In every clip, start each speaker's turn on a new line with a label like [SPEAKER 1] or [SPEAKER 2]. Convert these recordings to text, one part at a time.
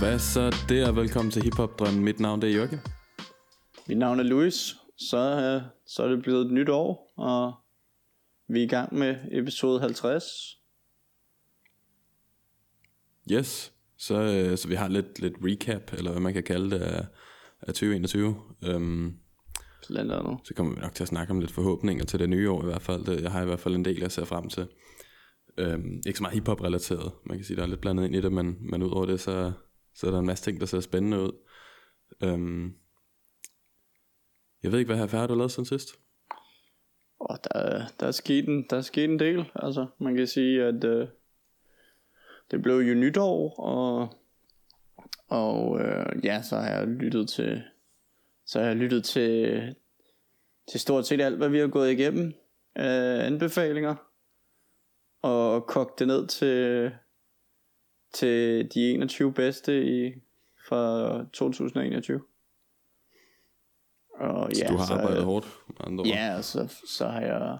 [SPEAKER 1] Hvad så der? velkommen til Hip Hop Drømmen. Mit navn det er Jørgen.
[SPEAKER 2] Mit navn er Louis. Så, øh, så er det blevet et nyt år, og vi er i gang med episode 50.
[SPEAKER 1] Yes, så, øh, så vi har lidt, lidt recap, eller hvad man kan kalde det, af, af 2021. Um,
[SPEAKER 2] Blandt andet.
[SPEAKER 1] så kommer vi nok til at snakke om lidt forhåbninger til det nye år i hvert fald. Det, jeg har i hvert fald en del, jeg ser frem til. Um, ikke så meget hiphop relateret. Man kan sige, der er lidt blandet ind i det, men, men udover det, så, så er der en masse ting, der ser spændende ud. Um, jeg ved ikke, hvad her har du lavet siden sidst?
[SPEAKER 2] Og der, der, er sket en, der er sket en del. Altså, man kan sige, at øh, det blev jo nytår, og, og øh, ja, så har jeg lyttet til, så har jeg lyttet til, til stort set alt, hvad vi har gået igennem af anbefalinger, og kogt det ned til, til de 21 bedste i, fra 2021. Og
[SPEAKER 1] Så
[SPEAKER 2] ja,
[SPEAKER 1] du har
[SPEAKER 2] så,
[SPEAKER 1] arbejdet
[SPEAKER 2] øh,
[SPEAKER 1] hårdt, andre.
[SPEAKER 2] Ja, og så, så har jeg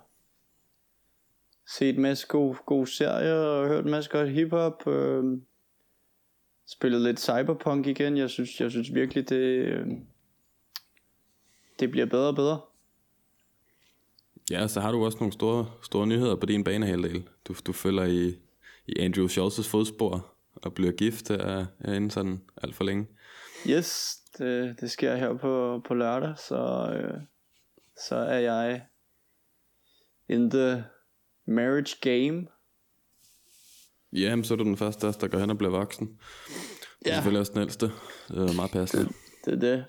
[SPEAKER 2] set en masse gode, gode serier og hørt en masse godt hiphop. Øh, spillet lidt cyberpunk igen. Jeg synes, jeg synes virkelig, det, øh, det bliver bedre og bedre.
[SPEAKER 1] Ja, så har du også nogle store, store nyheder på din banehalvdel. Du, du følger i, i Andrew Schultz's fodspor og bliver gift her, herinde sådan alt for længe.
[SPEAKER 2] Yes, det, det sker her på, på lørdag, så, øh, så er jeg in the marriage game.
[SPEAKER 1] Ja, men så er du den første også, der går hen og bliver voksen. Ja.
[SPEAKER 2] Ja.
[SPEAKER 1] Selvfølgelig også den ældste. Det er meget passende.
[SPEAKER 2] Det er det.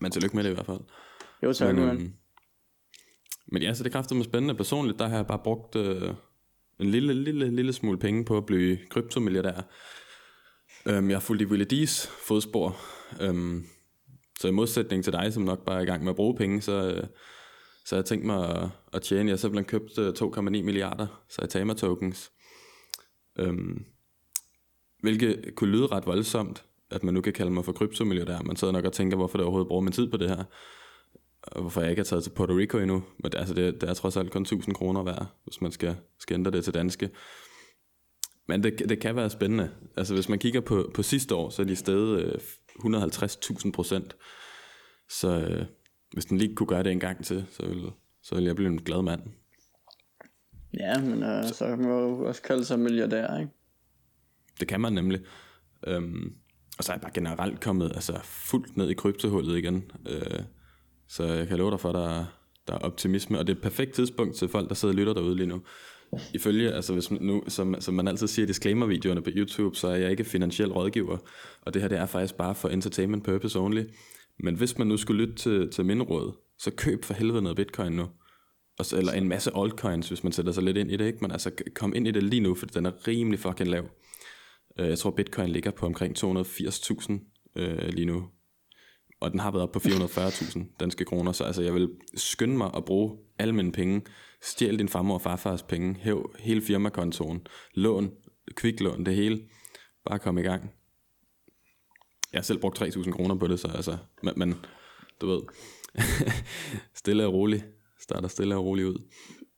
[SPEAKER 1] Men tillykke med det i hvert fald.
[SPEAKER 2] Jo tak,
[SPEAKER 1] Men,
[SPEAKER 2] men,
[SPEAKER 1] øhm, men ja, så det kræfter med spændende. Personligt, der har jeg bare brugt øh, en lille, lille, lille smule penge på at blive kryptomilliardær. Øhm, jeg har fulgt i Willie D's fodspor. Øhm, så i modsætning til dig, som nok bare er i gang med at bruge penge, så, øh, så jeg tænkt mig at, at tjene. Jeg har simpelthen købt øh, 2,9 milliarder Saitama tokens. Øhm, hvilket kunne lyde ret voldsomt, at man nu kan kalde mig for kryptomilliardær. Man sidder nok og tænker, hvorfor det overhovedet bruger min tid på det her og hvorfor jeg ikke har taget til Puerto Rico endnu. Men det, altså det, det er trods alt kun 1000 kroner værd, hvis man skal, skal ændre det til danske. Men det, det kan være spændende. Altså hvis man kigger på, på sidste år, så er de steget øh, 150.000 procent. Så øh, hvis den lige kunne gøre det en gang til, så vil, så vil jeg blive en glad mand.
[SPEAKER 2] ja, men øh, så kan man jo også kalde sig milliardær, ikke?
[SPEAKER 1] Det kan man nemlig. Øhm, og så er jeg bare generelt kommet altså, fuldt ned i kryptohullet igen. Øh, så jeg kan love dig for, at der, er- der er optimisme. Og det er et perfekt tidspunkt til folk, der sidder og lytter derude lige nu. Ifølge, altså hvis nu, som, som man altid siger i disclaimer-videoerne på YouTube, så er jeg ikke finansiel rådgiver. Og det her det er faktisk bare for entertainment purpose only. Men hvis man nu skulle lytte til, til min råd, så køb for helvede noget bitcoin nu. Og så, eller en masse altcoins, hvis man sætter sig lidt ind i det, ikke? Men altså, kom ind i det lige nu, for den er rimelig fucking lav. Øh, jeg tror, bitcoin ligger på omkring 280.000 øh, lige nu. Og den har været op på 440.000 danske kroner, så altså, jeg vil skynde mig at bruge alle mine penge, stjæl din farmor og farfars penge, hæv hele firmakontoen, lån, kviklån, det hele. Bare kom i gang. Jeg har selv brugt 3.000 kroner på det, så altså, men, men du ved, stille og roligt, starter stille og roligt ud.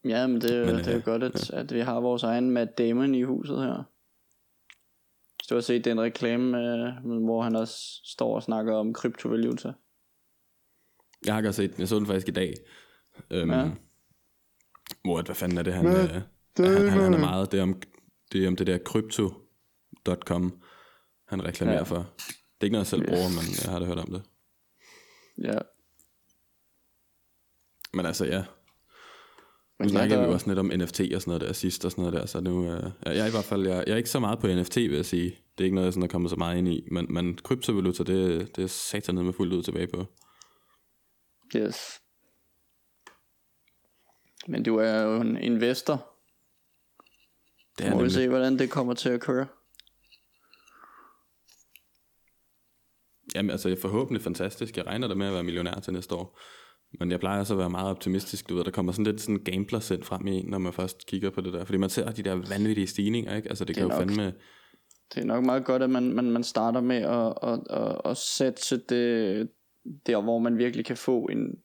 [SPEAKER 2] Ja, men det,
[SPEAKER 1] Men,
[SPEAKER 2] det er jo
[SPEAKER 1] øh,
[SPEAKER 2] godt, at, at vi har vores egen Matt Damon i huset her. Du har set den reklame, øh, hvor han også står og snakker om kryptovaluta.
[SPEAKER 1] Jeg har godt set den, jeg så den faktisk i dag. Øhm,
[SPEAKER 2] Ja.
[SPEAKER 1] Hvor, hvad fanden er det, han, øh, han, han, han er meget, det er om det, er om det der crypto.com, han reklamerer ja.
[SPEAKER 2] Ja.
[SPEAKER 1] for. Det er ikke noget, jeg selv
[SPEAKER 2] Yes.
[SPEAKER 1] bruger, men jeg har da hørt om det.
[SPEAKER 2] Ja.
[SPEAKER 1] Men altså, ja. Nu
[SPEAKER 2] Men ja,
[SPEAKER 1] snakkede vi jo
[SPEAKER 2] der,
[SPEAKER 1] også lidt om NFT og sådan noget der sidst og sådan noget der, så nu, øh, jeg er i hvert fald, jeg, jeg er ikke så meget på NFT, vil jeg sige. Det er ikke noget, jeg sådan er kommet så meget ind i, men, men kryptovaluta, det, det er satan med fuldt ud tilbage på.
[SPEAKER 2] yes. Men du er jo en investor.
[SPEAKER 1] Det er
[SPEAKER 2] Må vi se, hvordan det kommer til at køre.
[SPEAKER 1] Jamen altså, jeg forhåbentlig fantastisk. Jeg regner da med at være millionær til næste år. Men jeg plejer også at være meget optimistisk, du ved, der kommer sådan lidt sådan gambler sind frem i en, når man først kigger på det der. Fordi man ser de der vanvittige stigninger, ikke? Altså det, det kan jo
[SPEAKER 2] nok.
[SPEAKER 1] fandme...
[SPEAKER 2] Det er nok meget godt, at man, man, man starter med at, at, at, at sætte det der, hvor man virkelig kan få en,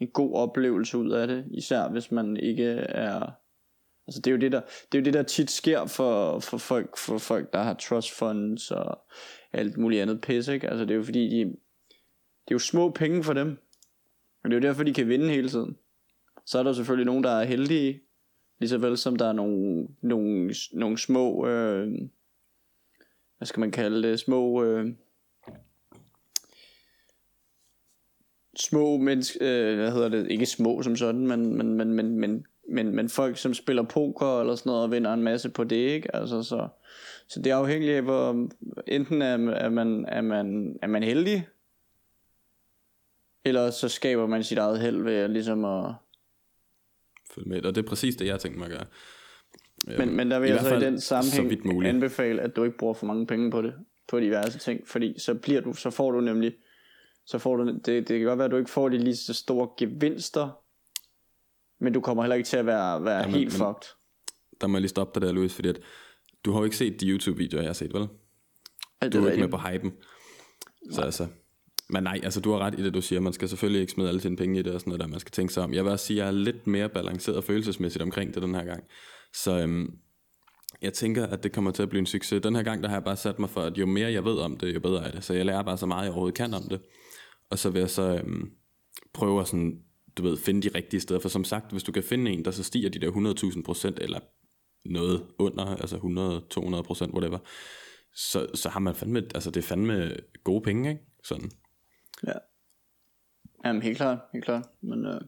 [SPEAKER 2] en god oplevelse ud af det. Især hvis man ikke er... Altså det er jo det der, det er jo det der tit sker for, for, folk, for folk, der har trust funds og alt muligt andet pis, ikke? Altså det er jo fordi, de, det er jo små penge for dem. Og det er jo derfor, de kan vinde hele tiden. Så er der selvfølgelig nogen, der er heldige, lige så vel som der er nogle, nogle, nogle små, øh, hvad skal man kalde det, små, øh, små mennesker, øh, hvad hedder det, ikke små som sådan, men, men, men, men, men, men, men folk, som spiller poker eller sådan noget, og vinder en masse på det, ikke? Altså, så, så det er afhængigt af, hvor enten er, er, man, er, man, er man heldig, eller så skaber man sit eget held ved ligesom at...
[SPEAKER 1] Følge med. Og det er præcis det, jeg tænkte mig at gøre.
[SPEAKER 2] Men, men der vil jeg så i den
[SPEAKER 1] så
[SPEAKER 2] sammenhæng
[SPEAKER 1] muligt.
[SPEAKER 2] anbefale, at du ikke bruger for mange penge på det, på diverse ting, fordi så bliver du, så får du nemlig, så får du, det, det kan godt være, at du ikke får de lige så store gevinster, men du kommer heller ikke til at være, være
[SPEAKER 1] Jamen,
[SPEAKER 2] helt
[SPEAKER 1] men-
[SPEAKER 2] fucked.
[SPEAKER 1] Der må jeg lige stoppe dig der, Louis, fordi at du har jo ikke set de YouTube-videoer, jeg har set, vel?
[SPEAKER 2] Alt
[SPEAKER 1] Du
[SPEAKER 2] det
[SPEAKER 1] er ikke med på hypen. Så altså, men nej, altså du har ret i det, du siger. Man skal selvfølgelig ikke smide alle sine penge i det og sådan noget der. Man skal tænke sig om. Jeg vil også sige, at jeg er lidt mere balanceret følelsesmæssigt omkring det den her gang. Så øhm, jeg tænker, at det kommer til at blive en succes. Den her gang, der har jeg bare sat mig for, at jo mere jeg ved om det, jo bedre er det. Så jeg lærer bare så meget, jeg overhovedet kan om det. Og så vil jeg så øhm, prøve at sådan, du ved, finde de rigtige steder. For som sagt, hvis du kan finde en, der så stiger de der 100.000 procent, eller noget under, altså 100-200 procent, whatever, så, så har man fandme, altså det er fandme gode penge, ikke? Sådan.
[SPEAKER 2] Ja. Jamen helt klart, helt klart. Men øh,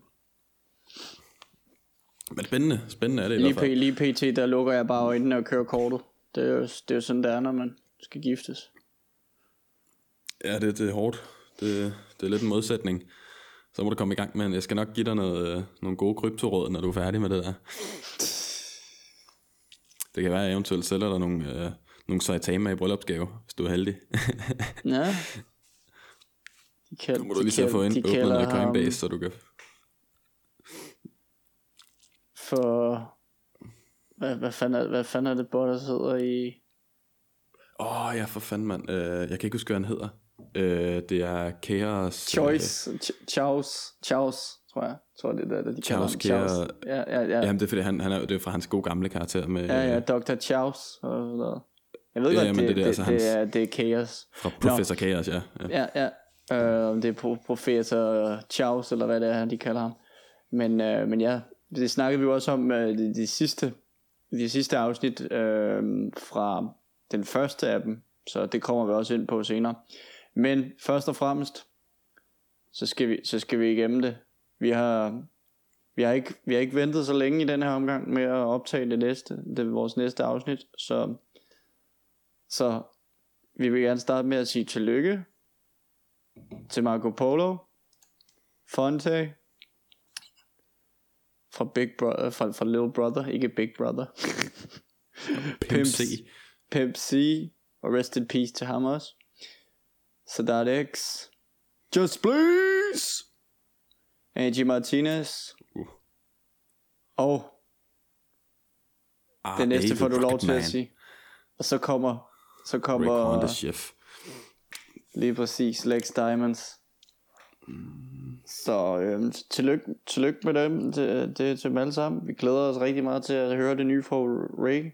[SPEAKER 1] Men spændende, spændende er det i
[SPEAKER 2] lige,
[SPEAKER 1] hvert fald.
[SPEAKER 2] lige pt, der lukker jeg bare øjnene og kører kortet. Det er jo, det er jo sådan, det er, når man skal giftes.
[SPEAKER 1] Ja, det, det er hårdt. Det, det er lidt en modsætning. Så må du komme i gang med, en- jeg skal nok give dig noget, øh, nogle gode kryptoråd, når du er færdig med det der. Det kan være, at jeg eventuelt sælger dig nogle, øh, nogle Saitama i bryllupsgave, hvis du er heldig.
[SPEAKER 2] Ja. De kald,
[SPEAKER 1] Nu må du lige så få ind,
[SPEAKER 2] de
[SPEAKER 1] åbnet
[SPEAKER 2] kalder ham
[SPEAKER 1] Coinbase, så du kan...
[SPEAKER 2] For... Hvad, hvad, fanden er, hvad fanden er det bot, der sidder i...
[SPEAKER 1] Åh, oh, ja, for fanden, mand. Øh, jeg kan ikke huske, hvad han hedder. Øh, det er Chaos...
[SPEAKER 2] Choice. Ch- Chaos. Chaos, tror jeg. Tror det er det, de
[SPEAKER 1] Chaos
[SPEAKER 2] kalder.
[SPEAKER 1] Chaos.
[SPEAKER 2] Ja, ja, ja.
[SPEAKER 1] Øh, jamen, det er fordi, han, han er, det er fra hans gode gamle karakter med...
[SPEAKER 2] Ja, ja,
[SPEAKER 1] øh,
[SPEAKER 2] Dr. Chaos. Og sådan noget. Jeg ved
[SPEAKER 1] Ja,
[SPEAKER 2] godt, det,
[SPEAKER 1] det er
[SPEAKER 2] det,
[SPEAKER 1] altså
[SPEAKER 2] det,
[SPEAKER 1] hans-
[SPEAKER 2] det, er, det er Chaos.
[SPEAKER 1] Fra Professor Chaos, ja. ja.
[SPEAKER 2] Ja, ja. Øh, det er pro- professor Chaos, eller hvad det er, de kalder ham. Men, øh, men ja, det snakkede vi jo også om øh, de, de sidste de sidste afsnit øh, fra den første af dem, så det kommer vi også ind på senere. Men først og fremmest, så skal vi, så skal vi igennem det. Vi har, vi, har ikke, vi har ikke ventet så længe i den her omgang med at optage det næste, det vores næste afsnit, så, så vi vil gerne starte med at sige tillykke til Marco Polo, Fonte, fra Big Brother, fra, fra Little Brother, ikke Big Brother.
[SPEAKER 1] Pimp C.
[SPEAKER 2] Pimp C, og rest in peace til ham også. Sadat X, Just Please, Angie Martinez,
[SPEAKER 1] Uh.
[SPEAKER 2] og
[SPEAKER 1] Ah,
[SPEAKER 2] det næste får du lov til
[SPEAKER 1] Rocketman.
[SPEAKER 2] at sige. Og så kommer, så
[SPEAKER 1] Rick
[SPEAKER 2] kommer
[SPEAKER 1] Honda Chef.
[SPEAKER 2] Lige præcis Lex Diamonds. Så øhm, tillykke, tillykke med dem, det, det er til dem alle sammen. Vi glæder os rigtig meget til at høre det nye fra Ray.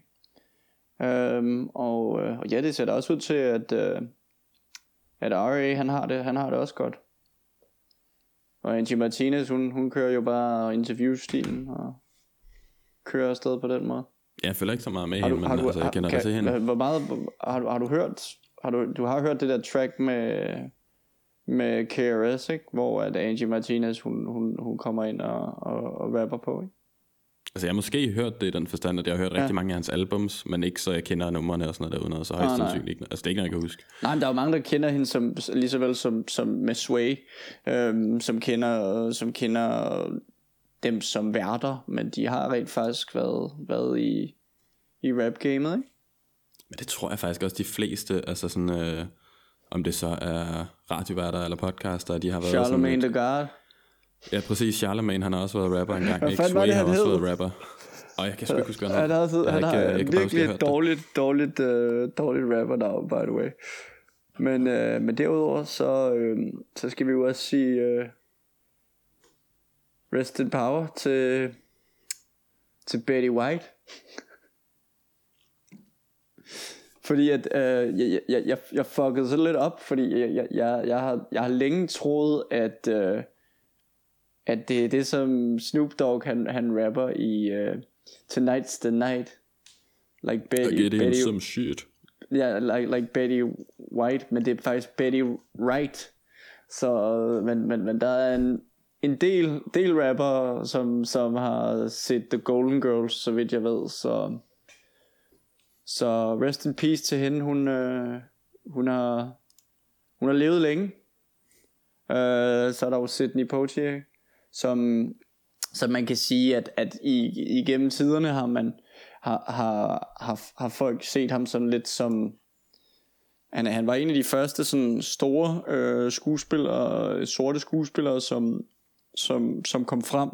[SPEAKER 2] Øhm, og, øh, og ja, det ser da også ud til, at, øh, at R.A. han har, det, han har det også godt. Og Angie Martinez, hun, hun kører jo bare interviewstilen og kører afsted på den måde.
[SPEAKER 1] Jeg følger ikke så meget med
[SPEAKER 2] Har du,
[SPEAKER 1] hende,
[SPEAKER 2] har
[SPEAKER 1] men
[SPEAKER 2] du,
[SPEAKER 1] altså, jeg kender
[SPEAKER 2] kan,
[SPEAKER 1] til hende.
[SPEAKER 2] Hvor meget, har, du, har du hørt, har du, du har hørt det der track med, med KRS, ikke? hvor at Angie Martinez, hun, hun, hun kommer ind og, og, og rapper på, ikke?
[SPEAKER 1] Altså, jeg har måske hørt det i den forstand, at jeg har hørt
[SPEAKER 2] Ja.
[SPEAKER 1] rigtig mange af hans albums, men ikke så jeg kender numrene og sådan noget derude, så
[SPEAKER 2] Ah, nej.
[SPEAKER 1] sandsynligt ikke. Altså, det er ikke noget, jeg kan huske.
[SPEAKER 2] Nej, men der er jo mange, der kender hende som, lige så vel som, som med Sway, øhm, som, kender, som kender dem som værter, men de har rent faktisk været, været i, i rap-gamet, ikke?
[SPEAKER 1] Men det tror jeg faktisk også de fleste, altså sådan, øh, om det så er radioværter eller podcaster, de har været
[SPEAKER 2] Charlemagne
[SPEAKER 1] sådan
[SPEAKER 2] the God.
[SPEAKER 1] Ja, præcis. Charlemagne, han har også været rapper engang.
[SPEAKER 2] Hvad
[SPEAKER 1] Ikke?
[SPEAKER 2] fanden var det,
[SPEAKER 1] Sway har
[SPEAKER 2] han
[SPEAKER 1] også været rapper. Og jeg kan sgu ikke huske, hvad
[SPEAKER 2] Han har,
[SPEAKER 1] han
[SPEAKER 2] han har,
[SPEAKER 1] ikke-
[SPEAKER 2] han
[SPEAKER 1] huske,
[SPEAKER 2] virkelig et dårligt, dårligt, uh, dårligt rapper navn, by the way. Men, uh, men derudover, så, uh, så skal vi jo også sige uh, rest in power til, til Betty White. Fordi at øh, jeg, jeg, jeg, jeg fuckede så lidt op, fordi jeg, jeg, jeg, jeg, har, jeg har længe troet, at, øh, at det er det, som Snoop Dogg han, han rapper i øh, Tonight's the Night. Like Betty,
[SPEAKER 1] I get
[SPEAKER 2] Betty,
[SPEAKER 1] some shit.
[SPEAKER 2] ja, like, like Betty White, men det er faktisk Betty Wright. Så, øh, men, men, men der er en, en del, del rapper, som, som har set The Golden Girls, så vidt jeg ved, så... Så rest in peace til hende. Hun, øh, hun, har, hun har levet længe. Øh, så er der jo Sidney Poitier, som, som man kan sige, at, at i, igennem tiderne har man har, har, har, har folk set ham sådan lidt som han, han var en af de første sådan store øh, skuespillere, sorte skuespillere, som, som, som kom frem.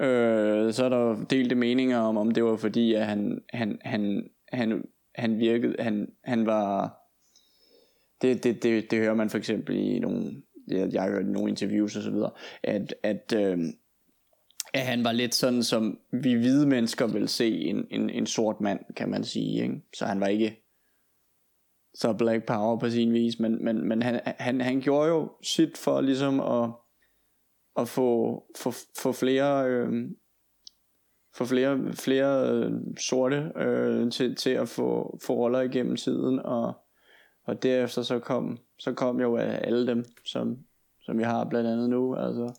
[SPEAKER 2] Øh, så er der delte meninger om, om det var fordi, at han, han, han, han, han virkede, han, han var, det, det, det, det hører man for eksempel i nogle, jeg, jeg har hørt i nogle interviews og så videre, at, at, øh, at han var lidt sådan, som vi hvide mennesker vil se en, en, en sort mand, kan man sige, ikke? så han var ikke så black power på sin vis, men, men, men han, han, han gjorde jo sit for ligesom at, at få, få, få flere øh, få flere, flere øh, sorte øh, til, til at få, få roller igennem tiden og, og derefter så kom så kom jo alle dem som, som vi har blandt andet nu altså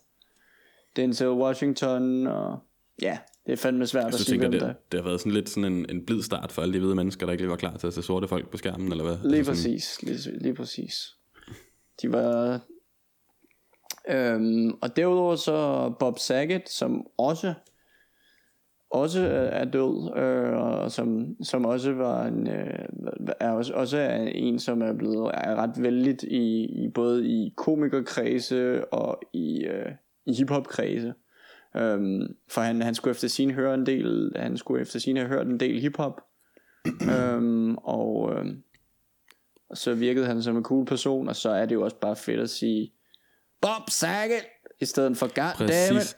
[SPEAKER 2] Denzel Washington og ja det er fandme svært
[SPEAKER 1] Jeg
[SPEAKER 2] at sige hvem der
[SPEAKER 1] det, det har været sådan lidt sådan en, en blid start for alle de hvide mennesker, der ikke lige var klar til at se sorte folk på skærmen, eller hvad?
[SPEAKER 2] Lige
[SPEAKER 1] Altså sådan-
[SPEAKER 2] præcis, lige, lige præcis. De var... Øhm, og derudover så Bob Saget, som også også er død, øh, og som, som også var en, øh, er også, også er en, som er blevet er ret vældigt i, i både i komikerkredse og i, øh, i hiphop-kredse. Øhm, for han, han skulle efter sin høre en del, han skulle efter sin have hørt en del hiphop. øhm, og, og så virkede han som en cool person, og så er det jo også bare fedt at sige Bob Saget i stedet for God
[SPEAKER 1] Præcis.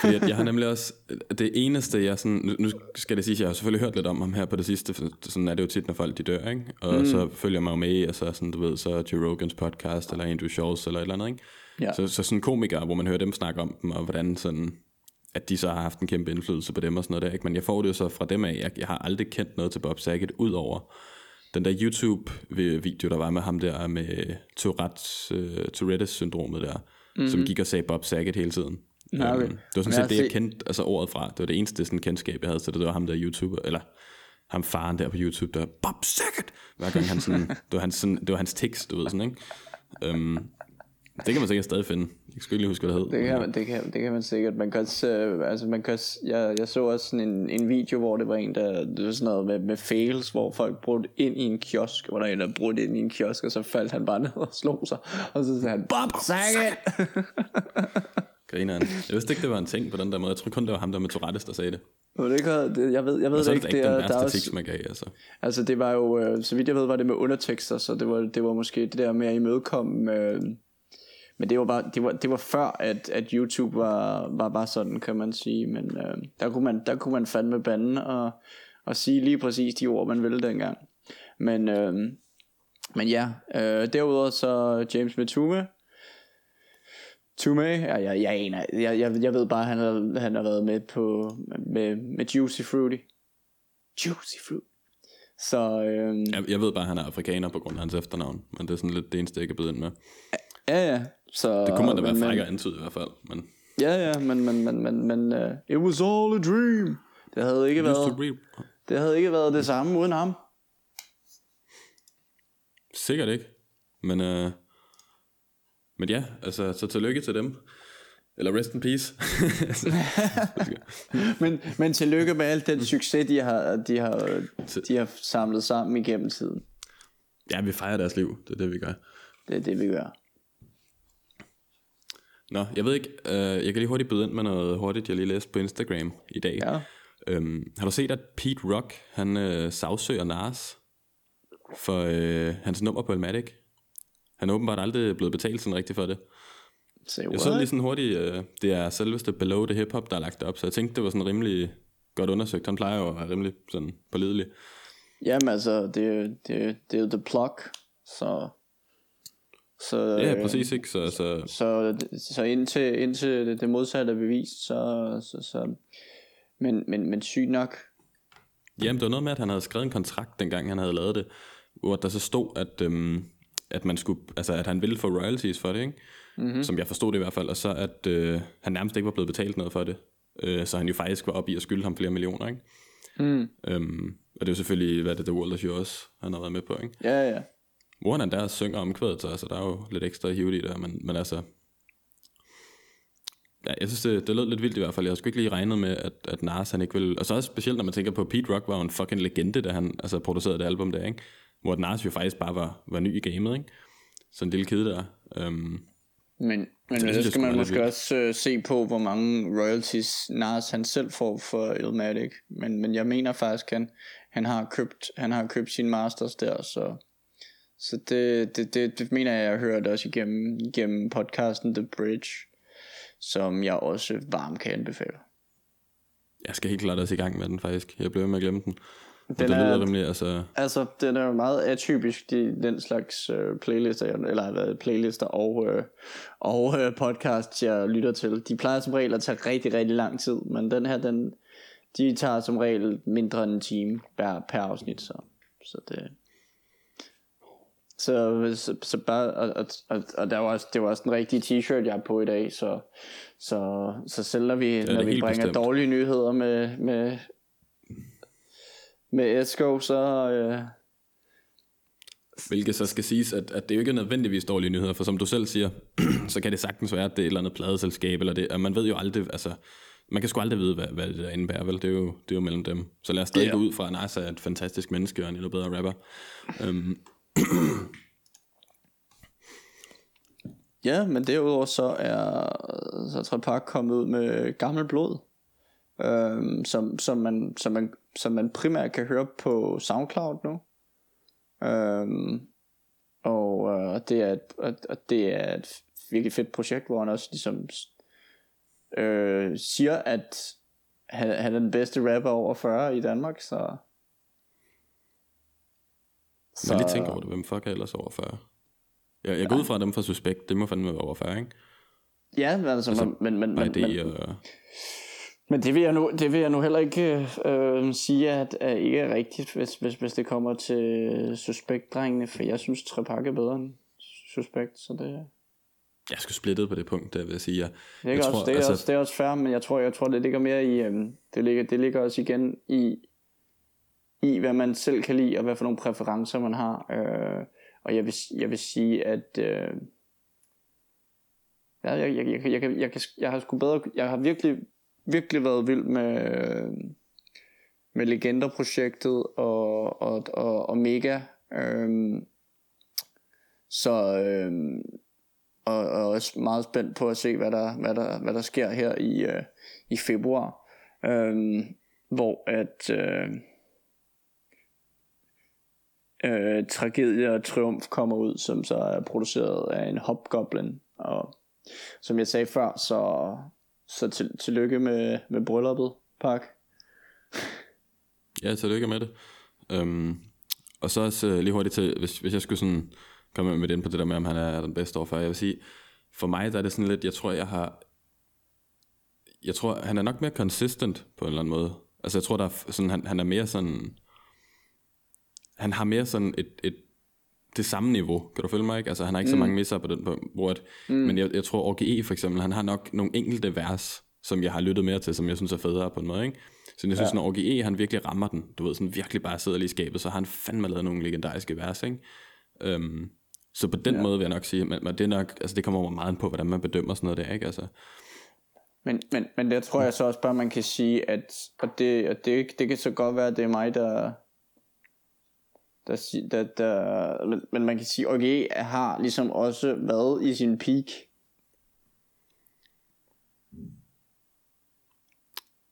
[SPEAKER 1] Fordi at jeg har nemlig også, det eneste jeg sådan, nu, skal det sige, at jeg har selvfølgelig hørt lidt om ham her på det sidste, for sådan er det jo tit, når folk de dør, ikke? Og mm. så følger man jo med og så sådan, du ved, så Joe Rogans podcast, eller Andrew Schultz, eller et eller andet, ikke?
[SPEAKER 2] Ja.
[SPEAKER 1] Så, så sådan komikere, hvor man hører dem snakke om dem, og hvordan sådan, at de så har haft en kæmpe indflydelse på dem og sådan noget der, ikke? Men jeg får det jo så fra dem af, jeg, jeg har aldrig kendt noget til Bob Saget, ud over den der YouTube-video, der var med ham der med Tourette's, uh, Tourettes-syndromet der, mm-hmm. som gik og sagde Bob Saget hele tiden.
[SPEAKER 2] Nå, okay.
[SPEAKER 1] Øhm, det var sådan set det, jeg
[SPEAKER 2] altså,
[SPEAKER 1] kendte altså ordet fra. Det var det eneste sådan, kendskab, jeg havde til det. Det var ham der YouTuber, eller ham faren der på YouTube, der Bob Saget! Hver gang han sådan, det var hans, sådan, det var hans tekst, du ved sådan, ikke? Um, det kan man sikkert stadig finde. Jeg skal ikke lige huske, hvad det hed.
[SPEAKER 2] Det kan, man, det, kan, det kan man sikkert. Man kan også, øh, altså man kan også, jeg, jeg så også sådan en, en video, hvor det var en, der det var sådan noget med, med fails, hvor folk brugte ind i en kiosk, hvor der er en, der brugte ind i en kiosk, og så faldt han bare ned og slog sig. Og så sagde han, Bob Saget!
[SPEAKER 1] Grineren. Jeg vidste ikke, det var en ting på den der måde. Jeg tror kun, det var ham der med Tourettes, der sagde det.
[SPEAKER 2] Og det kan, det, jeg ved, jeg ved det
[SPEAKER 1] er
[SPEAKER 2] ikke.
[SPEAKER 1] det ikke den
[SPEAKER 2] er- der er
[SPEAKER 1] værste
[SPEAKER 2] også,
[SPEAKER 1] tiks, man gav, altså.
[SPEAKER 2] Altså det var jo, øh, så vidt jeg ved, var det med undertekster, så det var, det var måske det der med at imødekomme, øh, men det var bare, det var, det var før, at, at YouTube var, var bare sådan, kan man sige, men øh, der, kunne man, der kunne man fandme bande og, og sige lige præcis de ord, man ville dengang. Men, øh, men ja, øh, derudover så James Matume, Tume, ja, jeg, jeg, aner, jeg, jeg, jeg ved bare, at han har, han har været med på med, med Juicy Fruity. Juicy Fruit. Så øhm,
[SPEAKER 1] Jeg, jeg ved bare, at han er afrikaner på grund af hans efternavn. Men det er sådan lidt det eneste, jeg kan byde ind med.
[SPEAKER 2] ja, ja. Så,
[SPEAKER 1] Det kunne man da være fræk at antyde i hvert fald. Men
[SPEAKER 2] Ja, ja, men, men, men, men, men uh, it was all a dream. Det havde ikke været, det havde ikke været det samme uden ham.
[SPEAKER 1] Sikkert ikke. Men, øh, men ja, altså, så tillykke til dem. Eller rest in peace.
[SPEAKER 2] Men, men tillykke med al den succes, de har, de har, de har samlet sammen igennem tiden.
[SPEAKER 1] Ja, vi fejrer deres liv. Det er det, vi gør.
[SPEAKER 2] Det er det, vi gør.
[SPEAKER 1] Nå, jeg ved ikke, øh, jeg kan lige hurtigt byde ind med noget hurtigt, jeg lige læste på Instagram i dag.
[SPEAKER 2] Ja.
[SPEAKER 1] Øhm, har du set, at Pete Rock, han øh, sagsøger Nas for øh, hans nummer på Elmatic? Han er åbenbart aldrig blevet betalt sådan rigtigt for det.
[SPEAKER 2] Say
[SPEAKER 1] Jeg så lige sådan hurtigt, øh, det er selveste Below the Hip Hop, der er lagt op, så jeg tænkte, det var sådan rimelig godt undersøgt. Han plejer jo at være rimelig sådan pålidelig.
[SPEAKER 2] Jamen altså, det, er jo- det, er det er the plug, så... Så,
[SPEAKER 1] Ja,
[SPEAKER 2] øh,
[SPEAKER 1] præcis, ikke? Så, så
[SPEAKER 2] Så, så indtil, indtil det, det modsatte er bevist, så, så, så men, men, men sygt nok,
[SPEAKER 1] Jamen, det var noget med, at han havde skrevet en kontrakt, dengang han havde lavet det, hvor der så stod, at, øhm, at, man skulle, altså, at han ville få royalties for det, ikke? Mm-hmm. som jeg forstod det i hvert fald, og så at øh, han nærmest ikke var blevet betalt noget for det, øh, så han jo faktisk var oppe i at skylde ham flere millioner. Ikke?
[SPEAKER 2] mm,
[SPEAKER 1] Øhm, og det er jo selvfølgelig, hvad det The World is Yours, han har været med på. Ikke?
[SPEAKER 2] ja ja,
[SPEAKER 1] Hvor han der synger omkvædet, så altså, der er jo lidt ekstra hivet i det, men, men altså... Ja, jeg synes, det, det lød lidt vildt i hvert fald. Jeg sgu ikke lige regnet med, at, at Nas han ikke ville... Og så også specielt, når man tænker på, Pete Rock var jo en fucking legende, da han altså, producerede det album der, ikke? Hvor Nas jo faktisk bare var, var ny i gamet, ikke? Så en lille kid der. Øhm,
[SPEAKER 2] men, men så
[SPEAKER 1] jeg
[SPEAKER 2] skal
[SPEAKER 1] sgu
[SPEAKER 2] man måske også øh, se på, hvor mange royalties Nas han selv får for Illmatic, men, men jeg mener faktisk, han, han har købt, han har købt sin masters der, så, så det, det, det, det mener jeg, jeg har hørt også igennem, igennem podcasten The Bridge, som jeg også varmt kan anbefale.
[SPEAKER 1] jeg skal helt klart også i gang med den, faktisk. Jeg blev med at glemme den. Den
[SPEAKER 2] Den
[SPEAKER 1] det
[SPEAKER 2] er-
[SPEAKER 1] rimelig, altså...
[SPEAKER 2] Altså, den er jo meget atypisk, de, den slags øh, playlister, eller hvad, playlister og, øh, og øh, podcasts, jeg lytter til. De plejer som regel at tage rigtig, rigtig lang tid, men den her, den, de tager som regel mindre end en time per, per afsnit, så, så det... Så, så, så bare, og, og, og, der var også, det var også den rigtige t-shirt, jeg har på i dag, så, så, så selv når vi, når vi bringer
[SPEAKER 1] bestemt.
[SPEAKER 2] dårlige nyheder med, med, med Esco, så, øh,
[SPEAKER 1] Hvilket så skal siges, at, at det jo ikke er nødvendigvis dårlige nyheder, for som du selv siger, så kan det sagtens være, at det er et eller andet pladeselskab, eller det, og man ved jo aldrig, altså, man kan sgu aldrig vide, hvad, hvad det der indebærer, vel? Det er jo, det er jo mellem dem. Så lad os stadig gå ud fra, at Nasa er et fantastisk menneske og en endnu bedre rapper. Um,
[SPEAKER 2] Ja, men derudover så er så Trey Park kommet ud med gammel blod, øhm, som, som, man, som, man, som man primært kan høre på SoundCloud nu. Øhm, og øh, det, er et, og, og det er et virkelig fedt projekt, hvor han også ligesom øh, siger, at han, han er den bedste rapper over 40 i Danmark, så...
[SPEAKER 1] så... Jeg lige tænker over det, hvem fuck er ellers over 40? Jeg, jeg går ud fra dem fra Suspekt, det må fandme være over 40, ikke?
[SPEAKER 2] Ja, men altså, altså men, men,
[SPEAKER 1] Nej,
[SPEAKER 2] men,
[SPEAKER 1] det
[SPEAKER 2] men,
[SPEAKER 1] er... Øh,
[SPEAKER 2] Men det vil jeg nu, det vil jeg nu heller ikke øh, sige, at, at ikke er rigtigt, hvis, hvis, hvis det kommer til suspektdrengene, for jeg synes, Trepak er bedre end suspekt, så det,
[SPEAKER 1] jeg skulle splittet på det punkt, der vil jeg sige. Jeg,
[SPEAKER 2] det, er,
[SPEAKER 1] jeg
[SPEAKER 2] også,
[SPEAKER 1] tror,
[SPEAKER 2] det, er
[SPEAKER 1] altså,
[SPEAKER 2] også, det er også fair, men jeg tror, jeg tror det ligger mere i, øhm, det, ligger, det ligger også igen i, i, hvad man selv kan lide, og hvad for nogle præferencer man har. Øh, og jeg vil, jeg vil sige, at øh, ja, jeg, jeg, jeg, jeg, jeg, jeg, kan, jeg har sgu bedre, jeg har virkelig, virkelig været vild med, med Legender-projektet og, og, og, og Mega. Øhm, så øhm, og, og også meget spændt på at se, hvad der, hvad der, hvad der sker her i, øh, i februar. Øhm, hvor at øh, øh, Tragedie og Triumf kommer ud, som så er produceret af en hopgoblin. Og som jeg sagde før, så, så til, tillykke med, med brylluppet, Park.
[SPEAKER 1] Ja, tillykke med det. Øhm, og så også øh, lige hurtigt til, hvis, hvis jeg skulle sådan komme med ind på det der med, om han er den bedste overfor. Jeg vil sige, for mig der er det sådan lidt, jeg tror, jeg har... Jeg tror, han er nok mere consistent på en eller anden måde. Altså jeg tror, der er sådan, han, han er mere sådan... Han har mere sådan et, et det samme niveau, kan du følge mig ikke? Altså han har ikke mm. så mange misser på den på, hvor at, mm. men jeg, jeg tror OGE for eksempel, han har nok nogle enkelte vers, som jeg har lyttet mere til, som jeg synes er federe på en måde, ikke? Så jeg synes, ja. når OGE, han virkelig rammer den, du ved, sådan virkelig bare sidder lige i skabet, så har han fandme lavet nogle legendariske vers, ikke? Um, så på den ja. måde vil jeg nok sige, men, men det er nok, altså det kommer meget an på, hvordan man bedømmer sådan noget der, ikke? Altså,
[SPEAKER 2] Men, men, men det tror jeg så også bare, man kan sige, at og det, og det, det kan så godt være, at det er mig, der, der, der, der, men- men man kan sige, OG har ligesom også været i sin peak.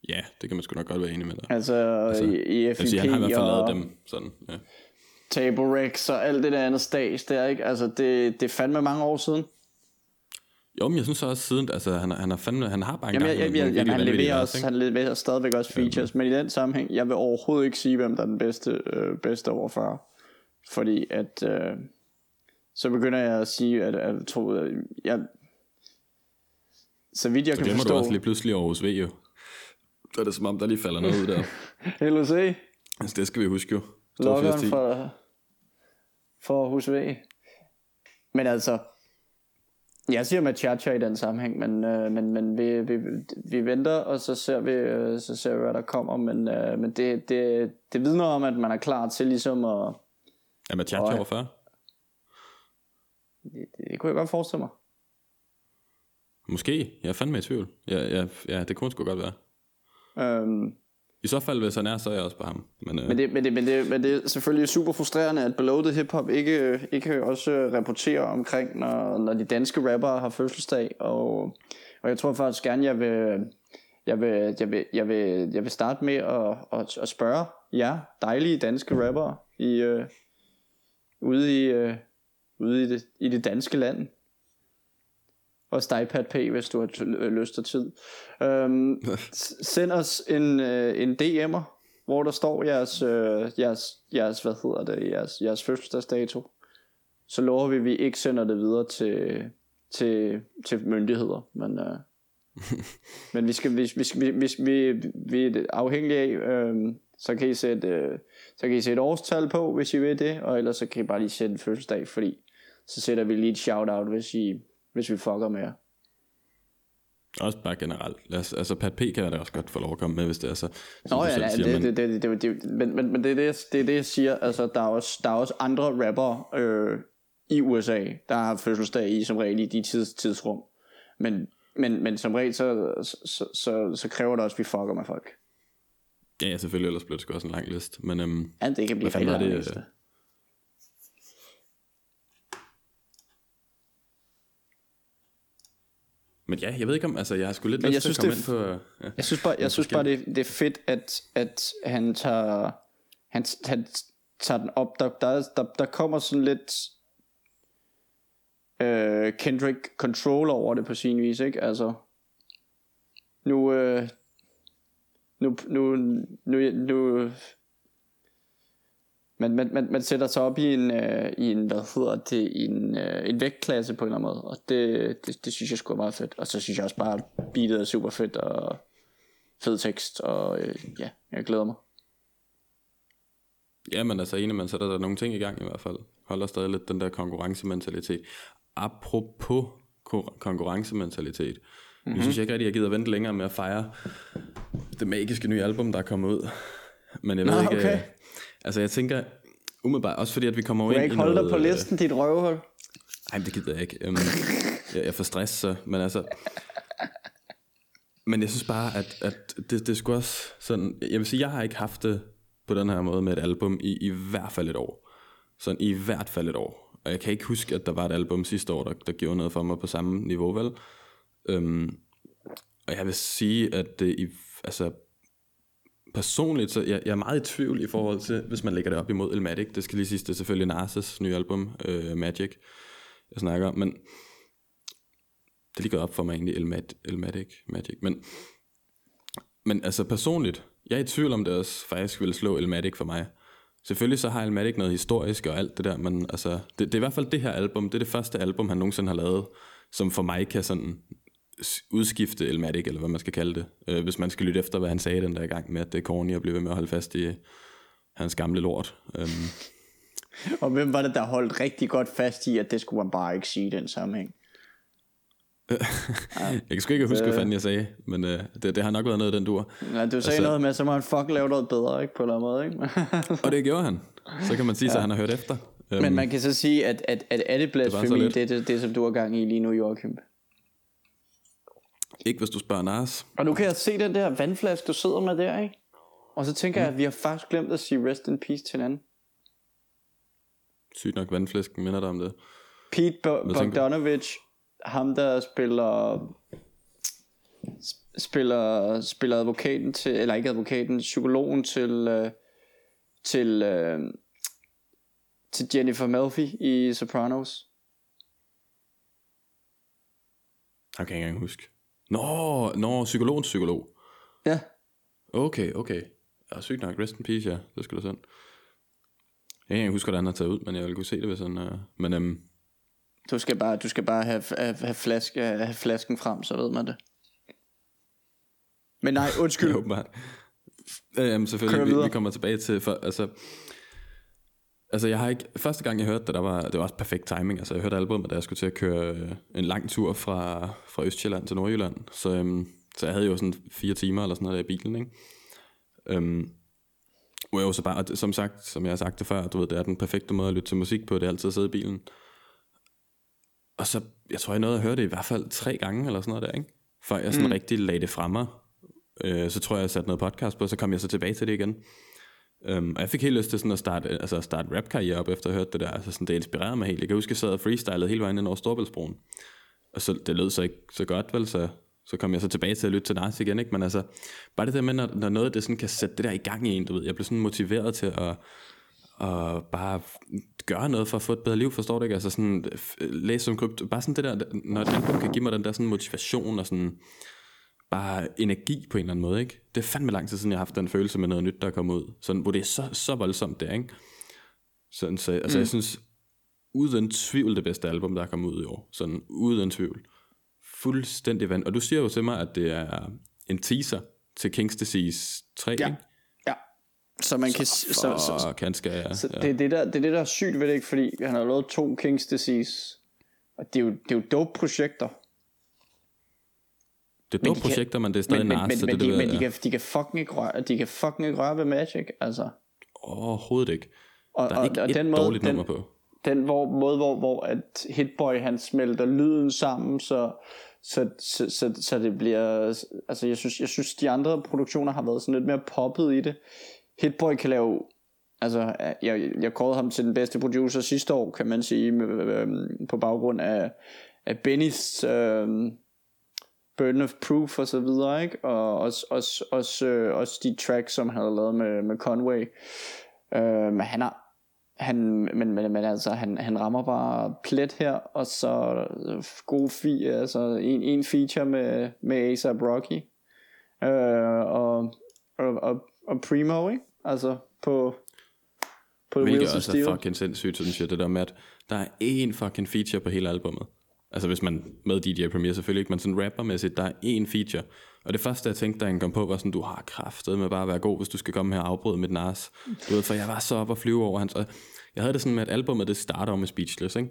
[SPEAKER 1] Ja, det kan man sgu nok godt være enig med dig.
[SPEAKER 2] Altså, altså i, i
[SPEAKER 1] vil sige, han har i hvert fald lavet dem sådan, ja.
[SPEAKER 2] Taborex og alt det der andet stas der, ikke? Altså, det, det er fandme mange år siden.
[SPEAKER 1] Jo, men jeg synes også siden, altså han, han, har fandme, han har bare en
[SPEAKER 2] Jamen, jeg,
[SPEAKER 1] gang
[SPEAKER 2] jeg, jeg, jamen, han, leverer også, han leverer stadigvæk også features, men i den sammenhæng, jeg vil overhovedet ikke sige, hvem der er den bedste, øh, bedste over 40. Fordi at, øh, så begynder jeg at sige, at, at jeg tror, at jeg, så vidt jeg
[SPEAKER 1] Så
[SPEAKER 2] kan
[SPEAKER 1] du
[SPEAKER 2] forstå,
[SPEAKER 1] også lige pludselig Aarhus V jo. Så er det som om, der lige falder noget ud der.
[SPEAKER 2] LOC,
[SPEAKER 1] Altså det skal vi huske jo.
[SPEAKER 2] lokkeren
[SPEAKER 1] 82-10.
[SPEAKER 2] for, for hus V. Men altså, jeg siger med Chacha i den sammenhæng, men, øh, men, men vi, vi, vi venter, og så ser vi, øh, så ser vi hvad der kommer. Men, øh, men det, det, det vidner om, at man er klar til ligesom at...
[SPEAKER 1] Ja, med Chacha
[SPEAKER 2] Og-
[SPEAKER 1] over 40.
[SPEAKER 2] Det, det, det kunne jeg godt forestille mig.
[SPEAKER 1] Måske. Jeg er fandme i tvivl. Ja, ja, ja det kunne sgu godt være.
[SPEAKER 2] Øhm,
[SPEAKER 1] i så fald, hvis han er, så er jeg også på ham. Men, øh,
[SPEAKER 2] men, det, men, det, men, det, men det er selvfølgelig super frustrerende, at Below the Hip Hop ikke, ikke også rapporterer omkring, når, når de danske rappere har fødselsdag. Og, og jeg tror faktisk gerne, jeg vil, jeg vil, jeg vil, jeg vil, jeg vil starte med at, at, at spørge jer dejlige danske rappere i, øh, ude, i, øh, ude i, det, i det danske land. Også dig, Pat P., hvis du har øh, lyst og tid. Øhm, send os en, øh, en DM'er, hvor der står jeres, øh, jeres, jeres, hvad hedder det, jeres, jeres fødselsdagsdato. Så lover vi, at vi ikke sender det videre til, til, til myndigheder. Men, øh, men vi skal, hvis, hvis, hvis, hvis vi, vi er afhængige af, øh, så kan I sætte, øh, så kan I sætte årstal på, hvis I vil det, og ellers så kan I bare lige sætte en fødselsdag, fordi så sætter vi lige et shout-out, hvis, I, hvis vi fucker med jer.
[SPEAKER 1] Også bare generelt. Os, altså, Pat P. kan jeg da også godt få lov at komme med, hvis det er så.
[SPEAKER 2] Nå ja,
[SPEAKER 1] selv
[SPEAKER 2] ja
[SPEAKER 1] siger,
[SPEAKER 2] det,
[SPEAKER 1] men-
[SPEAKER 2] det, det, det, men, men, men det, er det, det er det, jeg siger. Altså, der er også, der er også andre rapper øh, i USA, der har fødselsdag i som regel i de tids, tidsrum. Men, men, men som regel, så, så, så, så kræver det også, at vi fucker med folk.
[SPEAKER 1] Ja, ja, selvfølgelig, ellers bliver det sgu også en lang liste. Men øhm,
[SPEAKER 2] Ja, det kan blive
[SPEAKER 1] Hvad fanden var
[SPEAKER 2] rigtig
[SPEAKER 1] det,
[SPEAKER 2] langt,
[SPEAKER 1] øh, men ja, jeg ved ikke om, altså jeg har sgu lidt
[SPEAKER 2] Men
[SPEAKER 1] lyst
[SPEAKER 2] jeg
[SPEAKER 1] til at
[SPEAKER 2] synes,
[SPEAKER 1] komme
[SPEAKER 2] det
[SPEAKER 1] ind på... Ja.
[SPEAKER 2] Jeg synes bare, jeg synes bare det, det er fedt, at, at han tager, han, han tager den op. Der, der, der, der kommer sådan lidt øh, Kendrick control over det på sin vis, ikke? Altså, nu, øh, nu, nu, nu, nu man, man, man, man sætter sig op i en, øh, i en hvad hedder det, en, øh, en vægtklasse på en eller anden måde, og det, det, det synes jeg sgu er meget fedt. Og så synes jeg også bare, at beatet er super fedt, og fed tekst, og øh, ja, jeg glæder mig.
[SPEAKER 1] Ja, men altså enig, man sætter der nogle ting i gang i hvert fald. Holder stadig lidt den der konkurrencementalitet. Apropos ko- konkurrencementalitet. Mm-hmm. Jeg synes ikke rigtig, jeg gider vente længere med at fejre det magiske nye album, der er kommet ud. Men jeg ved
[SPEAKER 2] Nå,
[SPEAKER 1] ikke...
[SPEAKER 2] okay.
[SPEAKER 1] Altså jeg tænker, umiddelbart, også fordi at vi kommer
[SPEAKER 2] Du
[SPEAKER 1] ind
[SPEAKER 2] kan
[SPEAKER 1] i
[SPEAKER 2] ikke holde dig
[SPEAKER 1] noget,
[SPEAKER 2] på
[SPEAKER 1] øh,
[SPEAKER 2] listen, dit røvhul.
[SPEAKER 1] Nej, det gider jeg ikke. Um, jeg, jeg får stress, så, men altså... Men jeg synes bare, at, at det, det skulle også sådan... Jeg vil sige, jeg har ikke haft det på den her måde med et album i, i hvert fald et år. Sådan i hvert fald et år. Og jeg kan ikke huske, at der var et album sidste år, der, der gjorde noget for mig på samme niveau, vel? Um, og jeg vil sige, at det i... Altså, personligt, så jeg, jeg er meget i tvivl i forhold til, hvis man lægger det op imod Elmatic. Det skal lige sige, det er selvfølgelig Narses nye album, øh, Magic, jeg snakker om, men det ligger op for mig egentlig, Elmat, Elmatic, Magic, men, men altså personligt, jeg er i tvivl om det også faktisk ville slå Elmatic for mig. Selvfølgelig så har Elmatic noget historisk og alt det der, men altså, det, det er i hvert fald det her album, det er det første album, han nogensinde har lavet, som for mig kan sådan udskifte Elmatic, eller hvad man skal kalde det, øh, hvis man skal lytte efter, hvad han sagde den der gang med, at det er corny at blive ved med at holde fast i hans gamle lort. Øhm,
[SPEAKER 2] Og hvem var det, der holdt rigtig godt fast i, at det skulle man bare ikke sige i den sammenhæng?
[SPEAKER 1] jeg kan sgu ikke huske, hvad fanden jeg sagde, men øh, det, det har nok været noget af den dur.
[SPEAKER 2] Ja, du sagde
[SPEAKER 1] Altså-
[SPEAKER 2] noget med, så må han fuck lave noget bedre, ikke? På en eller anden måde, ikke?
[SPEAKER 1] Og det gjorde han. Så kan man sige, ja. at han har hørt efter.
[SPEAKER 2] Men man kan så sige, at, at, at er det blasfemi, det, er det, det, som du har gang i lige nu, Joachim?
[SPEAKER 1] Ikke hvis du spørger Nars.
[SPEAKER 2] Og nu kan jeg se den der vandflaske, du sidder med der, ikke? Og så tænker
[SPEAKER 1] Mm.
[SPEAKER 2] jeg, at vi har faktisk glemt at sige rest in peace til hinanden.
[SPEAKER 1] Sygt nok vandflæsken minder dig om det.
[SPEAKER 2] Pete Bo-? Bogdanovich, ham der spiller sp- spiller spiller advokaten til eller ikke advokaten, psykologen til øh, til øh, til Jennifer Melfi i Sopranos.
[SPEAKER 1] Jeg kan ikke engang huske. Nå, nå, psykologens psykolog.
[SPEAKER 2] Ja.
[SPEAKER 1] Okay, okay. Ja, sygt nok. Rest in peace, ja. Det skulle da sådan. Jeg kan ikke huske, hvordan han har taget ud, men jeg ville kunne se det, hvis han... Uh... Men øhm,
[SPEAKER 2] Du skal bare du skal bare have have, have, flaske, have flasken frem, så ved man det. Men nej, undskyld.
[SPEAKER 1] Åbenbart. Ja, jamen, selvfølgelig, vi, vi kommer tilbage til, for, altså, altså jeg har ikke, første gang jeg hørte det, der var, det var også perfekt timing, altså jeg hørte albumet, da jeg skulle til at køre øh, en lang tur fra, fra Østjylland til Nordjylland, så, øhm, så jeg havde jo sådan fire timer eller sådan noget der i bilen, ikke? Øhm, hvor jeg jo så bare, som sagt, som jeg har sagt det før, du ved, det er den perfekte måde at lytte til musik på, det er altid at sidde i bilen. Og så, jeg tror, jeg nåede at høre det i hvert fald tre gange, eller sådan noget der, ikke? Før jeg sådan mm. rigtig lagde det fra mig. Øh, så tror jeg, jeg satte noget podcast på, så kom jeg så tilbage til det igen. Um, og jeg fik helt lyst til sådan at starte, altså at starte rap-karriere op, efter at have hørt det der. Altså sådan, det inspirerede mig helt. Jeg kan huske, jeg sad og freestylede hele vejen ind over Storbæltsbroen. Og så, det lød så ikke så godt, vel, så, så kom jeg så tilbage til at lytte til Nas igen, ikke? Men altså, bare det der med, når, når noget det sådan kan sætte det der i gang i en, du ved. Jeg blev sådan motiveret til at, at bare gøre noget for at få et bedre liv, forstår du ikke? Altså sådan, læse som krypto, bare sådan det der, når et album kan give mig den der sådan motivation og sådan, bare energi på en eller anden måde, ikke? Det er fandme lang tid siden, jeg har haft den følelse med noget nyt, der er kommet ud. Sådan, hvor det er så, så voldsomt der, ikke? Sådan, så, altså, mm. jeg synes, uden tvivl det bedste album, der er kommet ud i år. Sådan, uden tvivl. Fuldstændig vand. Og du siger jo til mig, at det er en teaser til King's Disease 3,
[SPEAKER 2] Ja.
[SPEAKER 1] ikke?
[SPEAKER 2] Ja. Så man kan så, så, så,
[SPEAKER 1] Så, han skal, ja,
[SPEAKER 2] så det, er det, der, det er det, der er sygt ved det, ikke? Fordi han har lavet to King's Disease. Og det er jo, det er jo dope projekter.
[SPEAKER 1] Det er dope
[SPEAKER 2] de kan-
[SPEAKER 1] projekter, men det er stadig
[SPEAKER 2] Men, men,
[SPEAKER 1] Nas,
[SPEAKER 2] men, men,
[SPEAKER 1] det,
[SPEAKER 2] de,
[SPEAKER 1] det,
[SPEAKER 2] men de, kan, de, kan fucking ikke røre, de kan fucking ikke røre ved Magic, altså.
[SPEAKER 1] Overhovedet ikke.
[SPEAKER 2] Og,
[SPEAKER 1] Der er ikke
[SPEAKER 2] og, og den måde,
[SPEAKER 1] dårligt
[SPEAKER 2] den,
[SPEAKER 1] nummer på.
[SPEAKER 2] den hvor, måde, hvor, hvor at Hitboy han smelter lyden sammen, så, så, så, så, så det bliver, altså jeg synes, jeg synes de andre produktioner har været sådan lidt mere poppet i det. Hitboy kan lave, altså jeg, jeg kårede ham til den bedste producer sidste år, kan man sige, på baggrund af, af Bennys øhm, Burden of Proof og så videre, ikke? Og også, også, også, øh, også de tracks, som han havde lavet med, med Conway. Øh, han har, han, men, men, men altså, han, han rammer bare plet her, og så øh, god fi, altså en, en feature med, med A$AP Rocky, øh, og, og, og, og Primo, ikke? Altså på, på
[SPEAKER 1] Hvilket også er fucking sindssygt, synes jeg, det der med, at der er én fucking feature på hele albummet. Altså hvis man med DJ Premier selvfølgelig ikke, men sådan rappermæssigt, der er én feature. Og det første, jeg tænkte, da han kom på, var sådan, du har kraftet med bare at være god, hvis du skal komme her og afbryde mit nas. Du ved, for jeg var så op og flyve over hans. Og jeg havde det sådan med, at albumet, det starter med Speechless, ikke?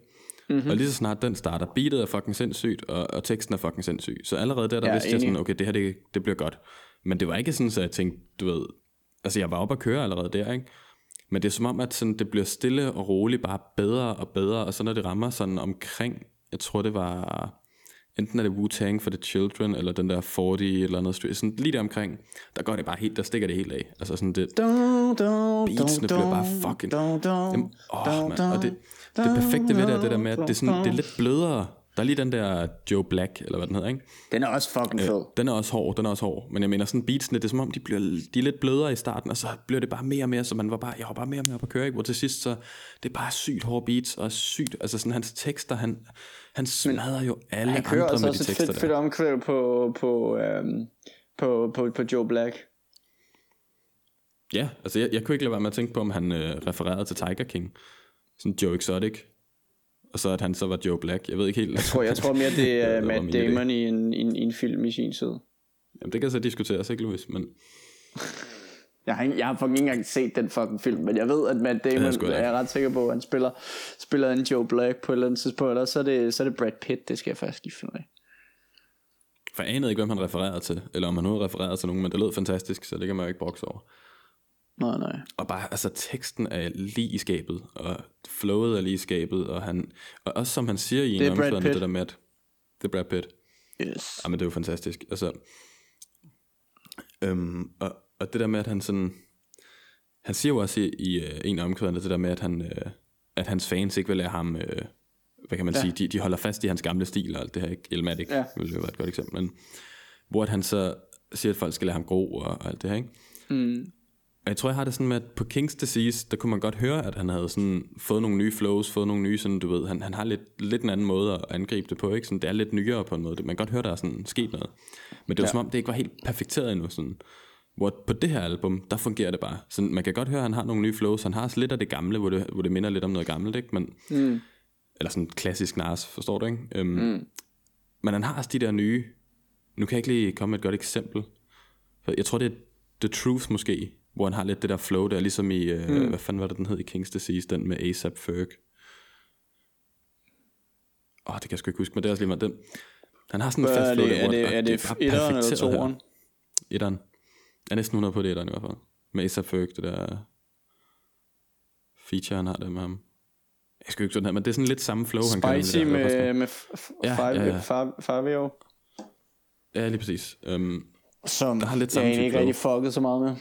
[SPEAKER 2] Mhm.
[SPEAKER 1] Mm-hmm. Og lige så snart den starter, beatet er fucking sindssygt, og, og teksten er fucking sindssyg. Så allerede der, der
[SPEAKER 2] Ja,
[SPEAKER 1] vidste jeg
[SPEAKER 2] enig.
[SPEAKER 1] sådan, okay, det her, det, det bliver godt. Men det var ikke sådan, så jeg tænkte, du ved, altså jeg var oppe at køre allerede der, ikke? Men det er som om, at sådan, det bliver stille og roligt bare bedre og bedre, og så når det rammer sådan omkring, jeg tror det var, enten er det Wu-Tang for the Children, eller den der 40 eller noget, sådan lige der omkring, der går det bare helt, der stikker det helt af. Altså sådan det, Beatsene bliver bare fucking- Jamen, åh,
[SPEAKER 2] dun,
[SPEAKER 1] man, og det, det perfekte ved det er det der med, at det er, sådan, det er lidt blødere. Der er lige den der Joe Black, eller hvad den hedder, ikke?
[SPEAKER 2] Den er også fucking fed.
[SPEAKER 1] Den er også hård, den er også hård. Men jeg mener sådan beatsene, det er som om, de, bliver, de er lidt blødere i starten, og så bliver det bare mere og mere, så man var bare, jeg var bare mere og mere på at køre, ikke? Hvor til sidst, så det er bare sygt hårde beats, og sygt, altså sådan hans tekster, han, han smadrer jo alle
[SPEAKER 2] Han kører
[SPEAKER 1] andre
[SPEAKER 2] altså
[SPEAKER 1] med
[SPEAKER 2] også
[SPEAKER 1] de
[SPEAKER 2] et
[SPEAKER 1] tekster
[SPEAKER 2] fedt,
[SPEAKER 1] der.
[SPEAKER 2] fedt omkvæd på, på, øhm, på, på, på Joe Black.
[SPEAKER 1] Ja, altså jeg, jeg kunne ikke lade være med at tænke på, om han øh, refererede til Tiger King. Sådan Joe Exotic. Og så at han så var Joe Black. Jeg ved ikke helt.
[SPEAKER 2] Jeg tror, jeg tror mere, det er
[SPEAKER 1] var
[SPEAKER 2] Matt? Damon i en, i, en, i en film i sin tid.
[SPEAKER 1] Jamen, det kan så diskuteres, ikke Louis? Men
[SPEAKER 2] Jeg har, ikke- jeg har fucking ikke engang set den fucking film, men jeg ved, at Matt Damon,
[SPEAKER 1] jeg
[SPEAKER 2] er ret sikker på, at han spiller, spiller en Joe Black på et eller andet tidspunkt, eller så er det, så er det Brad Pitt, det skal jeg faktisk lige finde ud af.
[SPEAKER 1] for jeg anede ikke, hvem han refererede til. Eller om han nu refererede til nogen, men det lød fantastisk, så det kan man jo ikke brokse over.
[SPEAKER 2] Nej, nej.
[SPEAKER 1] Og bare, altså teksten er lige i skabet, og flowet er lige i skabet, og han, og også som han siger i en
[SPEAKER 2] Pitt.
[SPEAKER 1] det der med, at det er Brad Pitt.
[SPEAKER 2] Yes.
[SPEAKER 1] Jamen, det er jo fantastisk. Altså, øhm, og, og det der med, at han sådan... Han siger jo også i, i uh, en af omkvædene, det der med, at han, uh, at hans fans ikke vil lade ham, øh, hvad kan man ja. sige, de, de holder fast i hans gamle stil og alt det her, ikke? Elmatic ja. vil jo være et godt eksempel, men hvor at han så siger, at folk skal lade ham gro og, og alt det her, ikke? Mm. Og jeg tror, jeg har det sådan med, at på King's Disease, der kunne man godt høre, at han havde sådan fået nogle nye flows, fået nogle nye, sådan du ved, han, han har lidt, lidt en anden måde at angribe det på, ikke? Sådan, det er lidt nyere på en måde. Man kan godt høre, der er sådan sket noget. Men det var ja. som om, det ikke var helt perfekteret endnu, sådan. Hvor på det her album, der fungerer det bare. Så man kan godt høre, at han har nogle nye flows. Han har også lidt af det gamle, hvor det, hvor det minder lidt om noget gammelt, ikke? Men, mm. Eller sådan klassisk Nars, forstår du, ikke? Um, mm. Men han har også de der nye... Nu kan jeg ikke lige komme med et godt eksempel. Jeg tror, det er The Truth måske, hvor han har lidt det der flow der, ligesom i, uh, mm. hvad fanden var det, den hed i King's Disease, den med ASAP Ferg. Åh, oh, det kan jeg sgu ikke huske, men det er også lige meget den. Han har sådan en fast flow,
[SPEAKER 2] der, hvor er det, er det, det er etteren eller toeren?
[SPEAKER 1] Etteren. Jeg er næsten 100 på det etteren i hvert fald. Med ASAP Ferg, det der feature, han har der med ham. Jeg skal ikke sådan her, men det er sådan lidt samme flow,
[SPEAKER 2] Spicy
[SPEAKER 1] han
[SPEAKER 2] kan med, med, med Fabio.
[SPEAKER 1] Ja, lige præcis. Um,
[SPEAKER 2] Som der har lidt samme jeg ikke rigtig fucket så meget med.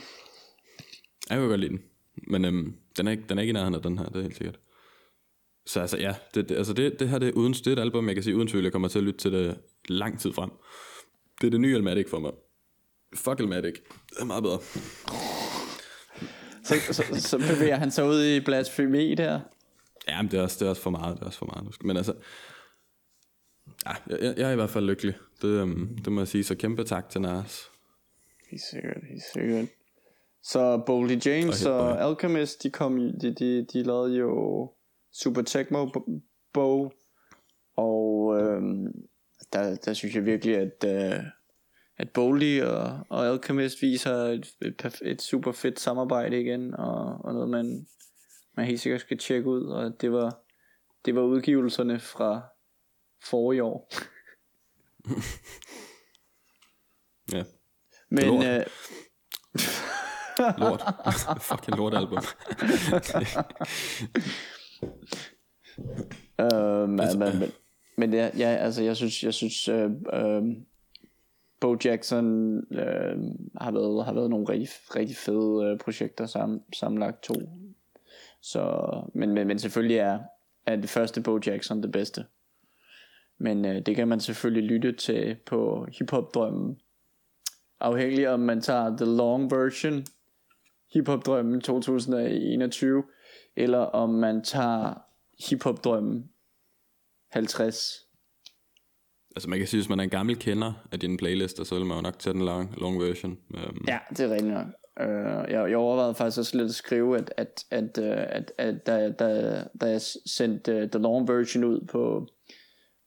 [SPEAKER 1] Jeg kan godt lide den. Men øhm, den, er ikke, den er ikke i nærheden af den her, det er helt sikkert. Så altså ja, det, det, altså det, det her det er, uden, det er et album, jeg kan sige uden tvivl, jeg kommer til at lytte til det lang tid frem. Det er det nye Almatic for mig. Fuck Almatic. Det er meget bedre.
[SPEAKER 2] Så, så, så bevæger han sig ud i blasfemi der?
[SPEAKER 1] Ja, men det er også, det er også for meget, det er også for meget. Men altså, ja, jeg, jeg er i hvert fald lykkelig. Det, um, det må jeg sige, så kæmpe tak til Nars.
[SPEAKER 2] Helt sikkert, helt sikkert. Så Boldy James og, og Alchemist, de, kom, de, de, de lavede jo Super Tecmo Bow, og øhm, der, der synes jeg virkelig, at, øh, at Boldy og, og Alchemist viser et, et, et super fedt samarbejde igen, og, og noget man, man helt sikkert skal tjekke ud, og det var, det var udgivelserne fra forrige år.
[SPEAKER 1] ja.
[SPEAKER 2] Men, øh,
[SPEAKER 1] lort. Fucking lort album.
[SPEAKER 2] uh, men, men, men, men ja, ja, altså jeg synes, jeg synes uh, uh, Bo Jackson øh, har været har været nogle rigtig rigtig fede øh, projekter sammen sammenlagt to. Så men, men men selvfølgelig er er det første Bo Jackson det bedste. Men øh, det kan man selvfølgelig lytte til på hiphop drømmen. Afhængig om man tager the long version hiphop-drømmen 2021, eller om man tager hiphop-drømmen 50.
[SPEAKER 1] Altså man kan sige, hvis man er en gammel kender af dine playlister, så vil man jo nok tage den long, long version. Um.
[SPEAKER 2] Ja, det er rigtigt nok. Uh, jeg, jeg overvejede faktisk også lidt at skrive, at, at, at, uh, at, at da, da, da jeg sendte uh, the long version ud på,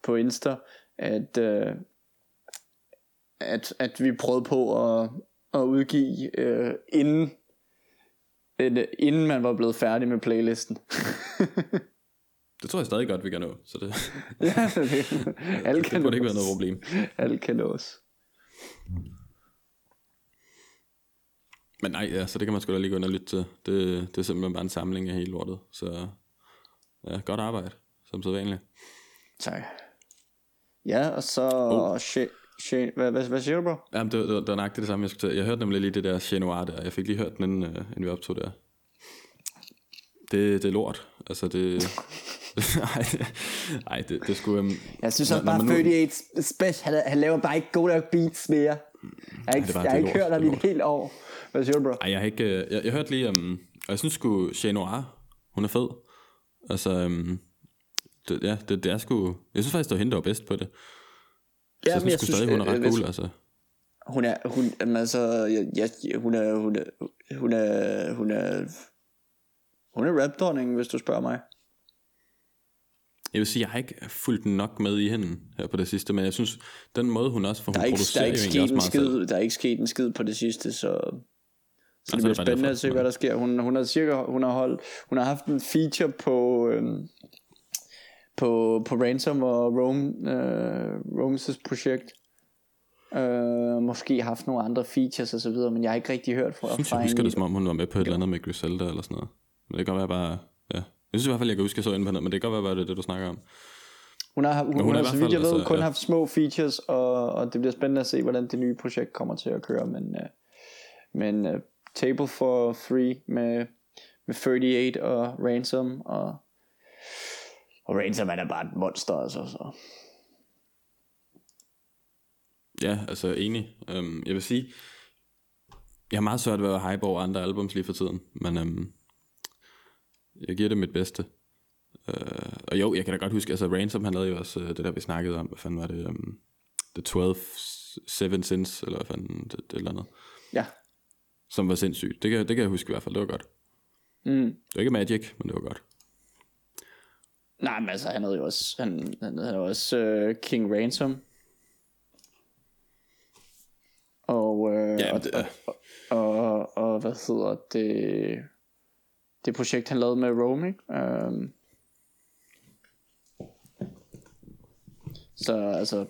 [SPEAKER 2] på Insta, at, uh, at, at vi prøvede på at, at udgive uh, inden inden man var blevet færdig med playlisten.
[SPEAKER 1] det tror jeg stadig godt, vi kan nå. Så det,
[SPEAKER 2] ja, det, alle kan
[SPEAKER 1] det burde ikke være noget problem.
[SPEAKER 2] Alle kan nås.
[SPEAKER 1] Men nej, ja, så det kan man sgu da lige gå ind og lytte til. Det, det er simpelthen bare en samling af hele lortet. Så ja, godt arbejde, som så vanligt.
[SPEAKER 2] Tak. Ja, og så... Oh. Shit. Shane, hvad, hvad, hvad siger du, bro?
[SPEAKER 1] Jamen, det, det, det var nøjagtigt det samme, jeg skulle til. Jeg hørte nemlig lige det der Chez Noir der. Jeg fik lige hørt den, inden, uh, inden vi optog der. Det, det er lort. Altså, det... nej, det, det skulle... Um,
[SPEAKER 2] jeg synes også bare, 38 nu... Special, han, han laver bare ikke gode nok beats mere. Jeg har ikke, ja, jeg har ikke hørt ham i et helt år. Hvad siger du, bro?
[SPEAKER 1] Nej, jeg har ikke... Uh, jeg, jeg hørte lige... Um, og jeg synes sgu, Chez Noir, hun er fed. Altså, um, det, ja, det, det er sgu... Jeg synes faktisk, det var hende, der var bedst på det. Ja, så jeg, jeg synes stadig, hun er ret cool, altså.
[SPEAKER 2] Hun er, hun, altså, jeg, jeg, hun er, hun er, hun er, hun er, hun er rap hvis du spørger mig.
[SPEAKER 1] Jeg vil sige, jeg har ikke fulgt nok med i hende her på det sidste, men jeg synes, den måde hun også, for hun
[SPEAKER 2] der er ikke,
[SPEAKER 1] producerer
[SPEAKER 2] der er ikke også meget skid, Der er ikke sket en skid på det sidste, så, så det bliver spændende at se, hvad der sker. Hun, hun har cirka, hun har holdt, hun har haft en feature på, øhm, på, på Ransom og Rome, øh, Romes projekt. Øh, måske haft nogle andre features og så videre, men jeg har ikke rigtig hørt fra
[SPEAKER 1] Jeg synes, jeg husker det som om, hun var med på et eller andet med Griselda eller sådan noget. Men det kan være bare. Jeg synes i hvert fald, jeg kan huske, at jeg så ind på noget, men det kan godt være, at det er det, du snakker om.
[SPEAKER 2] Hun har, hun, hun, hun har så vidt jeg ved, altså, kun ja. haft små features, og, og det bliver spændende at se, hvordan det nye projekt kommer til at køre. Men, uh, men uh, Table for Three med, med 38 og Ransom og Og Ransom er da bare et monster, altså. Så.
[SPEAKER 1] Ja, altså enig. Um, jeg vil sige, jeg har meget svært ved at hype over andre albums lige for tiden, men um, jeg giver det mit bedste. Uh, og jo, jeg kan da godt huske, altså Ransom, han lavede jo også uh, det der, vi snakkede om, hvad fanden var det, um, The 12 Seven Sins, eller hvad fanden, det, det eller andet.
[SPEAKER 2] Ja.
[SPEAKER 1] Som var sindssygt. Det kan, det kan jeg huske i hvert fald, det var godt.
[SPEAKER 2] Mm.
[SPEAKER 1] Det var ikke Magic, men det var godt.
[SPEAKER 2] Nej, men altså, han havde jo også, han, han havde også uh, King Ransom. Og, uh,
[SPEAKER 1] Ja, det-
[SPEAKER 2] og, og, og, og, hvad hedder det, det projekt, han lavede med Rome. Ikke? Um, så altså,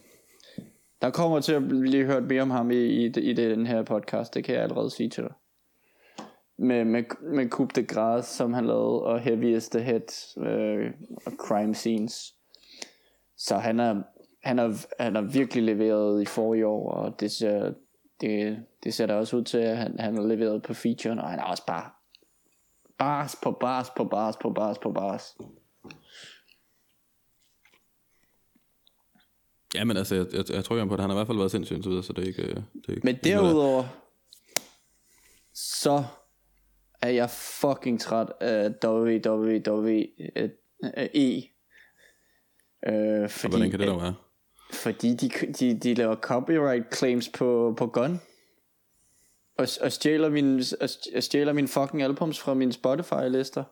[SPEAKER 2] der kommer til at blive hørt mere om ham i, i, i den her podcast, det kan jeg allerede sige til dig. Med, med, med Coupe de Grace, som han lavede, og Heavy is the Head, øh, og Crime Scenes. Så han er, han er, han er virkelig leveret i forrige år, og det ser, det, det ser da også ud til, at han, han har leveret på featuren, og han er også bare bars på bars på bars på bars på bars.
[SPEAKER 1] Ja, men altså, jeg, jeg, jeg tror jo på, at han har i hvert fald været sindssygt indtil videre, så det er ikke... øh, Det er ikke
[SPEAKER 2] Men derudover, så er jeg fucking træt af WWE. Øh,
[SPEAKER 1] Og
[SPEAKER 2] fordi,
[SPEAKER 1] hvordan kan det dog være?
[SPEAKER 2] fordi de, de, de laver copyright claims på, på Gun. Og, og, stjæler min, og stjæler min fucking albums fra mine Spotify-lister.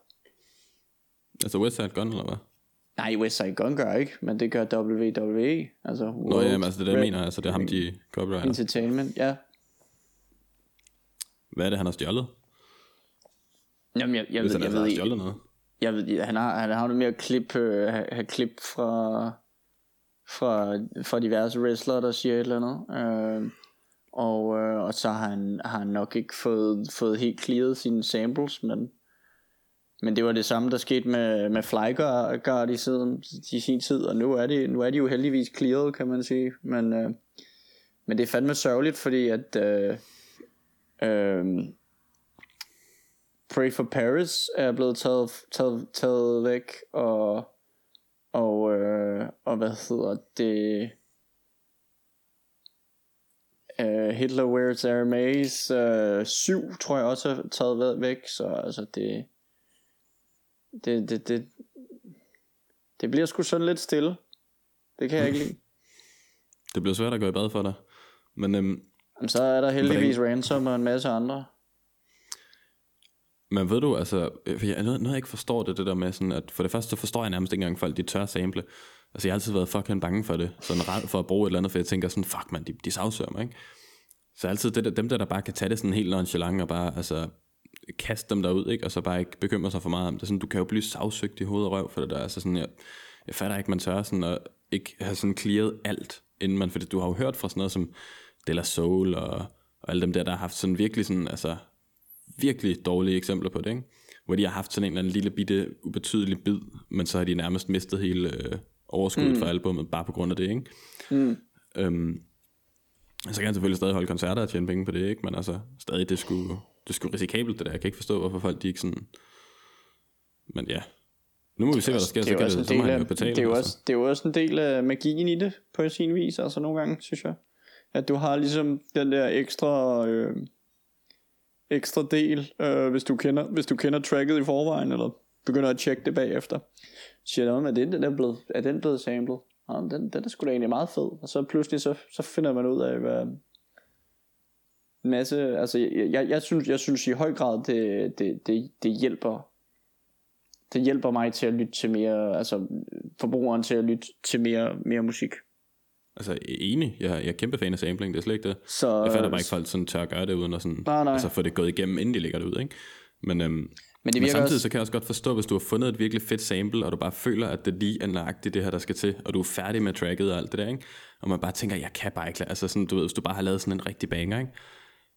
[SPEAKER 1] Altså Westside Gun, eller hvad?
[SPEAKER 2] Nej, Westside Gun gør ikke, men det gør WWE. Altså
[SPEAKER 1] Nå,
[SPEAKER 2] World
[SPEAKER 1] jamen, altså det er det, jeg mener, altså det er ham, de copyrighter.
[SPEAKER 2] Entertainment, ja.
[SPEAKER 1] Hvad er det, han har stjålet?
[SPEAKER 2] Jamen, jeg, jeg,
[SPEAKER 1] Hvis
[SPEAKER 2] ved,
[SPEAKER 1] han
[SPEAKER 2] jeg,
[SPEAKER 1] altså
[SPEAKER 2] ved
[SPEAKER 1] har stjålet noget.
[SPEAKER 2] Jeg ved, han har, han har noget mere klip, øh, klip fra, fra, fra diverse wrestlere, der siger et eller andet. Øh, og, øh, og så har han, har han nok ikke fået, fået helt clearet sine samples, men, men det var det samme, der skete med, med Flyguard i, siden, i sin tid, og nu er, det, nu er de jo heldigvis clearet, kan man sige. Men, øh, men det er fandme sørgeligt, fordi at... Øh, øh, Pray for Paris er blevet taget, taget, taget væk, og, og, øh, og hvad hedder det, uh, Hitler Wears Hermes uh, 7, tror jeg også er taget væ- væk, så altså det, det, det, det, det bliver sgu sådan lidt stille. Det kan jeg ikke lide.
[SPEAKER 1] Det bliver svært at gå i bad for dig. Men øhm,
[SPEAKER 2] Men så er der heldigvis Ransom og en masse andre.
[SPEAKER 1] Men ved du, altså, øh, for jeg, noget, noget jeg ikke forstår det, det der med sådan, at for det første, så forstår jeg nærmest ikke engang folk, de tør sample. Altså, jeg har altid været fucking bange for det, sådan ret for at bruge et eller andet, for jeg tænker sådan, fuck man, de, de sagsøger mig, ikke? Så altid det der, dem der, der bare kan tage det sådan helt nonchalant, og bare, altså, kaste dem derud, ikke? Og så bare ikke bekymre sig for meget om det. Sådan, du kan jo blive sagsøgt i hoved og røv for det der. Altså sådan, jeg, jeg fatter ikke, man tør sådan at ikke have sådan clearet alt, inden man, fordi du har jo hørt fra sådan noget som De La Soul og, og alle dem der, der har haft sådan virkelig sådan, altså, virkelig dårlige eksempler på det, ikke? Hvor de har haft sådan en eller anden lille bitte, ubetydelig bid, men så har de nærmest mistet hele øh, overskuddet mm. for albummet, bare på grund af det, ikke?
[SPEAKER 2] Mm.
[SPEAKER 1] Øhm, så kan han selvfølgelig stadig holde koncerter og tjene penge på det, ikke? Men altså, stadig, det skulle, det skulle risikabelt, det der. Jeg kan ikke forstå, hvorfor folk de ikke sådan... Men ja, nu må vi se, hvad der sker,
[SPEAKER 2] det
[SPEAKER 1] så,
[SPEAKER 2] er,
[SPEAKER 1] kan det, så må
[SPEAKER 2] del
[SPEAKER 1] han
[SPEAKER 2] af,
[SPEAKER 1] jo betale.
[SPEAKER 2] det, er jo
[SPEAKER 1] altså.
[SPEAKER 2] også, det er jo også en del af magien i det, på sin vis, altså nogle gange, synes jeg. At du har ligesom den der ekstra, øh, ekstra del, øh, hvis, du kender, hvis du kender tracket i forvejen, eller begynder at tjekke det bagefter. Siger jeg, at den, den er, blevet, er den blevet samlet? Ja, den, den er sgu da egentlig meget fed. Og så pludselig, så, så finder man ud af, hvad, en masse, altså jeg, jeg, jeg, synes, jeg synes i høj grad, det, det, det, det hjælper det hjælper mig til at lytte til mere, altså forbrugeren til at lytte til mere, mere musik.
[SPEAKER 1] Altså, enig. Jeg, jeg er kæmpe fan af sampling, det er slet ikke det.
[SPEAKER 2] Så,
[SPEAKER 1] Jeg fatter bare ikke, folk sådan tør at gøre det, uden at sådan,
[SPEAKER 2] Nej, nej.
[SPEAKER 1] Altså, få det gået igennem, inden de lægger det ud, ikke? Men, øhm,
[SPEAKER 2] men det
[SPEAKER 1] men samtidig
[SPEAKER 2] også,
[SPEAKER 1] så kan jeg også godt forstå, hvis du har fundet et virkelig fedt sample, og du bare føler, at det lige er nøjagtigt det her, der skal til, og du er færdig med tracket og alt det der, ikke? Og man bare tænker, jeg kan bare ikke altså sådan, du ved, hvis du bare har lavet sådan en rigtig banger, ikke?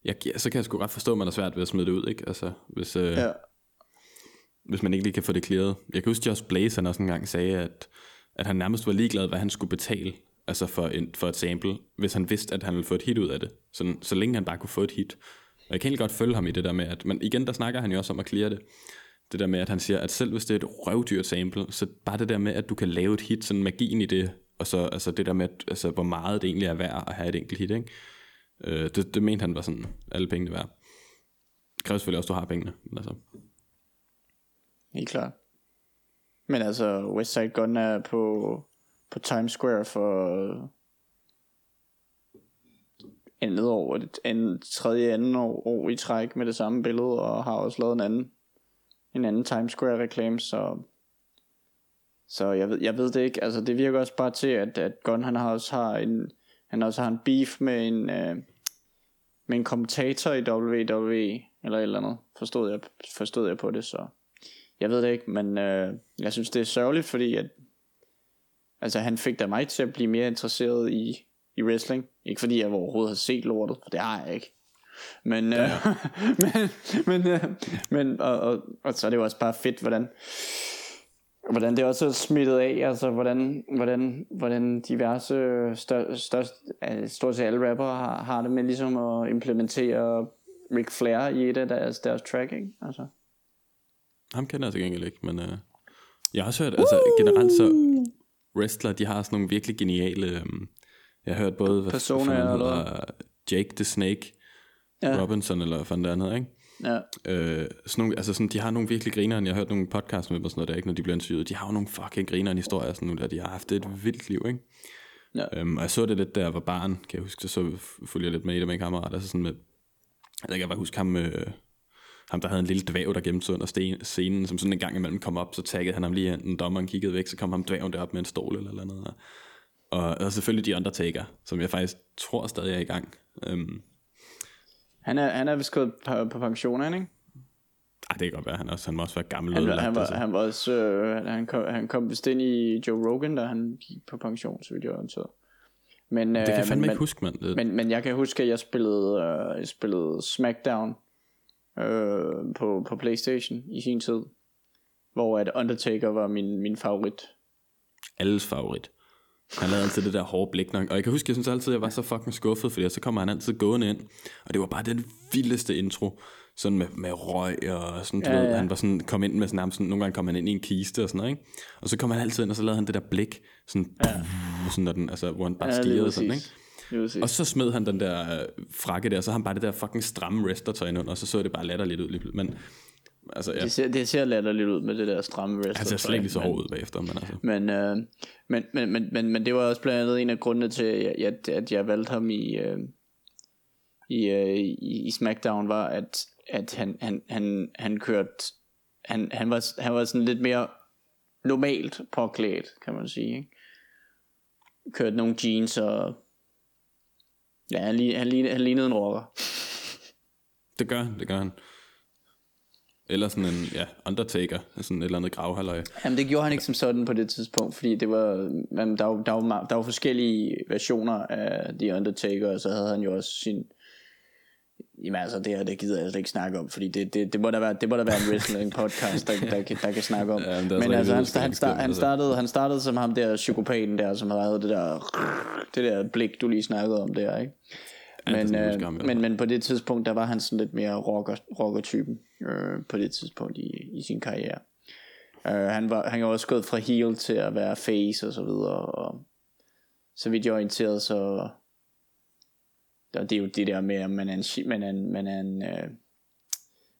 [SPEAKER 1] Jeg, så kan jeg sgu godt forstå, at man er svært ved at smide det ud, ikke? Altså, hvis, øh,
[SPEAKER 2] ja,
[SPEAKER 1] hvis man ikke lige kan få det clearet. Jeg kan huske, Josh Blaze, han også engang sagde, at, at han nærmest var ligeglad, hvad han skulle betale altså for, en, for et sample, hvis han vidste, at han ville få et hit ud af det. Så, så længe han bare kunne få et hit. Og jeg kan helt godt følge ham i det der med, at men igen, der snakker han jo også om at clear det. det der med, at han siger, at selv hvis det er et røvdyrt sample, så bare det der med, at du kan lave et hit, sådan magien i det, og så altså det der med, at, altså, hvor meget det egentlig er værd at have et enkelt hit, ikke? Øh, det, det mente han var sådan, alle pengene værd. Det kræver selvfølgelig også, at du har pengene. Men altså.
[SPEAKER 2] Helt klart. Men altså, Westside Gun er på, på Times Square for øh, andet år, et andet, tredje anden år, år i træk med det samme billede, og har også lavet en anden, en anden Times Square reklame, så så jeg ved, jeg ved det ikke, altså det virker også bare til, at, at Gunn han har også har en, han også har en beef med en, øh, med en kommentator i WWE, eller et eller andet, forstod jeg, forstod jeg på det, så jeg ved det ikke, men øh, jeg synes det er sørgeligt, fordi at, altså han fik da mig til at blive mere interesseret i, i wrestling, ikke fordi jeg overhovedet har set lortet, for det har jeg ikke, men, ja. øh, men, men, øh, men og, og, og så er det jo også bare fedt, hvordan hvordan det også er smittet af, altså hvordan, hvordan, hvordan diverse stør, størst, stort set alle rapper har, har det med ligesom at implementere Ric Flair i et af deres, deres tracking, altså.
[SPEAKER 1] Ham kender jeg til gengæld ikke, men uh, jeg har også hørt, altså generelt så wrestler, de har sådan nogle virkelig geniale, um, jeg har hørt både, hvad
[SPEAKER 2] Persona,
[SPEAKER 1] hedder, Jake the Snake, ja. Robinson eller hvad det andet, ikke?
[SPEAKER 2] Ja.
[SPEAKER 1] Øh, sådan nogle, altså sådan, de har nogle virkelig grineren, jeg har hørt nogle podcasts med dem og sådan noget der, ikke, når de bliver interviewet, de har jo nogle fucking grineren historier, sådan nogle der, de har haft et vildt liv, ikke?
[SPEAKER 2] Ja.
[SPEAKER 1] Øhm, og jeg så det lidt, da jeg var barn, kan jeg huske, så fulgte jeg lidt med i det med en kammerat, altså sådan med, jeg kan bare huske ham, øh, ham der havde en lille dværg, der gemte sig under scenen, som sådan en gang imellem kom op, så taggede han ham lige hen, dommeren kiggede væk, så kom ham dværgen derop med en stol eller eller andet. Og, og selvfølgelig de Undertaker, som jeg faktisk tror stadig er i gang. Øhm,
[SPEAKER 2] han er, han er vist gået på, på pension, ikke?
[SPEAKER 1] Ej, det kan godt være, han, også, han må også være gammel.
[SPEAKER 2] Han,
[SPEAKER 1] ødelagt,
[SPEAKER 2] han, var,
[SPEAKER 1] altså.
[SPEAKER 2] han var også, øh, han, kom, han kom vist ind i Joe Rogan, da han gik på pension, så vidt jeg orienteret. Men,
[SPEAKER 1] det kan jeg
[SPEAKER 2] øh,
[SPEAKER 1] fandme
[SPEAKER 2] men,
[SPEAKER 1] ikke huske, mand.
[SPEAKER 2] Men, men jeg kan huske, at jeg spillede, øh, jeg spillede Smackdown øh, på, på Playstation i sin tid. Hvor at Undertaker var min, min favorit.
[SPEAKER 1] Alles favorit. Han lavede altid det der hårde blik nok. Og jeg kan huske, jeg synes altid, jeg var så fucking skuffet, fordi så kommer han altid gående ind. Og det var bare den vildeste intro. Sådan med, med røg og sådan, du
[SPEAKER 2] Ja,
[SPEAKER 1] ved,
[SPEAKER 2] ja.
[SPEAKER 1] han var sådan, kom ind med sådan, sådan, nogle gange kom han ind i en kiste og sådan noget, ikke? Og så kom han altid ind, og så lavede han det der blik, sådan, ja. sådan når den, altså, hvor han bare
[SPEAKER 2] Ja,
[SPEAKER 1] stirrede sådan, ikke? Og så smed han den der øh, frakke der, så har han bare det der fucking stramme wrestlertøj ind under, og så så det bare latterligt ud. Men, altså, ja,
[SPEAKER 2] Det ser, det ser latterligt ud med det der stramme wrestler.
[SPEAKER 1] han ser slet ikke så hård ud bagefter, men altså.
[SPEAKER 2] Men, øh, men, men, men, men, men det var også blandt andet en af grundene til, at jeg, at jeg valgte ham i, øh, i, øh, i, i SmackDown, var, at, at han, han, han, han kørte, han, han, var, han var sådan lidt mere normalt påklædt, kan man sige. Ikke? Kørte nogle jeans og... Ja, han, li- han, lignede, han lignede en rocker.
[SPEAKER 1] Det gør han, det gør han. Eller sådan en, ja, Undertaker, sådan et eller andet gravhalløj.
[SPEAKER 2] Jamen det gjorde han ikke som sådan på det tidspunkt, fordi det var, jamen, der, var, der, var, der var forskellige versioner af The Undertaker, og så havde han jo også sin, jamen altså det her, det gider jeg altså ikke snakke om, fordi det, det, det, må, da være, det må da være en wrestling podcast, der, der, der, der kan snakke om.
[SPEAKER 1] Ja, men
[SPEAKER 2] men
[SPEAKER 1] altså
[SPEAKER 2] altså han, han, han, start, han, startede, han startede som ham der psykopaten der, som havde det der, det der blik, du lige snakkede om der, ikke?
[SPEAKER 1] Ja,
[SPEAKER 2] Men, øh,
[SPEAKER 1] ham, i hvert
[SPEAKER 2] men, men på det tidspunkt, der var han sådan lidt mere rocker, rocker-typen øh, på det tidspunkt i, i sin karriere. Uh, han, var, han er også gået fra heel til at være face og så videre, og så vidt jeg er orienteret, så og det er jo det der med, om man er en, man er en, man er en øh,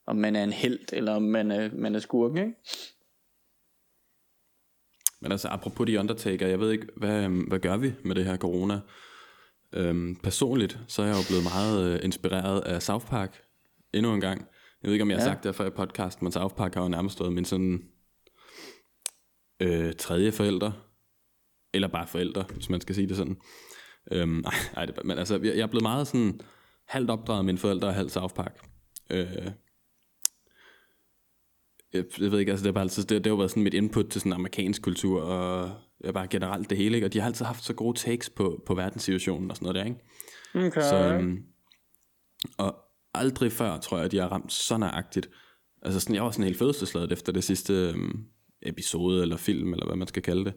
[SPEAKER 2] om man er en held, eller om man er, man er skurken, ikke?
[SPEAKER 1] Men altså, apropos de Undertaker, jeg ved ikke, hvad, øhm, hvad gør vi med det her corona? Øhm, personligt, så er jeg jo blevet meget øh, inspireret af South Park endnu en gang. Jeg ved ikke, om jeg har
[SPEAKER 2] Ja.
[SPEAKER 1] sagt det før i podcasten, men South Park har jo nærmest været min sådan øh, tredje forældre. Eller bare forældre, hvis man skal sige det sådan. Øhm, nej, det, men altså, jeg, jeg er blevet meget sådan halvt opdraget af mine forældre og halvt South Park. Øh, jeg, jeg ved ikke, altså det har, bare altid, det, det har været sådan mit input til sådan amerikansk kultur, og ja, bare generelt det hele, ikke? og de har altid haft så gode takes på, på verdenssituationen og sådan noget der, ikke?
[SPEAKER 2] Okay.
[SPEAKER 1] Så, øhm, og aldrig før, tror jeg, at de har ramt så nøjagtigt. Altså sådan, jeg var sådan helt fødselsladet efter det sidste øhm, episode, eller film, eller hvad man skal kalde det.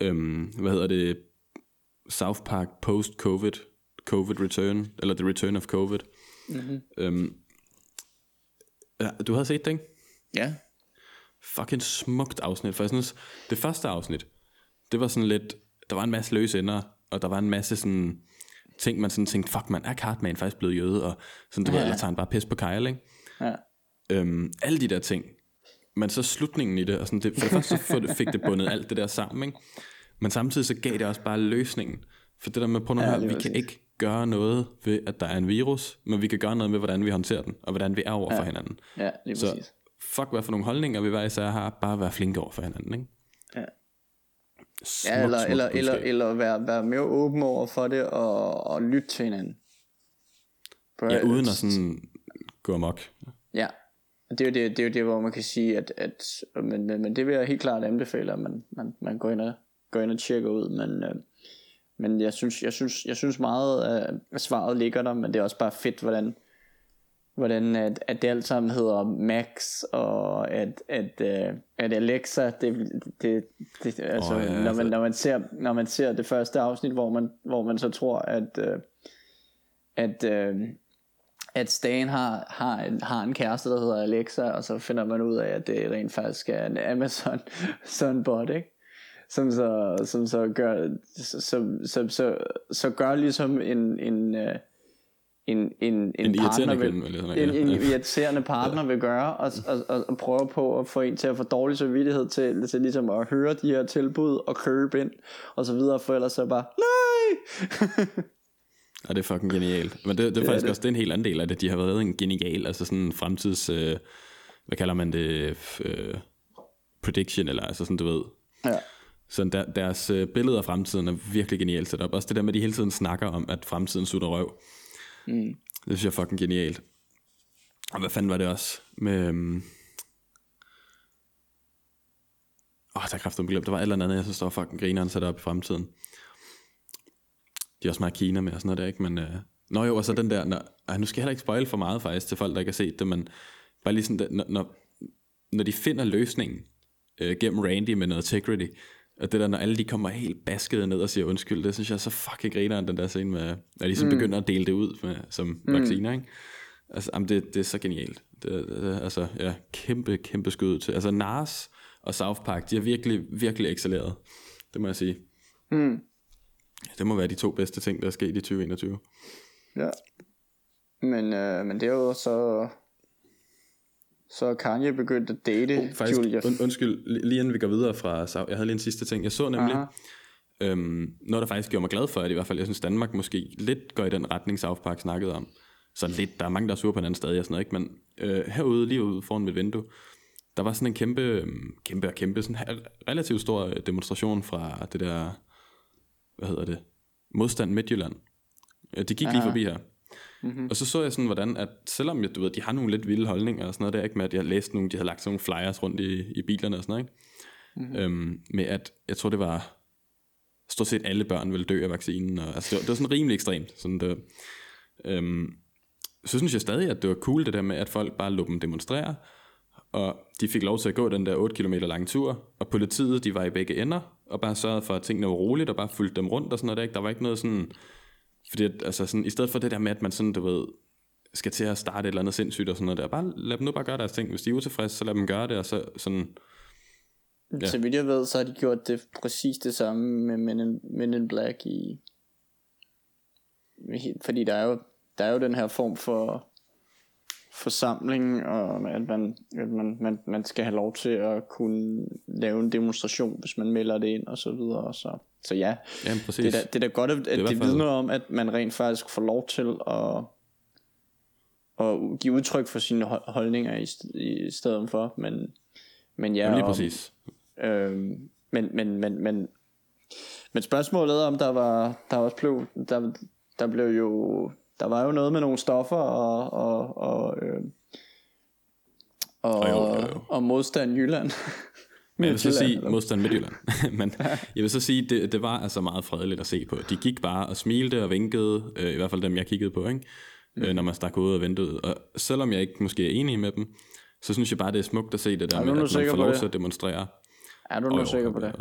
[SPEAKER 1] Øhm, hvad hedder det? South Park Post-Covid, Covid Return, eller The Return of Covid.
[SPEAKER 2] Mm-hmm.
[SPEAKER 1] Øhm, ja, du havde set det, ikke?
[SPEAKER 2] Ja.
[SPEAKER 1] fucking smukt afsnit. For jeg synes, det første afsnit, det var sådan lidt, der var en masse løse ender, og der var en masse sådan ting, man sådan tænkte, fuck man, er Cartman faktisk blevet jøde, og sådan, du ja. ved, eller tager han bare pis på Kyle, ikke?
[SPEAKER 2] Ja.
[SPEAKER 1] Øhm, alle de der ting. Men så slutningen i det, og sådan det, for det første så fik det bundet alt det der sammen, ikke? Men samtidig så gav det også bare løsningen. For det der med, prøv nu
[SPEAKER 2] Ja, lige
[SPEAKER 1] vi kan ikke gøre noget ved, at der er en virus, men vi kan gøre noget med, hvordan vi håndterer den, og hvordan vi er over ja. for hinanden.
[SPEAKER 2] Ja, lige
[SPEAKER 1] Så
[SPEAKER 2] præcis.
[SPEAKER 1] fuck, hvad for nogle holdninger vi hver især har, bare være flinke over for hinanden, ikke?
[SPEAKER 2] Ja.
[SPEAKER 1] Smuk,
[SPEAKER 2] Ja, eller,
[SPEAKER 1] smuk
[SPEAKER 2] eller, eller,
[SPEAKER 1] budskab.
[SPEAKER 2] eller være, være mere åben over for det, og, og lytte til hinanden. For,
[SPEAKER 1] Ja, uden at sådan gå amok.
[SPEAKER 2] Ja, det er jo det, det, er jo det hvor man kan sige, at, at men, men, men det vil jeg helt klart anbefale, at man, man, man går, ind og, går ind og tjekker ud, men, øh, men jeg synes, jeg synes, jeg synes meget af svaret ligger der, men det er også bare fedt, hvordan, hvordan at, at det alt sammen hedder Max, og at, at, øh, at Alexa, det, det, det altså, oh,
[SPEAKER 1] ja,
[SPEAKER 2] når, man,
[SPEAKER 1] altså-
[SPEAKER 2] når, man ser, når man ser det første afsnit, hvor man, hvor man så tror, at, øh, at, øh, at Stan har, har, en, har en kæreste, der hedder Alexa, og så finder man ud af, at det rent faktisk er en Amazon sådan bot, ikke? Som så, som så gør, som, som, så, så gør ligesom en, en, øh, en, en, en,
[SPEAKER 1] En
[SPEAKER 2] partner vil,
[SPEAKER 1] kvinde,
[SPEAKER 2] en,
[SPEAKER 1] ja.
[SPEAKER 2] en irriterende partner vil gøre, og, og, og, og prøve på at få en til at få dårlig samvittighed til, til ligesom at høre de her tilbud og købe ind, og så videre, for ellers så bare, nej!
[SPEAKER 1] Og det er fucking genialt. Men det, det er
[SPEAKER 2] er
[SPEAKER 1] faktisk
[SPEAKER 2] det.
[SPEAKER 1] også det er en helt anden del af det. De har været en genial, altså sådan en fremtids, øh, hvad kalder man det, øh, prediction, eller altså sådan, du ved.
[SPEAKER 2] ja.
[SPEAKER 1] Så der, deres øh, billede af fremtiden er virkelig genialt sat op. Også det der med, at de hele tiden snakker om, at fremtiden sutter røv.
[SPEAKER 2] Mm.
[SPEAKER 1] Det synes jeg er fucking genialt. Og hvad fanden var det også med... Øhm... Åh, der er kraftigt glemt. Der var et eller andet, jeg synes, der var fucking grineren sat op i fremtiden. De er også meget Kina med og sådan noget der, ikke? Men, øh... Nå jo, og så den der... Når... Ej, nu skal jeg heller ikke spoil for meget faktisk til folk, der ikke har set det, men bare lige sådan, der, når, når, når de finder løsningen øh, gennem Randy med noget integrity, og det der, når alle de kommer helt baskede ned og siger undskyld, det synes jeg er så fucking grineren, den der scene med, når de så mm. begynder at dele det ud med, som mm. vacciner, ikke? Altså, jamen, det, det er så genialt. Det, det, altså, ja, kæmpe, kæmpe skud til. Altså, Nars og South Park, de har virkelig, virkelig excelleret. Det må jeg sige.
[SPEAKER 2] Mm.
[SPEAKER 1] Det må være de to bedste ting, der er sket i 2021.
[SPEAKER 2] Ja. Men, øh, men det er jo så... Så Kanye begyndt at date oh,
[SPEAKER 1] Faktisk,
[SPEAKER 2] Julia.
[SPEAKER 1] und, undskyld, li- lige inden vi går videre fra South, jeg havde lige en sidste ting. Jeg så nemlig,
[SPEAKER 2] Aha.
[SPEAKER 1] øhm, noget der faktisk gjorde mig glad for, at i hvert fald, jeg synes Danmark måske lidt går i den retning, South Park snakkede om. Så lidt, der er mange, der er sure på hinanden stadig og sådan noget, ikke? men øh, herude, lige ude foran mit vindue, der var sådan en kæmpe, øhm, kæmpe og kæmpe, sådan relativt stor øh, demonstration fra det der, hvad hedder det, Modstand Midtjylland. Øh, De gik lige
[SPEAKER 2] Aha.
[SPEAKER 1] forbi her. Mm-hmm. Og så så jeg sådan, hvordan, at selvom jeg, du ved, de har nogle lidt vilde holdninger og sådan noget der, ikke med, at jeg læste nogle, de havde lagt sådan nogle flyers rundt i, i bilerne og sådan noget, ikke? Mm-hmm. Øhm, med at, jeg tror det var, stort set alle børn ville dø af vaccinen, og, altså det var, det var sådan rimelig ekstremt. Sådan det, øhm, så synes jeg stadig, at det var cool det der med, at folk bare lå dem demonstrere, og de fik lov til at gå den der 8 km lange tur, og politiet, de var i begge ender, og bare sørgede for, at tingene var roligt, og bare fulgte dem rundt og sådan noget der, ikke? Der var ikke noget sådan, fordi at, altså sådan, i stedet for det der med, at man sådan, du ved, skal til at starte et eller andet sindssygt og sådan noget der, bare lad dem nu bare gøre deres ting. Hvis de er utilfredse, så lad dem gøre det, og så sådan,
[SPEAKER 2] Ja. Så vidt jeg ved, så har de gjort det præcis det samme med Men in, Men in Black i... Fordi der er jo, der er jo den her form for forsamling, og at, man, at man, man, man skal have lov til at kunne lave en demonstration, hvis man melder det ind og så videre. Så, så ja,
[SPEAKER 1] ja, præcis.
[SPEAKER 2] det er, da, det er da godt, at, det
[SPEAKER 1] fald-
[SPEAKER 2] vidner om, at man rent faktisk får lov til at, at give udtryk for sine hold- holdninger i, i stedet for. Men, men ja,
[SPEAKER 1] Jamen, lige præcis.
[SPEAKER 2] Øhm, men, men, men, men, men spørgsmålet er, om der var, der også blev, der, der blev jo, der var jo noget med nogle stoffer og, og, og, øh, og,
[SPEAKER 1] Og jo, jo, jo.
[SPEAKER 2] og modstand Jylland.
[SPEAKER 1] Men jeg vil så sige,
[SPEAKER 2] eller-
[SPEAKER 1] modstand Midtjylland. Men jeg vil så sige, det, det var altså meget fredeligt at se på. De gik bare og smilte og vinkede, øh, i hvert fald dem, jeg kiggede på, ikke?
[SPEAKER 2] Mm.
[SPEAKER 1] Øh, når man stak ud af vinduet. Og selvom jeg ikke måske er enig med dem, så synes jeg bare, det er smukt at se det der
[SPEAKER 2] Er du
[SPEAKER 1] med, at man får lov til at demonstrere.
[SPEAKER 2] Er du nu
[SPEAKER 1] jo,
[SPEAKER 2] sikker på det?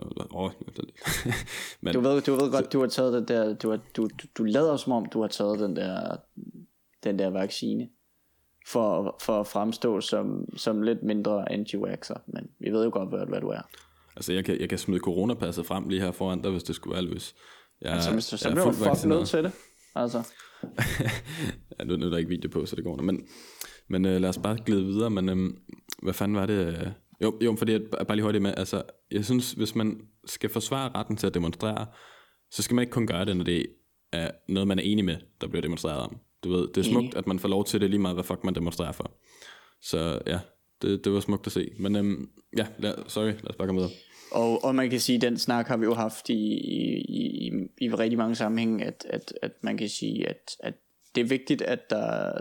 [SPEAKER 1] Men,
[SPEAKER 2] Du ved, du ved godt, du har taget den der, du, har, du, du, du lader som om, du har taget den der, den der vaccine. For, for at fremstå som, som lidt mindre anti-waxer, men vi ved jo godt, hvad, hvad du er.
[SPEAKER 1] Altså, jeg kan, jeg kan smide coronapasset frem lige her foran dig, hvis det skulle være løs. Jeg,
[SPEAKER 2] Altså, hvis du så
[SPEAKER 1] er
[SPEAKER 2] bliver du fucking nødt til det. Altså,
[SPEAKER 1] ja, nu, nu er der ikke video på, så det går nok. Men, men øh, lad os bare glide videre. Men øh, hvad fanden var det? Øh? Jo, jo, fordi jeg bare lige hurtigt med. Altså, jeg synes, hvis man skal forsvare retten til at demonstrere, så skal man ikke kun gøre det, når det er noget, man er enig med, der bliver demonstreret om. Du ved, det er smukt, at man får lov til det lige meget, hvad fuck man demonstrerer for. Så ja, det, det var smukt at se. Men øhm, ja, lad, sorry, lad os bare komme videre.
[SPEAKER 2] og, og man kan sige, at den snak har vi jo haft i, i, i, i rigtig mange sammenhænge, at, at, at man kan sige, at, at det er vigtigt, at, der,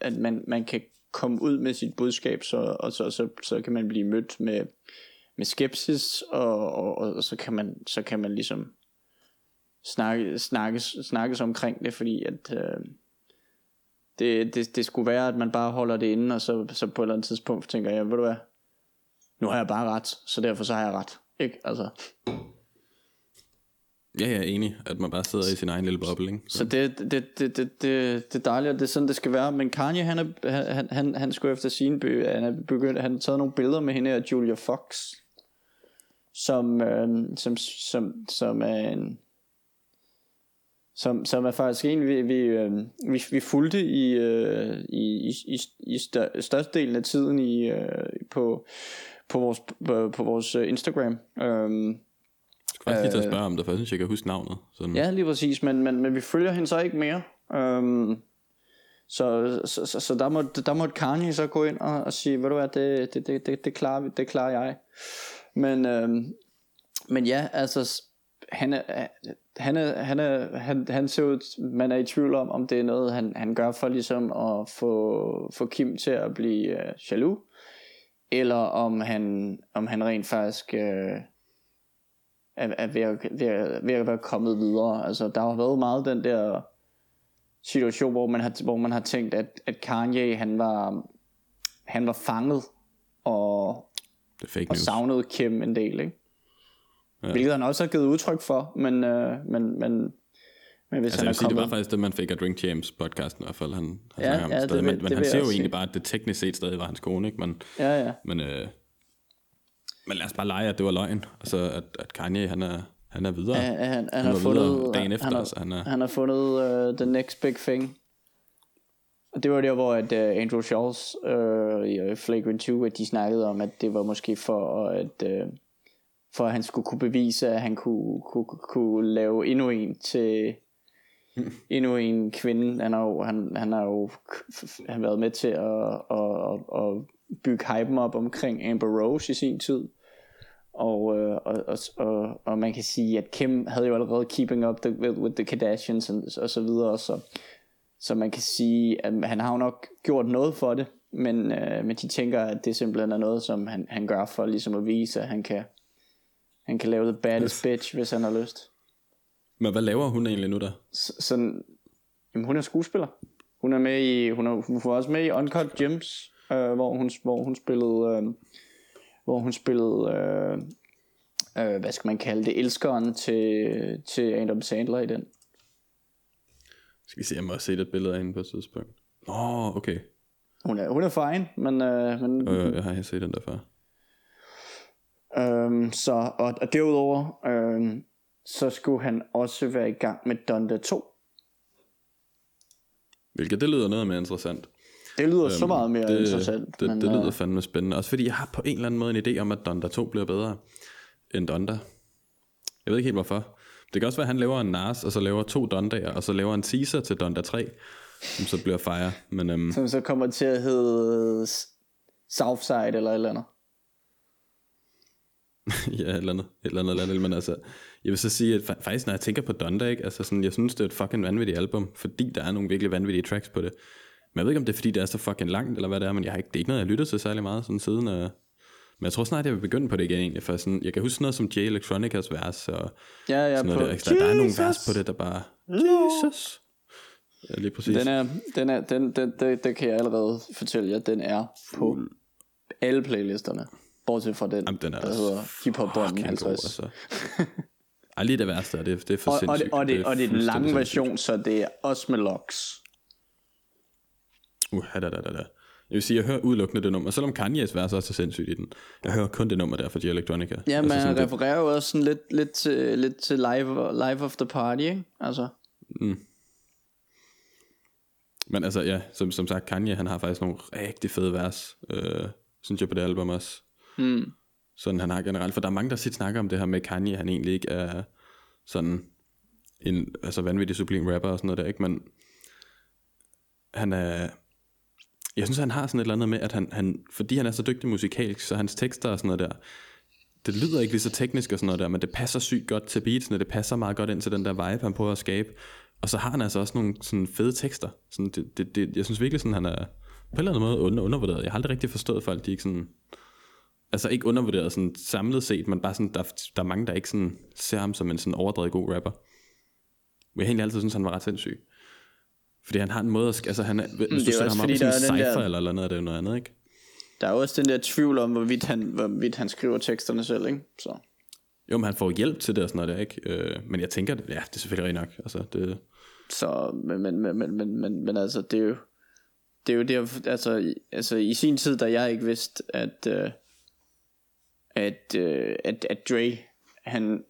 [SPEAKER 2] at man, man kan komme ud med sit budskab, så, og så, så, så kan man blive mødt med, med skepsis, og, og, og så, kan man, så kan man ligesom snakke, snakkes, snakkes omkring det, fordi at øh, det, det, det skulle være, at man bare holder det inde, og så, så på et eller andet tidspunkt tænker jeg, ved du hvad, nu har jeg bare ret, så derfor så har jeg ret. Ikke? Altså,
[SPEAKER 1] Ja, jeg er enig, at man bare sidder i sin egen lille boble, ikke?
[SPEAKER 2] så det, det, det, det, det, det er dejligt, og det er sådan, det skal være. Men Kanye, han, er, han, han, han skulle efter sin bø, han er begyndt, han har taget nogle billeder med hende af Julia Fox, som, øh, som, som, som er en, som, som er faktisk en, vi, vi, øh, vi, vi fulgte i, øh, i, i, i, i stør, størstedelen af tiden i, øh, på, på, vores, på, på vores øh, Instagram. Øhm,
[SPEAKER 1] Jeg skal faktisk lige til at spørge om det, for jeg synes, jeg kan huske navnet. Sådan.
[SPEAKER 2] Ja, lige præcis, men, men, men vi følger hende så ikke mere. Øhm, så, så, så, så der, måtte, der måtte Kanye så gå ind og, og sige, ved du hvad, det, det, det, det, det, klarer, vi- det klarer jeg. Men, øhm, men ja, altså, han er, han, er, han, er, han, han ser ud, man er i tvivl om, om det er noget, han, han gør for ligesom at få, få Kim til at blive øh, jaloux, eller om han, om han rent faktisk... Øh, er, er ved, at, ved, at, ved at være kommet videre. Altså, der har været meget den der situation, hvor man har, hvor man har tænkt, at, at Kanye, han var, han var fanget og,
[SPEAKER 1] Det er fake
[SPEAKER 2] og
[SPEAKER 1] news.
[SPEAKER 2] savnede Kim en del, ikke?
[SPEAKER 1] Ja.
[SPEAKER 2] Hvilket han også har givet udtryk for, men, øh, men, men, men hvis
[SPEAKER 1] Altså,
[SPEAKER 2] han er
[SPEAKER 1] sige, det
[SPEAKER 2] kommet...
[SPEAKER 1] var faktisk det, man fik af Drink Champs podcasten i hvert fald. Han, han
[SPEAKER 2] Ja, ja, det
[SPEAKER 1] stadig.
[SPEAKER 2] vil-
[SPEAKER 1] men, men
[SPEAKER 2] det
[SPEAKER 1] han
[SPEAKER 2] vil
[SPEAKER 1] siger jo egentlig
[SPEAKER 2] sige.
[SPEAKER 1] bare, at det teknisk set stadig var hans kone, ikke? Men,
[SPEAKER 2] Ja, ja.
[SPEAKER 1] men, øh, men lad os bare lege, at det var løgn. Altså, at, at Kanye, han er, han er videre.
[SPEAKER 2] Ja, han, han,
[SPEAKER 1] Han
[SPEAKER 2] har fundet,
[SPEAKER 1] dagen efter,
[SPEAKER 2] han, har,
[SPEAKER 1] altså, han er-
[SPEAKER 2] han har fundet uh, the next big thing. Og det var der, hvor at, uh, Andrew Schultz uh, i Flagrant 2, at de snakkede om, at det var måske for at, uh, for at han skulle kunne bevise, at han kunne, kunne, kunne lave endnu en til endnu en kvinde. Han har jo, han, han har jo han været med til at, at, at, at bygge hypen op omkring Amber Rose i sin tid. Og, øh, og, og, og, og man kan sige, at Kim havde jo allerede keeping up the, with, with the Kardashians og, og så videre, så, så man kan sige, at han har jo nok gjort noget for det, men, øh, men de tænker, at det simpelthen er noget, som han, han gør for ligesom at vise, at han kan, han kan lave the baddest bitch, hvis han har lyst.
[SPEAKER 1] Men hvad laver hun egentlig nu der?
[SPEAKER 2] Så, sådan, jamen, hun er skuespiller. Hun er med i, hun, er, hun var også med i Uncut Gems, øh, hvor, hun, hvor hun spillede, øh, hvor hun spillede, øh, øh, hvad skal man kalde det, elskeren til, til Adam Sandler i den.
[SPEAKER 1] Skal vi se, jeg må set et billede af hende på et tidspunkt. Åh, oh, okay.
[SPEAKER 2] Hun er, hun er fine, men, øh, men
[SPEAKER 1] Øh, jeg har jeg set den der før.
[SPEAKER 2] Øh, så, og, og derudover, øh, så skulle han også være i gang med Donda 2.
[SPEAKER 1] Hvilket det lyder noget mere interessant.
[SPEAKER 2] Det lyder øhm, så meget mere
[SPEAKER 1] det,
[SPEAKER 2] interessant.
[SPEAKER 1] Det,
[SPEAKER 2] men,
[SPEAKER 1] det lyder
[SPEAKER 2] øh,
[SPEAKER 1] fandme spændende. Også fordi jeg har på en eller anden måde en idé om, at Donda 2 bliver bedre end Donda. Jeg ved ikke helt hvorfor. Det kan også være, at han laver en Nars, og så laver to Dondaer, og så laver en teaser til Donda 3, som så bliver Fire. Men øhm,
[SPEAKER 2] som så kommer til at hedde Southside eller et eller andet.
[SPEAKER 1] ja, et eller andet, et eller andet, et eller andet. Men altså, jeg vil så sige, at fa- faktisk, når jeg tænker på Donda, ikke, altså sådan, jeg synes, det er et fucking vanvittigt album, fordi der er nogle virkelig vanvittige tracks på det. Men jeg ved ikke, om det er, fordi det er så fucking langt, eller hvad det er, men jeg har ikke, det er ikke noget, jeg lytter til særlig meget sådan siden. Øh, men jeg tror snart, jeg vil begynde på det igen egentlig, for sådan, jeg kan huske sådan noget som J Electronicas vers, og
[SPEAKER 2] Ja, ja,
[SPEAKER 1] sådan
[SPEAKER 2] på
[SPEAKER 1] noget der, ekstra. der er nogle vers på det, der bare, Jesus. Ja, lige præcis.
[SPEAKER 2] Den er, den er, den, den, den, den kan jeg allerede fortælle jer, den er på alle playlisterne. Bortset fra den,
[SPEAKER 1] Jamen, den er
[SPEAKER 2] der hedder Hip Hop
[SPEAKER 1] fucking
[SPEAKER 2] 50.
[SPEAKER 1] god, altså. Ej, lige det værste, er, det, det er for
[SPEAKER 2] og, og,
[SPEAKER 1] sindssygt.
[SPEAKER 2] det, og, det, og det er den lange version, så det er også med locks.
[SPEAKER 1] Uh, da, da, da, da. Jeg vil sige, jeg hører udelukkende det nummer, selvom Kanye's vers også er sindssygt i den. Jeg hører kun det nummer der for G Electronica.
[SPEAKER 2] Ja, men
[SPEAKER 1] altså, sådan, det,
[SPEAKER 2] refererer jo også sådan lidt, lidt, til, lidt til live, live of the party, ikke? Altså,
[SPEAKER 1] Men altså, ja, som, som sagt, Kanye, han har faktisk nogle rigtig fede vers, øh, synes jeg på det album også
[SPEAKER 2] mm,
[SPEAKER 1] Sådan han har generelt, for der er mange, der sit snakker om det her med Kanye, han egentlig ikke er sådan en altså vanvittig sublim rapper og sådan noget der, ikke? Men han er, jeg synes, han har sådan et eller andet med, at han, han fordi han er så dygtig musikalsk, så hans tekster og sådan noget der, det lyder ikke lige så teknisk og sådan noget der, men det passer sygt godt til beatsene, det passer meget godt ind til den der vibe, han prøver at skabe. Og så har han altså også nogle sådan fede tekster. Sådan, det, det, det, jeg synes virkelig, sådan, han er på en eller anden måde under, undervurderet. Jeg har aldrig rigtig forstået folk, de ikke sådan... Altså ikke undervurderet sådan samlet set, men bare sådan, der, der er mange, der ikke sådan ser ham som en sådan overdrevet god rapper. Men jeg egentlig altid synes han var ret sindssyg. Fordi han har en måde at... Altså han er, hvis
[SPEAKER 2] det
[SPEAKER 1] du sætter ham op i sådan en
[SPEAKER 2] er
[SPEAKER 1] cypher
[SPEAKER 2] der-
[SPEAKER 1] eller, eller noget, er det jo noget andet, ikke?
[SPEAKER 2] der er også den der tvivl om, hvorvidt han, hvorvidt han skriver teksterne selv, ikke? Så.
[SPEAKER 1] Jo, men han får hjælp til det og sådan noget der, ikke? Øh, men jeg tænker, ja, det er selvfølgelig nok. Altså, det,
[SPEAKER 2] Så, men, men, men, men, men, men, men altså, det er jo, det er jo der, altså, altså i sin tid, da jeg ikke vidste, at, øh, at, øh, at, at Dre, han,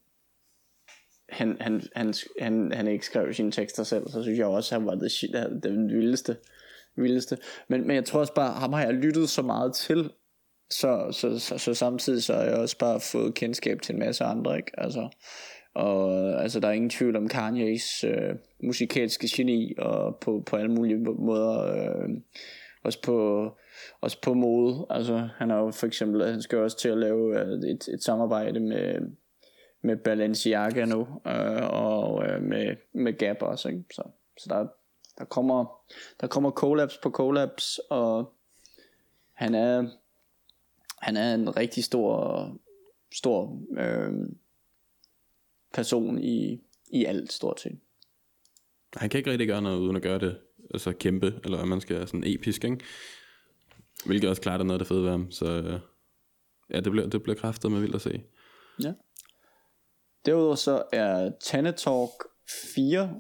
[SPEAKER 2] han, han, han, han, han ikke skrev sine tekster selv, så synes jeg også, at han var det shit, den vildeste, vildeste. Men, men jeg tror også bare, ham har jeg lyttet så meget til, så, så, så, så samtidig så har jeg også bare fået kendskab til en masse andre, ikke? Altså, og altså, der er ingen tvivl om Kanye's øh, musikalske geni, og på, på alle mulige måder, øh, også på også på mode. Altså, han har jo for eksempel, øh, han skal også til at lave øh, et, et samarbejde med, med Balenciaga nu, øh, og øh, med, med Gap også, ikke? Så, så der, der kommer, der kommer collabs på collabs, og han er, han er en rigtig stor, stor øh, person i, i alt stort set.
[SPEAKER 1] han kan ikke rigtig gøre noget, uden at gøre det altså kæmpe, eller hvad man skal sådan episk, ikke? Hvilket også klart er noget der fede ved ham, så øh, ja, det bliver, det bliver kræftet med vildt at se.
[SPEAKER 2] Ja. Derudover så er Talk 4,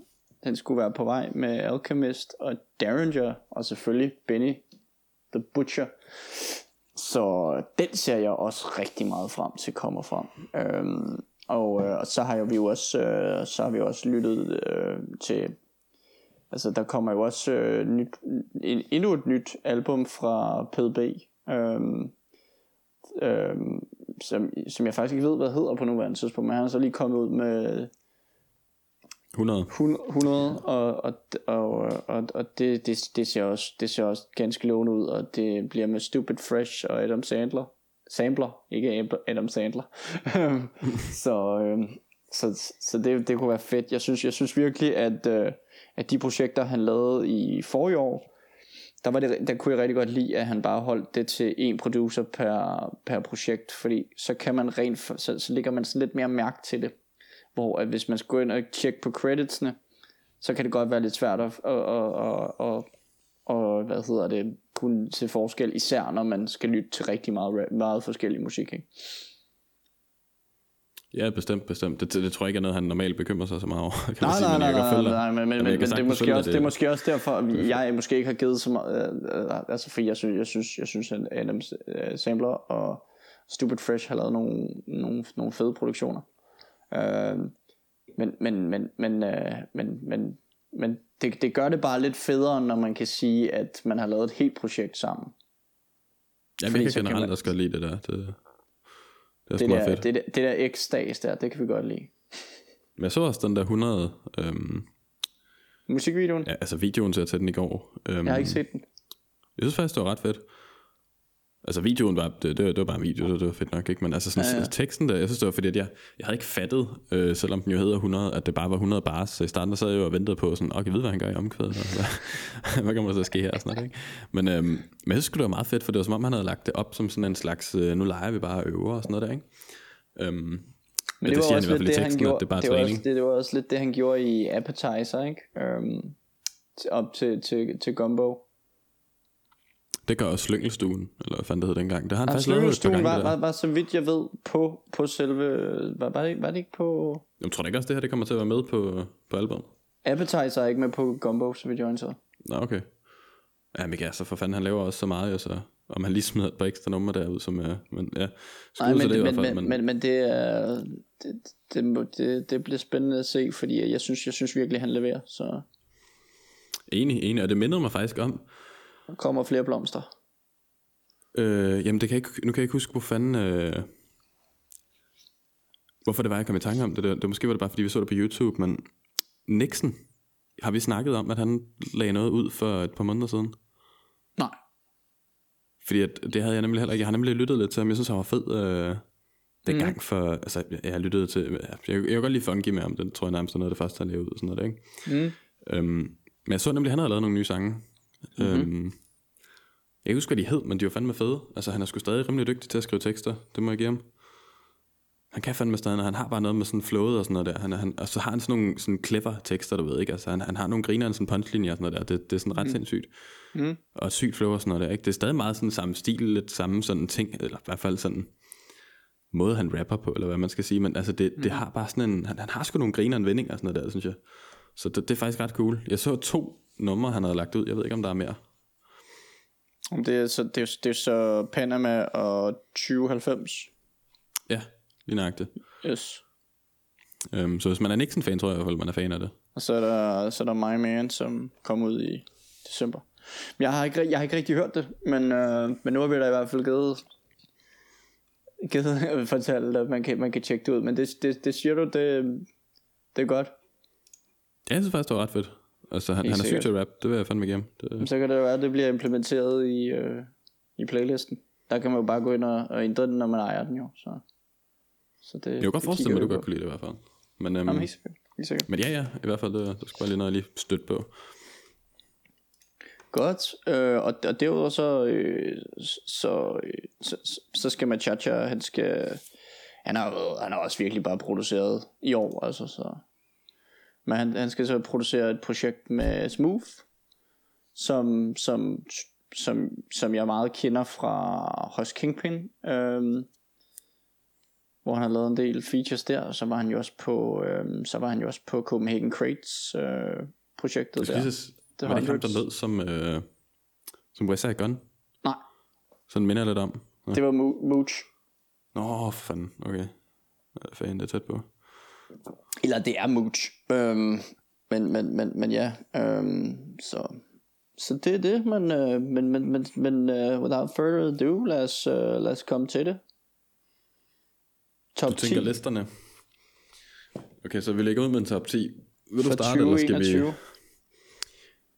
[SPEAKER 2] den skulle være på vej med Alchemist og Derringer, og selvfølgelig Benny the Butcher. Så den ser jeg også rigtig meget frem til kommer frem. Øhm, og, øh, og så har jo vi jo også, øh, så har vi også lyttet øh, til, altså der kommer jo også øh, nyt, en, endnu et nyt album fra PDB. Øhm, øhm, som, som jeg faktisk ikke ved, hvad hedder på nuværende tidspunkt, men han er så lige kommet ud med
[SPEAKER 1] 100.
[SPEAKER 2] 100, og, og, og, og, og det, det, det, ser også, det ser også ganske lovende ud, og det bliver med Stupid Fresh og Adam Sandler. Sampler, ikke Adam Sandler. så øhm, så, så det, det kunne være fedt. Jeg synes, jeg synes virkelig, at, øh, at de projekter, han lavede i forrige år, der, var det, der kunne jeg rigtig godt lide, at han bare holdt det til en producer per, per projekt, fordi så kan man rent, så, så ligger man sådan lidt mere mærke til det. Hvor at hvis man skal gå ind og tjekke på creditsene, så kan det godt være lidt svært at, at, at, at, at, hvad hedder det, kunne se forskel, især når man skal lytte til rigtig meget, rap- meget forskellig musik. Ikke?
[SPEAKER 1] Ja, bestemt, bestemt. Det, det, det tror jeg ikke er noget, han normalt bekymrer sig så meget over. Kan man
[SPEAKER 2] Nej,
[SPEAKER 1] sige,
[SPEAKER 2] nej, nej, nej, nej, nej, men, men, men, men det, er måske
[SPEAKER 1] følge
[SPEAKER 2] også,
[SPEAKER 1] dig.
[SPEAKER 2] det er måske også derfor, at jeg måske ikke har givet så meget, øh, øh, altså fordi jeg synes, jeg synes, jeg synes at Adams øh, Sampler og Stupid Fresh har lavet nogle, nogle, nogle fede produktioner. Øh, men, men, men, men, øh, men, men, men det, det gør det bare lidt federe, når man kan sige, at man har lavet et helt projekt sammen. Fordi
[SPEAKER 1] jeg kan generelt
[SPEAKER 2] man-
[SPEAKER 1] også godt lide det der. Det, det er
[SPEAKER 2] Det der,
[SPEAKER 1] fedt.
[SPEAKER 2] det, der, det der X-dags der, det kan vi godt lide.
[SPEAKER 1] Men jeg så også den der 100... Øhm,
[SPEAKER 2] Musikvideoen,
[SPEAKER 1] ja, altså videoen til at tage den i går. Øhm,
[SPEAKER 2] jeg har ikke set den.
[SPEAKER 1] Jeg synes faktisk, det var ret fedt. Altså videoen var, det, det, var bare en video, så det var fedt nok, ikke? Men altså sådan,
[SPEAKER 2] Ja,
[SPEAKER 1] ja, teksten der, jeg synes det var fordi, at jeg, jeg havde ikke fattet, øh, selvom den jo hedder 100, at det bare var 100 bars. Så i starten der sad jeg jo og ventede på sådan, okay, jeg ved, hvad han gør i omkvædet. og Hvad, hvad kommer der at ske her? og Sådan noget, ikke? Men, øhm, men jeg synes det var meget fedt, for det var som om, han havde lagt det op som sådan en slags, øh, nu leger vi bare og øver og sådan noget der, ikke? Øhm,
[SPEAKER 2] Men
[SPEAKER 1] det
[SPEAKER 2] det, var
[SPEAKER 1] han
[SPEAKER 2] også
[SPEAKER 1] i hvert fald
[SPEAKER 2] lidt
[SPEAKER 1] i
[SPEAKER 2] det, han
[SPEAKER 1] teksten, at
[SPEAKER 2] gjorde,
[SPEAKER 1] det bare
[SPEAKER 2] det, var også,
[SPEAKER 1] træning.
[SPEAKER 2] det, det var også lidt det, han gjorde i Appetizer, ikke? Um, op til, til, til Gumbo.
[SPEAKER 1] Det gør også Slyngelstuen, eller hvad fanden det hed dengang. Det har han
[SPEAKER 2] Og
[SPEAKER 1] faktisk lavet et gange.
[SPEAKER 2] var, var, var, så vidt jeg ved, på, på selve... Var, var, det, var det ikke på...
[SPEAKER 1] Jeg tror ikke også, det her det kommer til at være med på, på album.
[SPEAKER 2] Appetizer er ikke med på Gumbo, så vidt jeg orienteret.
[SPEAKER 1] Nå, okay. Ja, men ja, så for fanden, han laver også så meget, jo, så om han lige smider et par ekstra numre derud, som er, men ja,
[SPEAKER 2] Nej, men,
[SPEAKER 1] det i
[SPEAKER 2] men,
[SPEAKER 1] hvert fald,
[SPEAKER 2] men, men, men det er det, det, det, det bliver spændende at se, fordi jeg synes, jeg synes virkelig, han leverer. Så
[SPEAKER 1] enig, enig, og det mindede mig faktisk om,
[SPEAKER 2] kommer flere blomster.
[SPEAKER 1] øh, jamen det kan jeg ikke, nu kan jeg ikke huske, hvor fanden, øh, hvorfor det var, jeg kom i tanke om det, det, det måske var det bare, fordi vi så det på YouTube, men Nixon, har vi snakket om, at han lagde noget ud for et par måneder siden?
[SPEAKER 2] Nej.
[SPEAKER 1] Fordi at, det havde jeg nemlig heller ikke. Jeg har nemlig lyttet lidt til ham. Jeg synes, han var fed øh, den gang mm. for... Altså, jeg har lyttet til... Jeg, jeg, jeg kan godt lide Funky med ham. Det tror jeg nærmest er noget af det første, han lavede ud og sådan noget, ikke?
[SPEAKER 2] Mm.
[SPEAKER 1] Øhm, men jeg så nemlig, at han havde lavet nogle nye sange. Mm-hmm. Øhm, jeg kan huske, hvad de hed, men de var fandme fede. Altså, han er sgu stadig rimelig dygtig til at skrive tekster. Det må jeg give ham. Han kan fandme stadig, og han har bare noget med sådan flowet og sådan noget der. Han, han, og så har han sådan nogle sådan clever tekster, du ved ikke. Altså, han, han har nogle griner, sådan punchlinjer og sådan noget der. Det, det er sådan ret mm. sindssygt.
[SPEAKER 2] Mm.
[SPEAKER 1] Og sygt flow og sådan noget der, ikke? Det er stadig meget sådan samme stil, lidt samme sådan ting, eller i hvert fald sådan måde, han rapper på, eller hvad man skal sige. Men altså, det, det har bare sådan en... Han, han har sgu nogle griner og vendinger og sådan noget der, synes jeg. Så det, det er faktisk ret cool. Jeg så to numre, han havde lagt ud. Jeg ved ikke, om der er mere.
[SPEAKER 2] Det er, så, det, er, det er så Panama og 2090.
[SPEAKER 1] Ja, lige nøjagtigt.
[SPEAKER 2] Yes.
[SPEAKER 1] Um, så hvis man er Nixon-fan, tror jeg i hvert fald, man er fan af det.
[SPEAKER 2] Og så er der, så er der My Man, som kom ud i december. Men jeg har ikke, jeg har ikke rigtig hørt det, men, øh, men nu har vi da i hvert fald givet, givet fortalt, at man kan, man kan tjekke det ud. Men det, det, det siger du, det, det er godt.
[SPEAKER 1] Ja, jeg synes faktisk, det var ret fedt. Altså, han, han er syg til rap. Det vil jeg fandme igennem. Det,
[SPEAKER 2] Så kan det jo være, at det bliver implementeret i, øh, i playlisten. Der kan man jo bare gå ind og, og ændre den, når man ejer den jo. Så, så det,
[SPEAKER 1] jeg kan godt forestille mig, at du godt kunne lide det i hvert fald. Men, um,
[SPEAKER 2] Jamen, helt sikkert. Helt sikkert.
[SPEAKER 1] men ja, ja, i hvert fald, det, det skulle bare lige noget, jeg lige støtte på.
[SPEAKER 2] Godt, øh, og, og derudover så, øh, så, øh, så, så, skal Machacha, han skal, han har, han har også virkelig bare produceret i år, altså så, men han, han skal så producere et projekt med Smooth, som, som, som, som jeg meget kender fra hos Kingpin, øh, hvor han har lavet en del features der, og så var han jo også på, øh, så var han jo også på Copenhagen Crates øh, projektet der.
[SPEAKER 1] lige så,
[SPEAKER 2] Det
[SPEAKER 1] var det ham, der lød som, øh, som West Side Gun?
[SPEAKER 2] Nej,
[SPEAKER 1] Sådan minder lidt om. Ja.
[SPEAKER 2] det var Mo- Mooch.
[SPEAKER 1] Nå, for fanden. Okay. Jeg er fan, det er tæt på.
[SPEAKER 2] Eller det er Mooch. Øhm, men, men, men, men ja, øhm, så, så det er det, men, øh, men, men, men, men uh, without further ado, lad os, uh, lad os komme til det. Top
[SPEAKER 1] Du tænker
[SPEAKER 2] 10
[SPEAKER 1] listerne. Okay, så vi lægger ud med en top 10. Vil du
[SPEAKER 2] for
[SPEAKER 1] starte, eller skal vi,
[SPEAKER 2] 2021.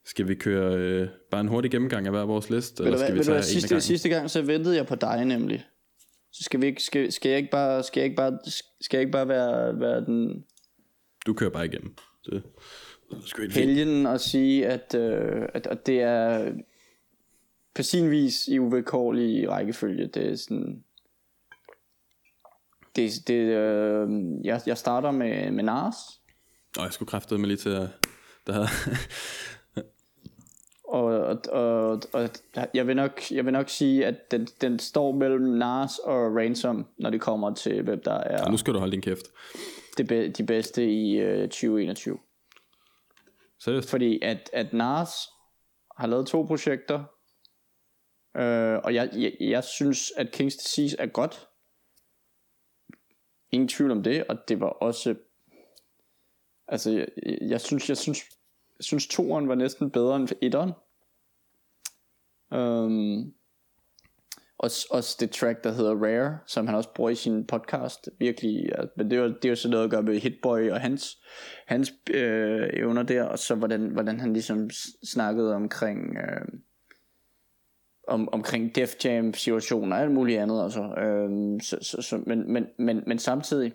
[SPEAKER 1] skal vi køre øh, bare en hurtig gennemgang af hver vores liste? Eller
[SPEAKER 2] hvad,
[SPEAKER 1] skal vi tage
[SPEAKER 2] hvad sidste, sidste gang så ventede jeg på dig nemlig. Så skal, vi ikke, skal, skal jeg ikke bare, skal jeg ikke bare, skal jeg ikke bare være, være den
[SPEAKER 1] Du kører bare igennem. Det, det
[SPEAKER 2] helgen og sige, at, øh, at, at det er på sin vis i uvilkårlig rækkefølge. Det er sådan... Det, det, øh, jeg, jeg starter med, med Nars,
[SPEAKER 1] Og jeg skulle kræfte mig lige til at... Der havde,
[SPEAKER 2] og, og, og, og jeg, vil nok, jeg vil nok sige, at den, den står mellem Nars og Ransom, når det kommer til, hvem der er
[SPEAKER 1] og nu skal du holde din kæft.
[SPEAKER 2] Det be, de bedste i øh, 2021.
[SPEAKER 1] Seriøst?
[SPEAKER 2] Fordi at, at Nars har lavet to projekter, øh, og jeg, jeg, jeg synes, at King's Disease er godt. Ingen tvivl om det, og det var også... Altså, jeg, jeg synes, jeg synes, jeg synes toeren var næsten bedre end etteren. Um, også, også det track, der hedder Rare, som han også bruger i sin podcast, virkelig, ja, men det er, jo, det er jo sådan noget at gøre med Hitboy og hans, hans øh, evner der, og så hvordan, hvordan han ligesom snakkede omkring, øh, om, omkring Def Jam situationer og alt muligt andet, altså, øhm, så, så, så, men, men, men, men samtidig,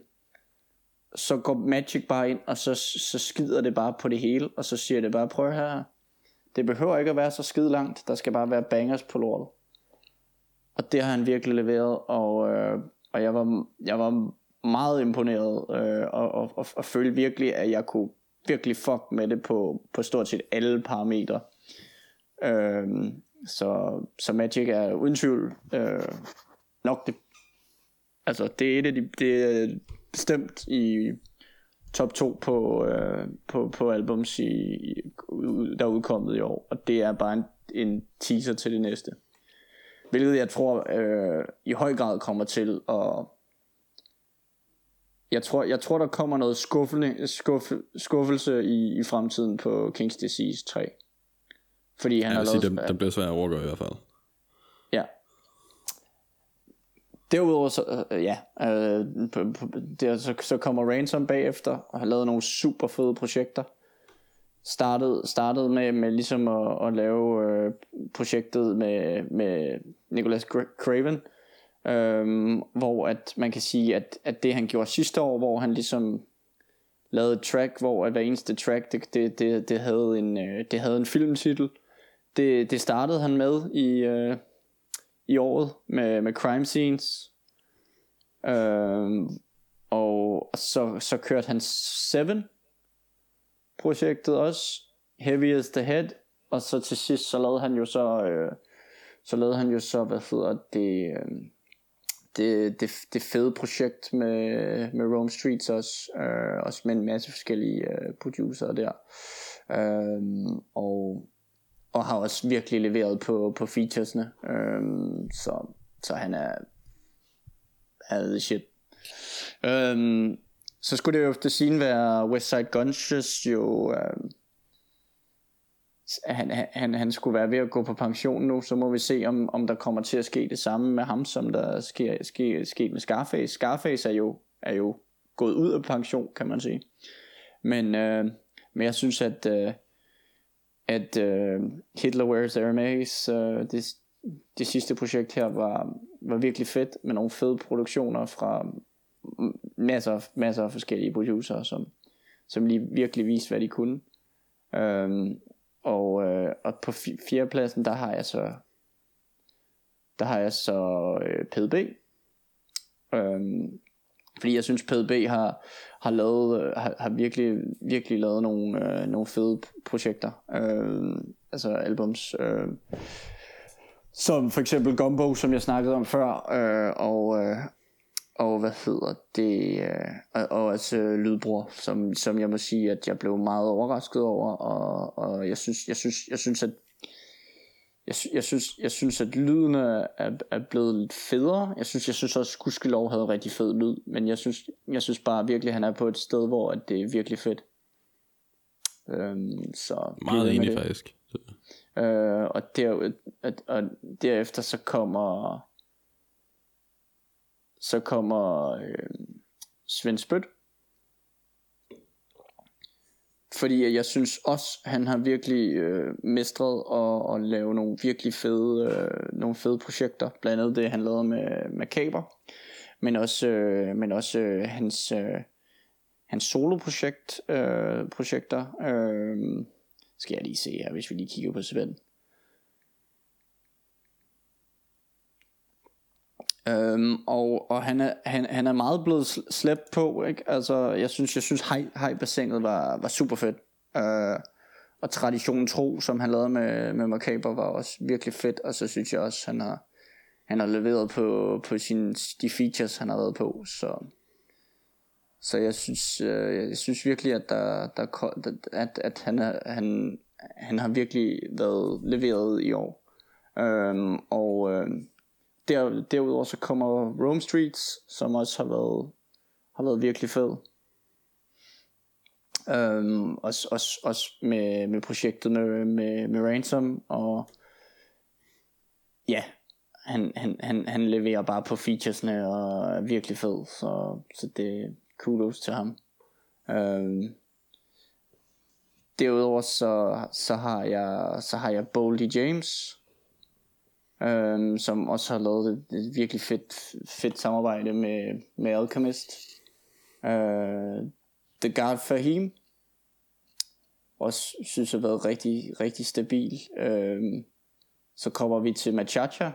[SPEAKER 2] så går Magic bare ind, og så, så skider det bare på det hele, og så siger det bare, prøv her, det behøver ikke at være så skide langt, der skal bare være bangers på lortet. Og det har han virkelig leveret, og, øh, og jeg, var, jeg var meget imponeret, øh, og, og, og, og følte virkelig, at jeg kunne virkelig fuck med det på, på stort set alle parametre. Øh, så, så Magic er uden tvivl øh, nok det, altså det er et af de, det er bestemt i top 2 på, øh, på, på albums, i, i, der er udkommet i år. Og det er bare en, en teaser til det næste. Hvilket jeg tror øh, i høj grad kommer til at... Jeg tror, jeg tror der kommer noget skuffelse, skuffe, skuffelse i, i fremtiden på King's Disease 3. Fordi han
[SPEAKER 1] Jeg
[SPEAKER 2] har
[SPEAKER 1] vil sige,
[SPEAKER 2] lavet...
[SPEAKER 1] det, det bliver svært at overgøre i hvert fald.
[SPEAKER 2] Ja. Derudover så, øh, ja, øh, der, så, så kommer Ransom bagefter og har lavet nogle super fede projekter. Startede, startede med, med ligesom at, at lave øh, projektet med, med Nicholas Craven, øh, hvor at man kan sige, at, at det han gjorde sidste år, hvor han ligesom lavede et track, hvor at hver eneste track, det, det, det, det, havde, en, øh, det havde en filmtitel. Det, det startede han med i, øh, i året med, med crime scenes. Øhm, og så, så kørte han Seven projektet også. Heavy the Head. Og så til sidst, så lavede han jo så, øh, så lavede han jo så, hvad hedder det, øh, det, det, det fede projekt med, med Rome Streets også, øh, også med en masse forskellige øh, producer der. Øh, og, og har også virkelig leveret på, på featuresne. øh, så, så han er, er the shit. Øh, så skulle det jo efter sin være Westside Gunshes jo... Øh, han, han, han skulle være ved at gå på pension nu, så må vi se, om, om der kommer til at ske det samme med ham, som der sker, sker, sker med Scarface. Scarface er jo, er jo gået ud af pension, kan man sige. Men, øh, men jeg synes, at... Øh, at øh, Hitler Wears Hermes, øh, det, det sidste projekt her var, var virkelig fedt, med nogle fede produktioner fra masser, masser af forskellige producer, som, som lige virkelig viste, hvad de kunne. Øhm, og, øh, og på fjerdepladsen, der har jeg så der har jeg så øh, PDB. Øhm, fordi jeg synes PDB har har lavet øh, har, har virkelig virkelig lavet nogle øh, nogle fede projekter. Øh, altså albums øh, som for eksempel Gumbo som jeg snakkede om før øh, og øh, og hvad hedder det øh, og, og også øh, Lydbror som som jeg må sige at jeg blev meget overrasket over og og jeg synes jeg synes jeg synes at jeg, jeg, synes, jeg synes, at lyden er, er blevet lidt federe. Jeg synes, jeg synes også, at Gudskelov havde rigtig fed lyd. Men jeg synes, jeg synes bare virkelig, at han er på et sted, hvor at det er virkelig fedt. Øhm, så
[SPEAKER 1] Meget enig faktisk.
[SPEAKER 2] Øh, og, der, at, og derefter så kommer så kommer øh, Svend Spødt fordi jeg synes også han har virkelig øh, mestret at, at lave nogle virkelig fede øh, nogle fede projekter. Blandt andet det han lavede med med Kaber. Men også øh, men også øh, hans øh, hans solo projekt øh, projekter. Øh, skal jeg lige se her hvis vi lige kigger på Svend. Øhm, og, og han, er, han, han er meget blevet slæbt på, ikke? Altså, jeg synes, jeg synes hej, hej bassinet var, var super fedt. Øh, og traditionen tro, som han lavede med, med Macabre, var også virkelig fedt. Og så synes jeg også, han har, han har leveret på, på sine, de features, han har været på. Så, så jeg synes, øh, jeg synes virkelig, at, der, der, at, at han, er, han, han har virkelig været leveret i år. Øhm, og øh, der, derudover så kommer Rome Streets, som også har været, har været virkelig fed. Um, også, også, også med, med projektet med, med, med Ransom, og ja, han, han, han, han leverer bare på featuresne og er virkelig fed, så, så det er kudos til ham. Um, derudover så, så har jeg så har jeg Boldy James, øhm, som også har lavet et, et virkelig fedt, fedt samarbejde med, med Alchemist. Øh, The God Fahim også synes har været rigtig, rigtig stabil. Øhm, så kommer vi til Machacha.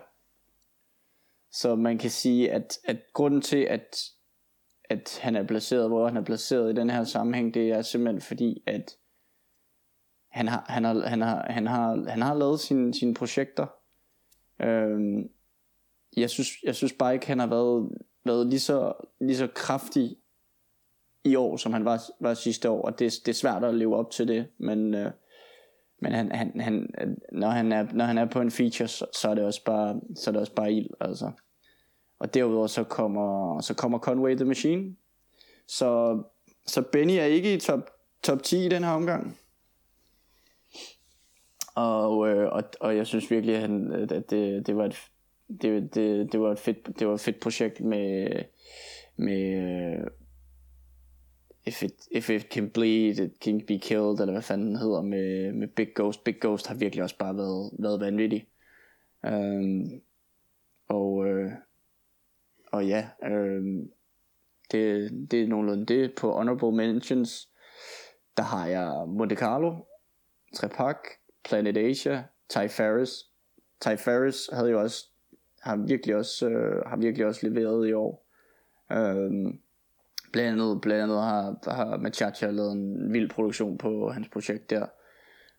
[SPEAKER 2] Så man kan sige, at, at grunden til, at, at han er placeret, hvor han er placeret i den her sammenhæng, det er simpelthen fordi, at han har, han har, han har, han har, han har lavet sine, sine projekter, Øhm, jeg, synes, jeg synes bare ikke, han har været, været lige, så, lige så kraftig i år, som han var, var sidste år, og det, det er svært at leve op til det, men, øh, men han, han, han, når, han er, når han er på en feature, så, så er det også bare, så er det også bare ild, altså. Og derudover så kommer, så kommer Conway the Machine, så, så Benny er ikke i top, top 10 i den her omgang. Og, øh, og, og jeg synes virkelig, at, han, at det, det, var et, det, det, det var et fedt, det var et fedt projekt med, med øh, if it, if it can bleed, it can be killed, eller hvad fanden den hedder med, med Big Ghost. Big Ghost har virkelig også bare været, været vanvittig. Um, og, øh, og ja, øh, det, det er nogenlunde det. På Honorable Mentions, der har jeg Monte Carlo, Trepak, Planet Asia, Ty Ferris. Ty Ferris havde jo også, har virkelig også, øh, har virkelig også leveret i år. Øhm, blandt andet, blandt andet har, har Machacha lavet en vild produktion på hans projekt der.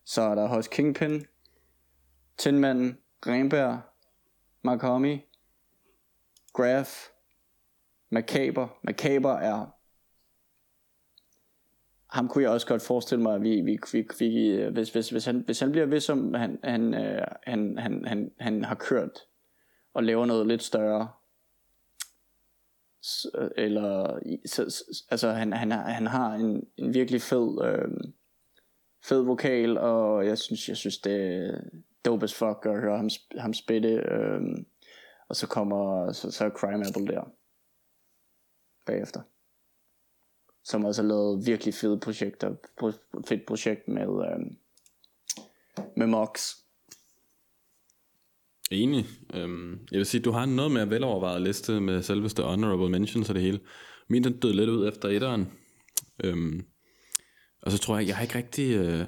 [SPEAKER 2] Så er der hos Kingpin, Tinman, Renberg, Makami, Graf, Macaber. Macaber er ham kunne jeg også godt forestille mig, at vi, vi, vi, vi hvis, hvis, hvis, han, hvis han bliver ved som han, han, øh, han, han, han, han har kørt og laver noget lidt større, øh, eller så, altså han, han, han har en, en virkelig fed øh, fed vokal og jeg synes jeg synes det er dope as fuck at høre ham, ham spille øh, og så kommer så, så er Crime Apple der bagefter som også har lavet virkelig fede projekter, fedt projekt med, øh, med Mox.
[SPEAKER 1] Enig. Øhm, jeg vil sige, du har noget mere velovervejet liste med selveste honorable mentions og det hele. Min den døde lidt ud efter etteren. Øhm, og så tror jeg, jeg har ikke rigtig... Øh,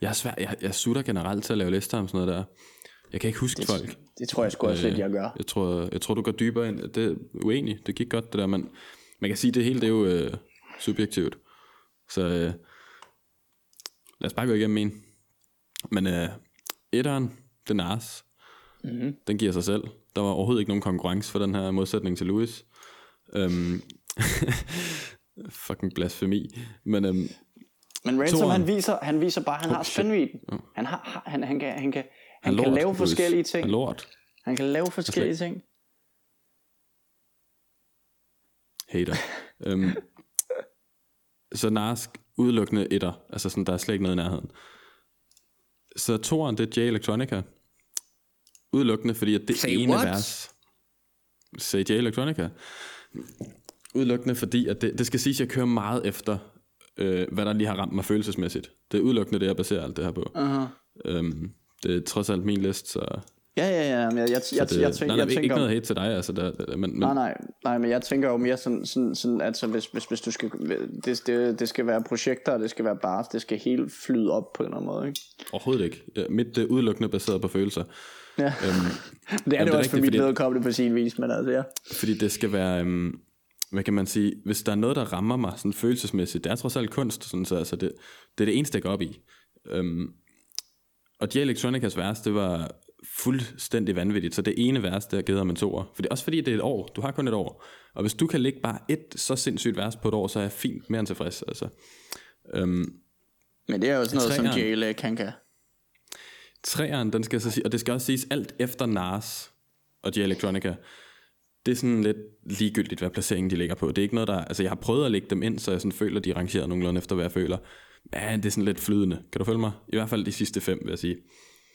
[SPEAKER 1] jeg er svær, jeg, jeg sutter generelt til at lave lister om sådan noget der. Jeg kan ikke huske
[SPEAKER 2] det,
[SPEAKER 1] folk.
[SPEAKER 2] Det tror jeg sgu også øh, lidt, jeg gør.
[SPEAKER 1] Jeg tror, jeg tror, du går dybere ind. Det er uenig. Det gik godt, det der. Men man kan sige, det hele det er jo... Øh, subjektivt. Så øh, lad os bare gå igennem en. Men øh, etteren, den Ars, mm-hmm. den giver sig selv. Der var overhovedet ikke nogen konkurrence for den her modsætning til Louis. Øhm, fucking blasfemi. Men, øhm,
[SPEAKER 2] Men Ransom, toren, han viser, han viser bare, at han oh, har spændviden. Oh. Han, har, han, han kan, han kan, han, han lort, kan lave Louis. forskellige ting.
[SPEAKER 1] Han lort.
[SPEAKER 2] Han kan lave forskellige ting.
[SPEAKER 1] Hater. øhm, så Narsk udelukkende etter, altså sådan, der er slet ikke noget i nærheden. Så toren, det er J Electronica. Udelukkende, fordi at det Say ene what? vers... Say J Electronica. Udelukkende, fordi at det, det skal siges, at jeg kører meget efter, øh, hvad der lige har ramt mig følelsesmæssigt. Det er udelukkende det, jeg baserer alt det her på. Uh-huh. Øhm, det er trods alt min liste, så
[SPEAKER 2] Ja, ja, ja, men jeg, jeg, jeg, det, jeg, tænker,
[SPEAKER 1] nej, nej, jeg tænker... Ikke noget hate til dig, altså. Der, der, men, men...
[SPEAKER 2] Nej, nej, nej, men jeg tænker jo mere sådan, sådan, sådan altså hvis, hvis, hvis du skal, det, det, det skal være projekter, det skal være bars, det skal helt flyde op på en eller anden måde, ikke?
[SPEAKER 1] Overhovedet ikke. Mit det er udelukkende baseret på følelser.
[SPEAKER 2] Ja, øhm, det er jamen, det, også for mit vedkommende på sin vis, men altså, ja.
[SPEAKER 1] Fordi det skal være, øhm, hvad kan man sige, hvis der er noget, der rammer mig sådan følelsesmæssigt, det er trods alt kunst, sådan, så altså det, det er det eneste, jeg går op i. Øhm, og de Electronicas vers, det var fuldstændig vanvittigt. Så det ene vers, der givet ham en toer. For det er også fordi, det er et år. Du har kun et år. Og hvis du kan lægge bare et så sindssygt vers på et år, så er jeg fint mere end tilfreds. Altså. Øhm,
[SPEAKER 2] Men det er jo sådan noget, træeren, som Jale kan kan.
[SPEAKER 1] Træeren, den skal så sige, og det skal også siges alt efter Nars og J Electronica. Det er sådan lidt ligegyldigt, hvad placeringen de ligger på. Det er ikke noget, der... Altså, jeg har prøvet at lægge dem ind, så jeg sådan føler, de er rangeret nogenlunde efter, hvad jeg føler. Men det er sådan lidt flydende. Kan du følge mig? I hvert fald de sidste fem, vil jeg sige.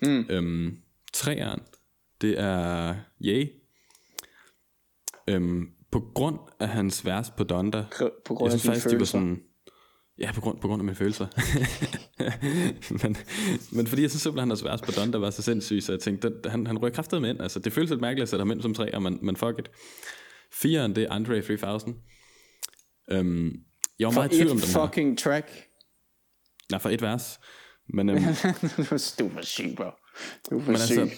[SPEAKER 1] Mm. Øhm, Træeren, det er Yay. Øhm, på grund af hans vers på Donda.
[SPEAKER 2] På grund af sine følelser. Sådan,
[SPEAKER 1] ja, på grund, på grund af mine følelser. men, men fordi jeg synes simpelthen, at hans vers på Donda var så sindssygt, så jeg tænkte, at han, han røg kraftet med ind. Altså, det føles lidt mærkeligt at sætte ham ind som træer, men, men fuck it. Firen, det er Andre 3000. Øhm, jeg var for meget i tvivl om den
[SPEAKER 2] fucking her. track?
[SPEAKER 1] Nej, for et vers. Men, øhm,
[SPEAKER 2] du var syg, bro. Du er
[SPEAKER 1] Men altså,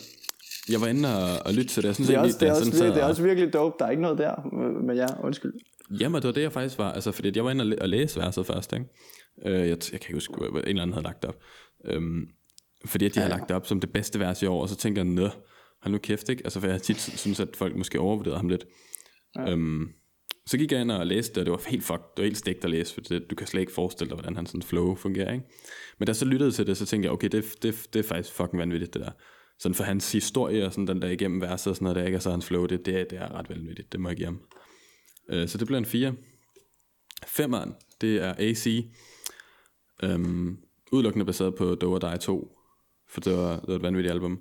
[SPEAKER 1] jeg var inde og, og lytte til det. Jeg synes,
[SPEAKER 2] det, er også, det, er også, sådan, det, det er også virkelig dope. Der er ikke noget der, men ja, undskyld.
[SPEAKER 1] Jamen, det var det, jeg faktisk var. Altså, fordi jeg var inde og, læse verset først, ikke? Uh, jeg, jeg kan ikke huske, hvad en eller anden havde lagt op. Um, fordi at de ja, ja. har lagt det op som det bedste vers i år, og så tænker jeg, nø, hold nu kæft, ikke? Altså, for jeg tit synes, at folk måske overvurderede ham lidt. Ja. Um, så gik jeg ind og læste det, og det var helt fuck, det var helt stegt at læse, for det, du kan slet ikke forestille dig, hvordan han sådan flow fungerer, ikke? Men da jeg så lyttede til det, så tænkte jeg, okay, det, det, det er faktisk fucking vanvittigt, det der. Sådan for hans historie og sådan den der igennem verset og sådan noget, der ikke er så hans flow, det, det, er, det er ret vanvittigt, det må jeg give ham. Øh, så det bliver en 4. Femeren, det er AC. Øhm, udelukkende baseret på Do or Die 2, for det var, det var et vanvittigt album.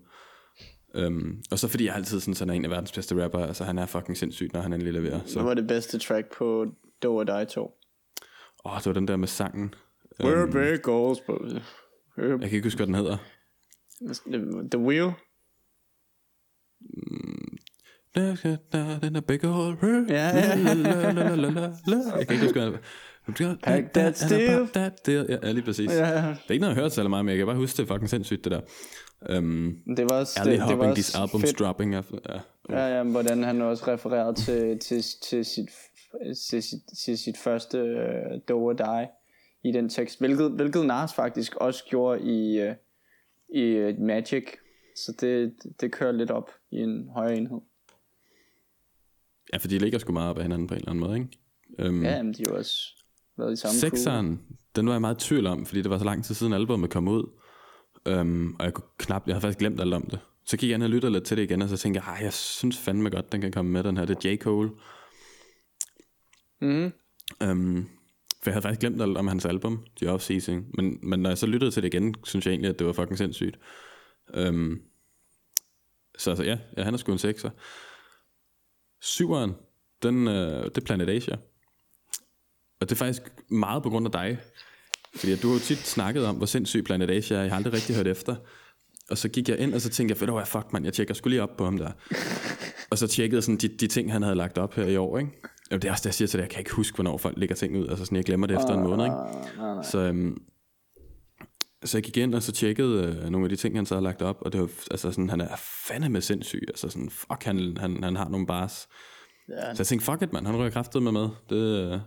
[SPEAKER 1] Um, og så fordi jeg altid synes, han er en af verdens bedste rapper, altså han er fucking sindssygt, når han endelig leverer. Så.
[SPEAKER 2] Hvad var det bedste track på Do or Die 2?
[SPEAKER 1] Åh, oh, det var den der med sangen.
[SPEAKER 2] We're big goals, bro.
[SPEAKER 1] Jeg kan ikke huske, hvad den hedder.
[SPEAKER 2] The Wheel?
[SPEAKER 1] Den er big hole.
[SPEAKER 2] Ja, ja.
[SPEAKER 1] Jeg kan ikke huske, hvad
[SPEAKER 2] Pack that steel.
[SPEAKER 1] Ja, ja, lige præcis.
[SPEAKER 2] Ja.
[SPEAKER 1] Det er ikke noget, jeg har hørt så meget, men jeg kan bare huske, det er fucking sindssygt, det der. Um,
[SPEAKER 2] Det var også, det, det var
[SPEAKER 1] hopping,
[SPEAKER 2] også
[SPEAKER 1] albums
[SPEAKER 2] fedt.
[SPEAKER 1] dropping. Ja, ja.
[SPEAKER 2] Ja, ja, men hvordan han også refererede til, til, til, sit, til, sit, til sit første uh, Do or Die i den tekst, hvilket, hvilket Nas faktisk også gjorde i, uh, i uh, Magic, så det, det kører lidt op i en højere enhed.
[SPEAKER 1] ja, for de ligger sgu meget op af hinanden på en eller anden måde, ikke? Um,
[SPEAKER 2] Ja, men de har jo også været i samme.
[SPEAKER 1] Sekseren, den var jeg meget i tvivl om, fordi det var så lang tid siden albumet kom ud. Um, og jeg kunne knap, jeg havde faktisk glemt alt om det. Så gik jeg ind og lyttede lidt til det igen, og så tænkte jeg, "Ej, jeg synes fandme godt, den kan komme med, den her. Det er J. Cole.
[SPEAKER 2] Mhm.
[SPEAKER 1] Um, for jeg havde faktisk glemt alt om hans album, The Off-Season. Men, men når jeg så lyttede til det igen, synes jeg egentlig, at det var fucking sindssygt. Um, så altså, ja, ja, han er sgu en sekser. Syveren, den, øh, det er Planet Asia. Og det er faktisk meget på grund af dig. Fordi du har jo tit snakket om, hvor sindssyg Planet Asia er. Jeg har aldrig rigtig hørt efter. Og så gik jeg ind, og så tænkte jeg, ved du hvad, fuck man, jeg tjekker skulle lige op på ham der. og så tjekkede sådan de, de ting, han havde lagt op her i år, ikke? Jamen, det er også det, jeg siger til dig, jeg kan ikke huske, hvornår folk lægger ting ud. Altså sådan, jeg glemmer det efter en måned, ikke?
[SPEAKER 2] Ah, nej, nej.
[SPEAKER 1] Så, øhm, så jeg gik ind og så tjekkede øh, nogle af de ting, han så havde lagt op, og det var, altså sådan, han er fandeme sindssyg, altså sådan, fuck, han, han, han har nogle bars.
[SPEAKER 2] Ja.
[SPEAKER 1] Så jeg tænkte, fuck it, mand, han rører kraftet med med. Det, øh,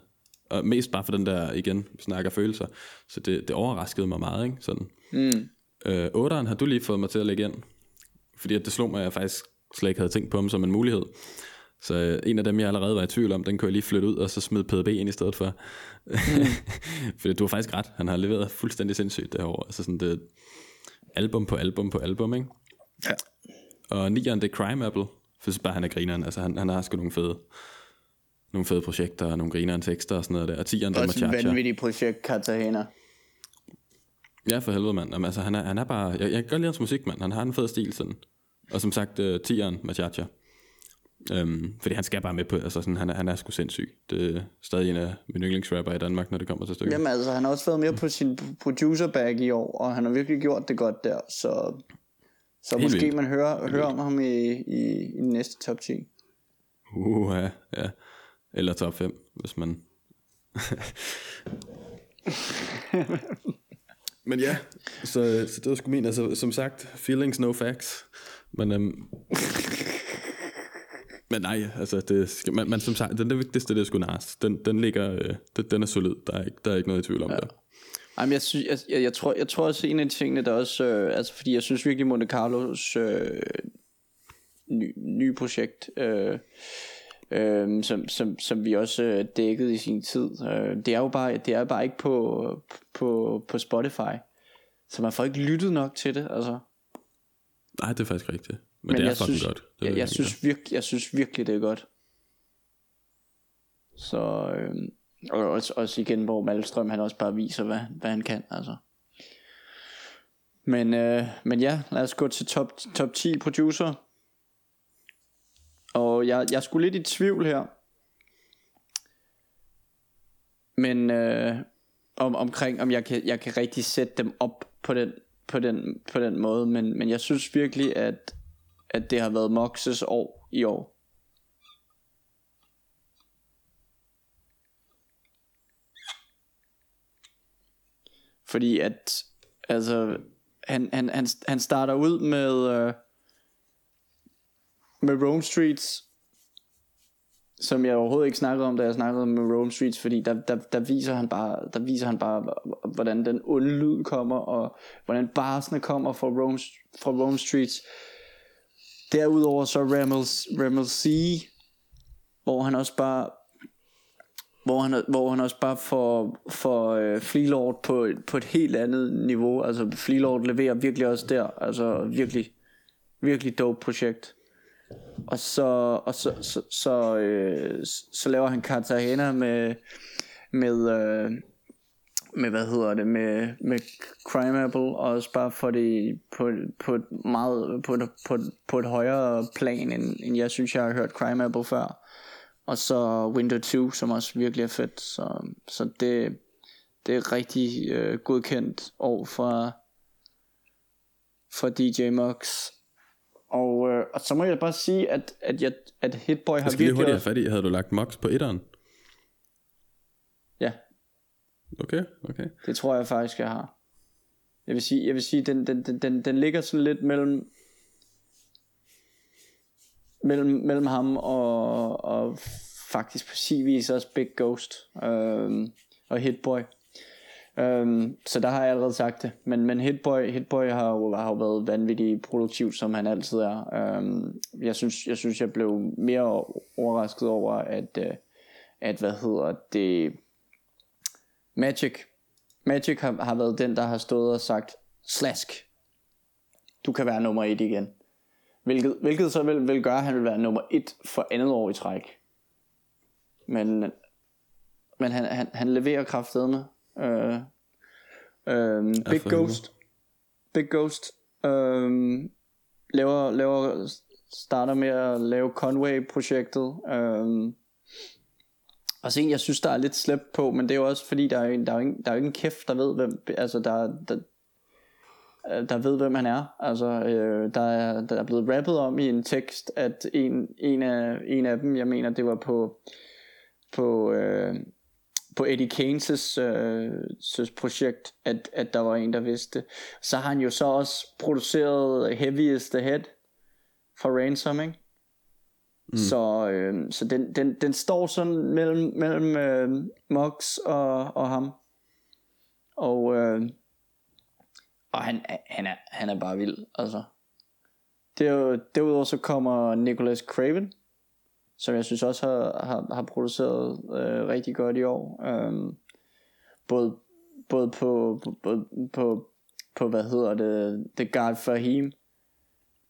[SPEAKER 1] og mest bare for den der, igen, vi snakker følelser. Så det, det overraskede mig meget, ikke? Sådan.
[SPEAKER 2] Mm.
[SPEAKER 1] Øh, 8'eren har du lige fået mig til at lægge ind. Fordi at det slog mig, at jeg faktisk slet ikke havde tænkt på ham som en mulighed. Så øh, en af dem, jeg allerede var i tvivl om, den kunne jeg lige flytte ud, og så smide PDB ind i stedet for. Mm. Fordi du har faktisk ret. Han har leveret fuldstændig sindssygt år. Altså sådan det album på album på album, ikke?
[SPEAKER 2] Ja.
[SPEAKER 1] Og 9'eren, det er Crime Apple. For synes bare, han er grineren. Altså han, han har sgu nogle fede, nogle fede projekter, og nogle grineren tekster og sådan noget der. Og 10'eren, det er
[SPEAKER 2] Også et vanvittigt projekt, Cartagena.
[SPEAKER 1] Ja, for helvede, mand. Jamen, altså, han, er, han er bare... Jeg, jeg kan godt lide hans musik, mand. Han har en fed stil, sådan. Og som sagt, uh, tieren, Machacha. Um, fordi han skal bare med på... Altså, sådan, han, er, han er sgu sindssyg. Det er stadig en af mine yndlingsrapper i Danmark, når det kommer til stykket.
[SPEAKER 2] Jamen altså, han har også været mere på sin producer bag i år, og han har virkelig gjort det godt der, så, så
[SPEAKER 1] Helt
[SPEAKER 2] måske
[SPEAKER 1] vildt.
[SPEAKER 2] man hører, hører om ham i, i, i den næste top 10.
[SPEAKER 1] Uh, ja, ja. Eller top 5, hvis man... Men ja, så, så det var sgu min. Altså, som sagt, feelings, no facts. Men, øhm, men nej, altså, det skal, man, man, som sagt, den der vigtigste, det er sgu Nas. Den, den ligger, øh, den, den er solid. Der er, ikke, der er ikke noget i tvivl om ja. det.
[SPEAKER 2] Jamen, jeg, synes, jeg, jeg, jeg, tror, jeg tror også en af tingene, der også, øh, altså fordi jeg synes virkelig Monte Carlos øh, ny, nye projekt, øh, øh, som, som, som vi også øh, dækkede i sin tid, øh, det er jo bare, det er bare ikke på, på, på Spotify, så man får ikke lyttet nok til det, altså.
[SPEAKER 1] Nej, det er faktisk rigtigt. Men, Men det er
[SPEAKER 2] jeg synes,
[SPEAKER 1] godt. Det
[SPEAKER 2] jeg, jeg, synes virkelig, jeg synes virkelig, det er godt. Så, øh, og også, også igen, hvor Malstrøm, han også bare viser, hvad, hvad han kan, altså. Men, øh, men ja, lad os gå til top, top 10 producer. Og jeg, jeg skulle lidt i tvivl her. Men øh, om, omkring, om jeg kan, jeg kan rigtig sætte dem op på den, på den, på den måde. Men, men jeg synes virkelig, at, at det har været Moxes år i år. Fordi at altså han, han, han, han starter ud med øh, med Rome Streets som jeg overhovedet ikke snakkede om da jeg snakkede om med Rome Streets fordi der, der, der viser han bare der viser han bare hvordan den onde lyd kommer og hvordan barsene kommer fra Rome, fra Rome Streets derudover så Ramel, Ramel C hvor han også bare hvor han, hvor han også bare får, får øh, Fleelord på, på et helt andet niveau. Altså Fleelord leverer virkelig også der. Altså virkelig, virkelig dope projekt. Og så, og så, så, så, øh, så laver han Cartagena med, med, øh, med hvad hedder det, med, med Crime Apple, og også bare for det på, på et meget, på et, på, et, på et højere plan, end, end jeg synes, jeg har hørt Crime Apple før. Og så Window 2, som også virkelig er fedt. Så, så det, det er rigtig øh, godkendt år fra, fra DJ Mox. Og, øh, og så må jeg bare sige, at, at, jeg, at Hitboy har
[SPEAKER 1] Jeg skal
[SPEAKER 2] virkelig...
[SPEAKER 1] hurtigt have fat i, havde du lagt Mox på etteren?
[SPEAKER 2] ja,
[SPEAKER 1] Okay, okay.
[SPEAKER 2] det tror jeg faktisk, jeg har. Jeg vil sige, jeg vil sige den, den, den, den, den ligger sådan lidt mellem mellem, mellem ham og, og faktisk på sin vis også Big Ghost øhm, og Hitboy. Øhm, så der har jeg allerede sagt det. Men, men Hitboy, Hitboy har, jo, har jo været vanvittigt produktiv, som han altid er. Øhm, jeg, synes, jeg synes, jeg blev mere overrasket over, at, øh, at hvad hedder det, Magic, Magic har, har været den, der har stået og sagt, Slask, du kan være nummer et igen. Hvilket, hvilket så vil, vil gøre, at han vil være nummer et for andet år i træk. Men, men han, han, han leverer kraftedeme. Øh, øh, Big Ghost. Big Ghost. Øh, laver, laver, starter med at lave Conway-projektet. Øh, og så en, jeg synes, der er lidt slæbt på, men det er jo også fordi, der er jo, der er jo, ingen, der er jo ingen kæft, der ved, hvem, altså der, der, der ved, hvem han er. Altså, øh, der, er, der er blevet rappet om i en tekst, at en, en, af, en af dem, jeg mener, det var på, på, øh, på Eddie Keynes' øh, projekt, at, at der var en, der vidste det. Så har han jo så også produceret Heaviest Ahead for Ransom, ikke? Mm. Så, øh, så den, den, den står sådan mellem, mellem øh, Mox og, og ham. Og, øh, og han, han, er, han er bare vild, altså. Det er jo, derudover så kommer Nicholas Craven, som jeg synes også har, har, har produceret øh, rigtig godt i år. Øhm, både, både på, på, på, på, på, hvad hedder det, The God Fahim.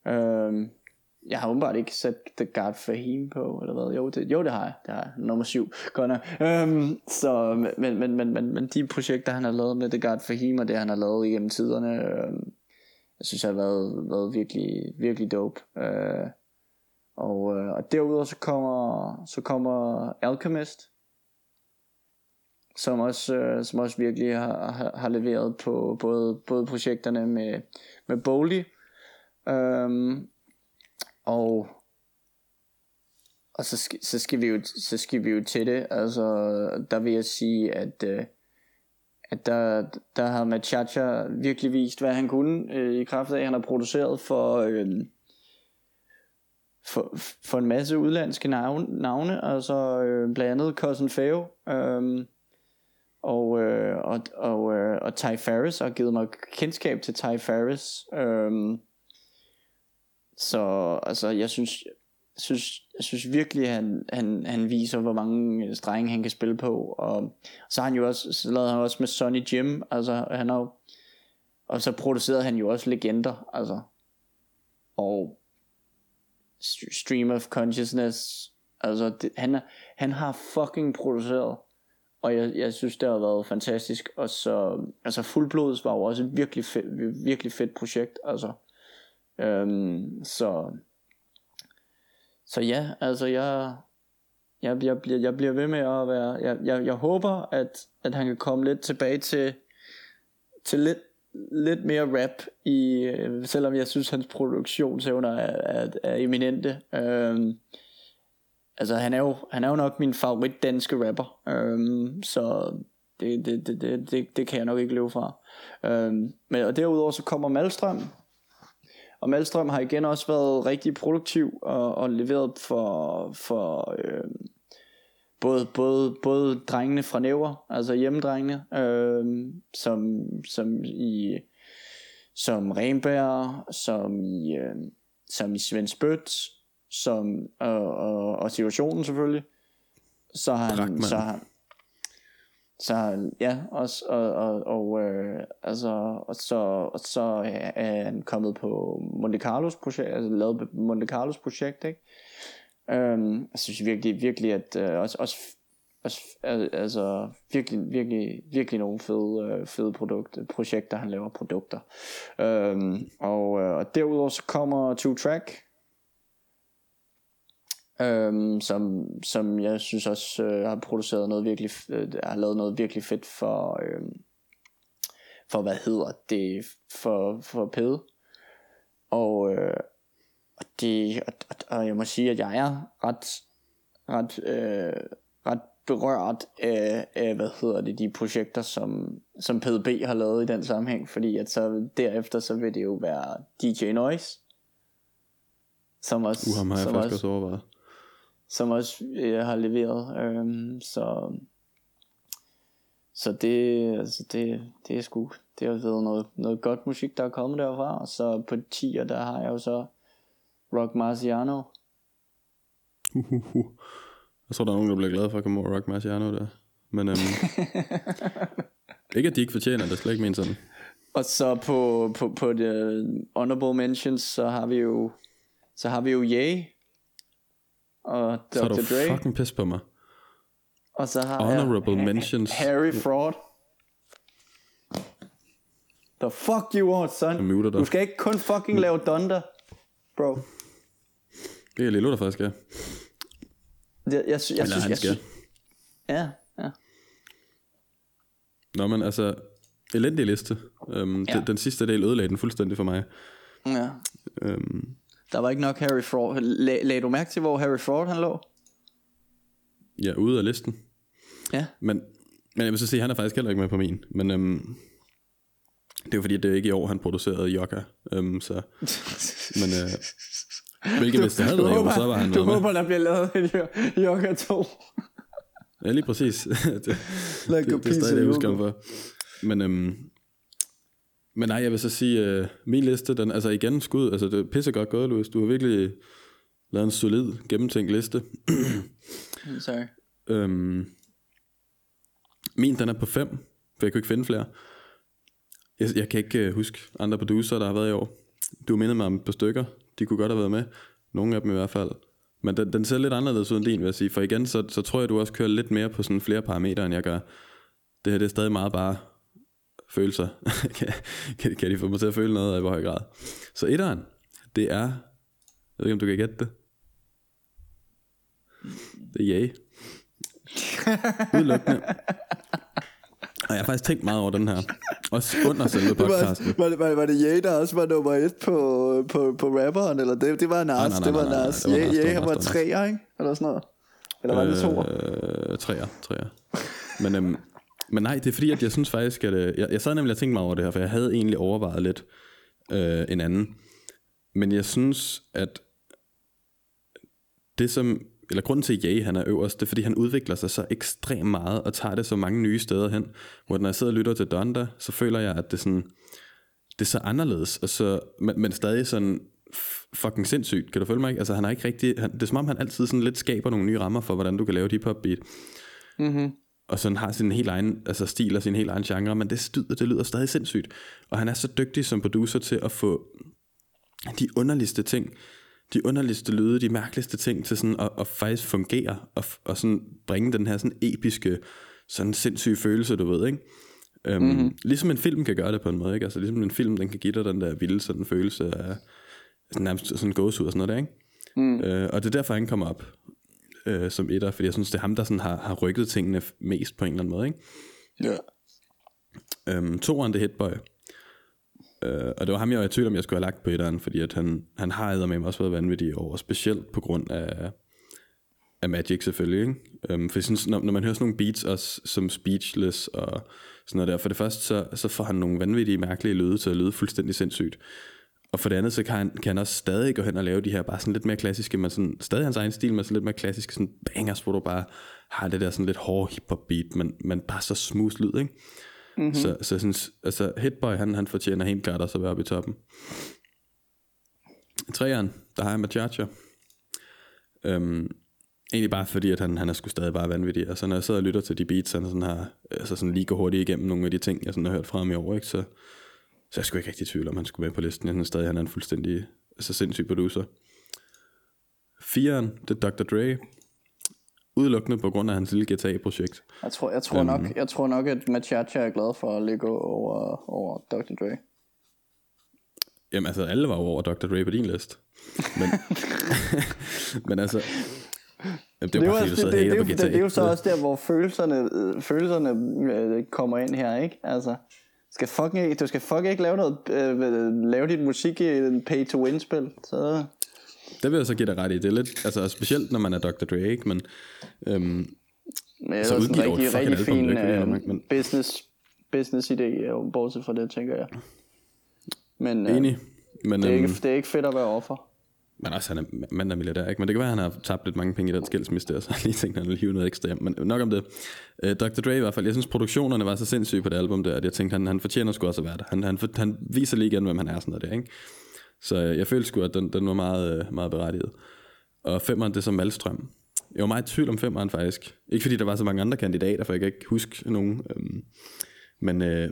[SPEAKER 2] Øhm, jeg har åbenbart ikke sat The God Fahim på, eller hvad? Jo, det, jo, det har jeg. Det har jeg. Nummer syv. Godt nok. Øhm, så, men, men, men, men, men de projekter, han har lavet med The God Fahim, og det, han har lavet igennem tiderne, øhm, jeg synes, har været, været virkelig, virkelig dope. Øh, og, øh, og derudover så kommer, så kommer Alchemist, som også, øh, som også virkelig har, har, har leveret på både, både projekterne med, med Boldy, øhm, og og så skal, så skal vi jo så skal vi jo til det. Altså der vil jeg sige at øh, at der, der har Machacha virkelig vist hvad han kunne øh, i kraft af at han har produceret for øh, for, for en masse udlandske navne, navne altså øh, blandt andet Cousin Feo øh, og, øh, og, og, øh, og Ty Ferris har givet mig kendskab til Ty Ferris. øh, så altså, jeg synes, jeg synes, jeg synes virkelig, han, han, han viser, hvor mange øh, strenge han kan spille på. Og så har han jo også, så lavede han også med Sonny Jim. Altså, han har, og så producerede han jo også legender. Altså, og Stream of Consciousness. Altså, det, han, han har fucking produceret. Og jeg, jeg synes, det har været fantastisk. Og så, altså Fuldblods var jo også et virkelig fedt, virkelig fedt projekt. Altså, Øhm, så så ja, altså jeg jeg, jeg, bliver, jeg bliver ved med at være jeg, jeg, jeg håber at, at han kan komme lidt tilbage til til lidt, lidt mere rap i, øh, selvom jeg synes hans produktionsevner er, er, er eminente. Øhm, altså han er jo han er jo nok min favorit danske rapper. Øhm, så det, det, det, det, det, det kan jeg nok ikke leve fra. Øhm, men og derudover så kommer Malstrøm og Malstrøm har igen også været rigtig produktiv og, og leveret for, for øhm, både, både, både drengene fra Næver, altså hjemmedrengene, øh, som, som i som Renberg, som i, øh, som i Svend Spødt, som, og, og, og situationen selvfølgelig. Så har han, så har, så ja, også, og, og, og øh, altså, og så, og så er han kommet på Monte Carlos projekt, altså lavet Monte Carlos projekt, ikke? Øhm, jeg synes virkelig, virkelig, at øh, også, også, også altså, virkelig, virkelig, virkelig nogle fede, øh, fede produkter, øh, projekter, han laver produkter. Øhm, og, øh, og derudover så kommer Two Track, øhm, som, som jeg synes også øh, har produceret noget virkelig, øh, har lavet noget virkelig fedt for, øh, for hvad hedder det, for, for Pede. Og, øh, og, det, og, og, og jeg må sige, at jeg er ret, ret, øh, ret berørt af, af, hvad hedder det, de projekter, som, som PDB har lavet i den sammenhæng, fordi at så derefter, så vil det jo være DJ Noise, som også,
[SPEAKER 1] Uh, ham har jeg
[SPEAKER 2] som
[SPEAKER 1] faktisk
[SPEAKER 2] også,
[SPEAKER 1] også overvejet.
[SPEAKER 2] som også øh, har leveret. Øhm, så så det, altså det, det er sgu, det har været noget, noget godt musik, der er kommet derfra. Og så på 10'er, der har jeg jo så Rock Marciano.
[SPEAKER 1] Uh, uh, uh. Jeg tror, der er nogen, der bliver glade for at komme over Rock Marciano der. Men øhm, ikke, at de ikke fortjener det, slet ikke ment sådan.
[SPEAKER 2] Og så på, på, på the honorable mentions, så har vi jo, så har vi jo Ye og
[SPEAKER 1] Så er
[SPEAKER 2] Dr.
[SPEAKER 1] du
[SPEAKER 2] Dre.
[SPEAKER 1] fucking pis på mig.
[SPEAKER 2] Og så har
[SPEAKER 1] Honorable
[SPEAKER 2] jeg
[SPEAKER 1] mentions.
[SPEAKER 2] Harry Fraud. The fuck you want,
[SPEAKER 1] Jeg
[SPEAKER 2] son. Du skal ikke kun fucking lave Donda, bro.
[SPEAKER 1] Det er Lilo, der faktisk er.
[SPEAKER 2] Jeg, jeg, jeg, jeg synes,
[SPEAKER 1] han
[SPEAKER 2] jeg
[SPEAKER 1] skal.
[SPEAKER 2] synes, ja, ja.
[SPEAKER 1] Nå, men altså, elendig liste. Øhm,
[SPEAKER 2] Ja.
[SPEAKER 1] den, den sidste del ødelagde den fuldstændig for mig.
[SPEAKER 2] ja.
[SPEAKER 1] Øhm,
[SPEAKER 2] Der var ikke nok Harry Fraud. Lag, lagde du mærke til, hvor Harry Fraud han lå?
[SPEAKER 1] ja, ude af listen.
[SPEAKER 2] Ja.
[SPEAKER 1] Men, men jeg vil så sige, han er faktisk heller ikke med på min. Men øhm, det er jo fordi, det er ikke i år, han producerede Jokka. Øhm, så, men øh, hvilket hvis det havde været år, så var han
[SPEAKER 2] du
[SPEAKER 1] med.
[SPEAKER 2] håber, der bliver lavet en Yoga 2.
[SPEAKER 1] Ja, lige præcis. det, det, det, det er stadig det, jeg husker ham for. Men, øhm, men nej, jeg vil så sige, øh, min liste, den, altså igen skud, altså det er pissegodt gået, Louis. Du har virkelig lavet en solid, gennemtænkt liste.
[SPEAKER 2] Sorry.
[SPEAKER 1] Øhm, min, den er på 5, for jeg kunne ikke finde flere. Jeg, jeg kan ikke øh, huske andre producer, der har været i år. Du mindet mig om et par stykker. De kunne godt have været med. Nogle af dem i hvert fald. Men den, den ser lidt anderledes ud end din, vil jeg sige. For igen, så, så tror jeg, du også kører lidt mere på sådan flere parametre, end jeg gør. Det her det er stadig meget bare følelser. kan, kan, kan de få mig til at føle noget af, i hvor høj grad. Så etteren, det er... Jeg ved ikke, om du kan gætte det. Det er yay. Udelukkende. Og jeg har faktisk tænkt meget over den her. Også under selve podcasten.
[SPEAKER 2] Var, var, var det Ye, der også var nummer et på, på, på rapperen? Eller det, det var Nas,
[SPEAKER 1] nej, nej,
[SPEAKER 2] det var
[SPEAKER 1] nej, det var Nas,
[SPEAKER 2] Ye, han var treer, ikke? Eller sådan noget. Eller var det toer?
[SPEAKER 1] Øh, træer, træer. Men, øhm, men nej, det er fordi, at jeg synes faktisk, at... Øh, jeg, jeg sad nemlig og tænkte mig over det her, for jeg havde egentlig overvejet lidt øh, en anden. Men jeg synes, at det som... Eller grunden til, at Jay han er øverst, det er, fordi han udvikler sig så ekstremt meget, og tager det så mange nye steder hen. Hvor når jeg sidder og lytter til Donda, så føler jeg, at det er sådan... Det er så anderledes, og så, men, men stadig sådan fucking sindssygt, kan du følge mig ikke? Altså han er ikke rigtig, han, det er som om han altid sådan lidt skaber nogle nye rammer for, hvordan du kan lave et hip-hop beat
[SPEAKER 2] Mm-hmm.
[SPEAKER 1] og sådan har sin helt egen altså stil og sin helt egen genre, men det, styder, det lyder stadig sindssygt. Og han er så dygtig som producer til at få de underligste ting, de underligste lyde, de mærkeligste ting til sådan at, at faktisk fungere og, og sådan bringe den her sådan episke, sådan sindssyge følelse, du ved, ikke? Um, mm-hmm. Ligesom en film kan gøre det på en måde, ikke? Altså ligesom en film, den kan give dig den der vilde sådan følelse af sådan nærmest sådan gåsehud og sådan noget der, ikke? Mm. Uh, og det er derfor, han kommer op øh, som etter, fordi jeg synes, det er ham, der sådan har, har rykket tingene mest på en eller anden måde. Ikke?
[SPEAKER 2] Ja.
[SPEAKER 1] Øhm, toeren, det er Hitboy. Øh, og det var ham, jeg var i tvivl om, jeg skulle have lagt på etteren, fordi at han, han har med også været vanvittig over, specielt på grund af, af Magic selvfølgelig. Ikke? Øhm, for sådan, når, når man hører sådan nogle beats også som Speechless og sådan noget der, for det første, så, så får han nogle vanvittige, mærkelige lyde til at lyde fuldstændig sindssygt. Og for det andet, så kan han, kan han også stadig gå hen og lave de her bare sådan lidt mere klassiske, men sådan, stadig hans egen stil, men sådan lidt mere klassiske sådan bangers, hvor du bare har det der sådan lidt hårde hiphop beat, men, men bare så smooth lyd, ikke? Mm-hmm. Så, så jeg synes, altså Hitboy, han, han fortjener helt klart også at være oppe i toppen. Træeren, der har jeg Machacha. Øhm, Egentlig bare fordi, at han, han er sgu stadig bare vanvittig. Altså når jeg sidder og lytter til de beats, han sådan har, altså sådan lige går hurtigt igennem nogle af de ting, jeg sådan har hørt fra ham i år, ikke? Så, så jeg skulle ikke rigtig i tvivl om, han skulle være på listen. Jeg synes stadig, han er en fuldstændig altså sindssyg producer. Firen, det er Dr. Dre. Udelukkende på grund af hans lille GTA-projekt.
[SPEAKER 2] Jeg tror, jeg tror, um, nok, jeg tror nok, at Machacha er glad for at ligge over, over Dr. Dre.
[SPEAKER 1] Jamen altså, alle var over Dr. Dre på din liste. Men, men altså, Jamen, det, er bare, det, det, det, det,
[SPEAKER 2] det, det, er jo så også der, hvor følelserne, følelserne øh, kommer ind her, ikke? Altså, skal fucking, du skal fucking ikke lave noget, øh, lave dit musik i en pay-to-win-spil, så...
[SPEAKER 1] Det vil jeg så give dig ret i. Det er lidt, altså specielt når man er Dr. Dre, ikke? Men, øhm,
[SPEAKER 2] men så udgiver en rigtig, rigtig fin album, øh, men... business, business idé, bortset fra det, tænker jeg. Men,
[SPEAKER 1] øh, Enig. Men,
[SPEAKER 2] det, er ikke, øhm, det er ikke fedt at være offer.
[SPEAKER 1] Men også, han er mand af milliardær, ikke? Men det kan være, at han har tabt lidt mange penge i den skilsmisse der, så jeg lige tænkte, at han ville hive noget ekstra Men nok om det. Øh, Dr. Dre i hvert fald, jeg synes, produktionerne var så sindssyge på det album der, at jeg tænkte, han, han fortjener sgu også at være der. Han, han, han viser lige igen, hvem han er sådan noget der, ikke? Så øh, jeg følte sgu, at den, den var meget, øh, meget berettiget. Og femmeren, det er som Malstrøm. Jeg var meget i tvivl om femmeren faktisk. Ikke fordi der var så mange andre kandidater, for jeg kan ikke huske nogen. Øhm, men, øh,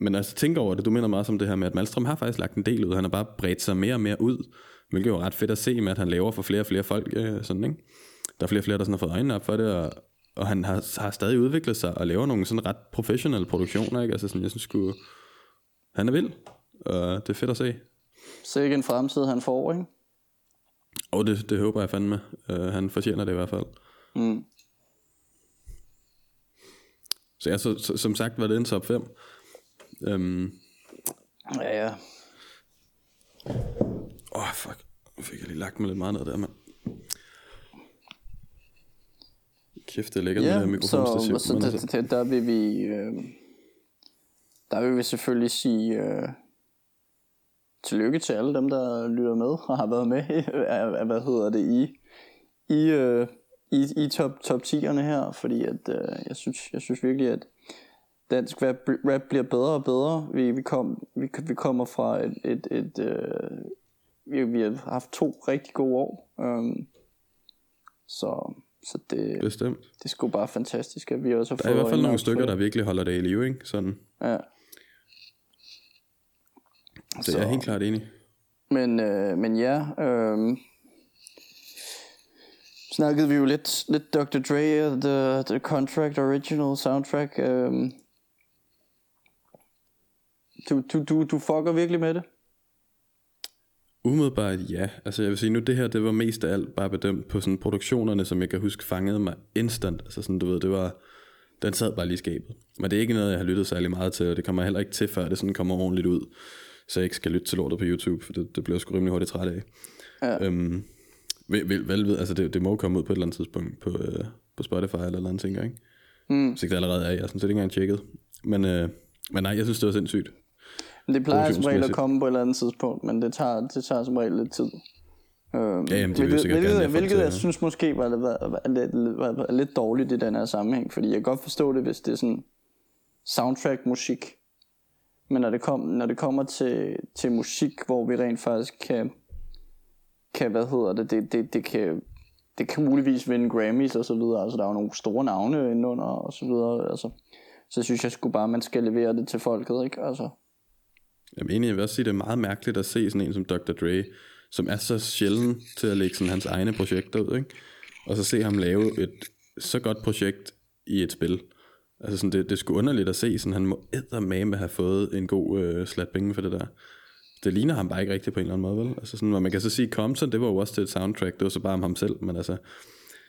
[SPEAKER 1] men altså tænker over det, du minder meget om det her med, at Malstrøm har faktisk lagt en del ud. Han har bare bredt sig mere og mere ud. Hvilket er jo ret fedt at se med, at han laver for flere og flere folk. Øh, sådan, ikke? Der er flere og flere, der sådan har fået øjnene op for det, og, og han har, har stadig udviklet sig og laver nogle sådan ret professionelle produktioner. Ikke? Altså sådan, jeg synes sgu, han er vild, og det er fedt at se.
[SPEAKER 2] Sikke en fremtid, han får, ikke?
[SPEAKER 1] Og det, det håber jeg fandme. Uh, han fortjener det i hvert fald. Mm. Så ja, så, så, som sagt var det en top 5. Um,
[SPEAKER 2] øhm. ja, ja.
[SPEAKER 1] Åh, oh, fuck. Nu fik jeg lige lagt mig lidt meget ned der, mand. Kæft, det er lækkert
[SPEAKER 2] ja,
[SPEAKER 1] med det her mikrofonstativ.
[SPEAKER 2] Så, så der, altså. der, vil vi... Øh, der vil vi selvfølgelig sige... Øh, tillykke til alle dem, der lytter med og har været med, hvad hedder det, i, i, øh, i, i top, top 10'erne her, fordi at, øh, jeg, synes, jeg synes virkelig, at dansk rap, rap bliver bedre og bedre. Vi, vi, kom, vi, vi kommer fra et, et, et, øh, vi, vi har haft to rigtig gode år. Um, så, så det,
[SPEAKER 1] Bestemt.
[SPEAKER 2] det er sgu bare fantastisk, at vi også har
[SPEAKER 1] fået... Der er i hvert fald nogle stykker, der virkelig holder det i live, ikke? Sådan.
[SPEAKER 2] Ja.
[SPEAKER 1] Så, så jeg er helt klart enig.
[SPEAKER 2] Men, øh, men ja, øh, snakkede vi jo lidt, lidt Dr. Dre, The, the Contract Original Soundtrack. Øh, du, du, du, du fucker virkelig med det?
[SPEAKER 1] Umiddelbart ja. Altså jeg vil sige, nu det her, det var mest af alt bare bedømt på sådan produktionerne, som jeg kan huske fangede mig instant. Altså sådan, du ved, det var, den sad bare lige i skabet. Men det er ikke noget, jeg har lyttet særlig meget til, og det kommer heller ikke til, før det sådan kommer ordentligt ud. Så jeg ikke skal lytte til lortet på YouTube, for det, det bliver sgu rimelig hurtigt træt af. Ja. Øhm, vel, vel, vel, altså det, det må komme ud på et eller andet tidspunkt på, øh, på Spotify eller eller andet, tænker jeg, ikke? Mm. Så det allerede er, jeg har sådan set ikke engang tjekket. Men, øh, men nej, jeg synes, det var sindssygt.
[SPEAKER 2] Men det plejer som regel at komme på et eller andet tidspunkt, men det tager, det tager som regel lidt tid.
[SPEAKER 1] Øhm, ja, jamen, det hvilket,
[SPEAKER 2] hvilket, hvilket, hvilket jeg synes måske var, var, var, lidt, var, var lidt dårligt i den her sammenhæng, fordi jeg kan godt forstå det, hvis det er sådan soundtrack musik. Men når det, kom, når det kommer til, til musik, hvor vi rent faktisk kan, kan hvad hedder det, det, det, det kan det kan muligvis vinde Grammys og så videre, altså der er jo nogle store navne indenunder og så videre, altså. Så jeg synes jeg skulle bare, man skal levere det til folket, ikke? Altså.
[SPEAKER 1] Jamen enig, jeg vil også sige, det er meget mærkeligt at se sådan en som Dr. Dre, som er så sjælden til at lægge sådan hans egne projekter ud, ikke? Og så se ham lave et så godt projekt i et spil. Altså sådan, det, det sgu underligt at se, sådan han må med have fået en god øh, slat penge for det der. Det ligner ham bare ikke rigtigt på en eller anden måde, vel? Altså sådan, man kan så sige, Compton, det var jo også til et soundtrack, det var så bare om ham selv, men altså,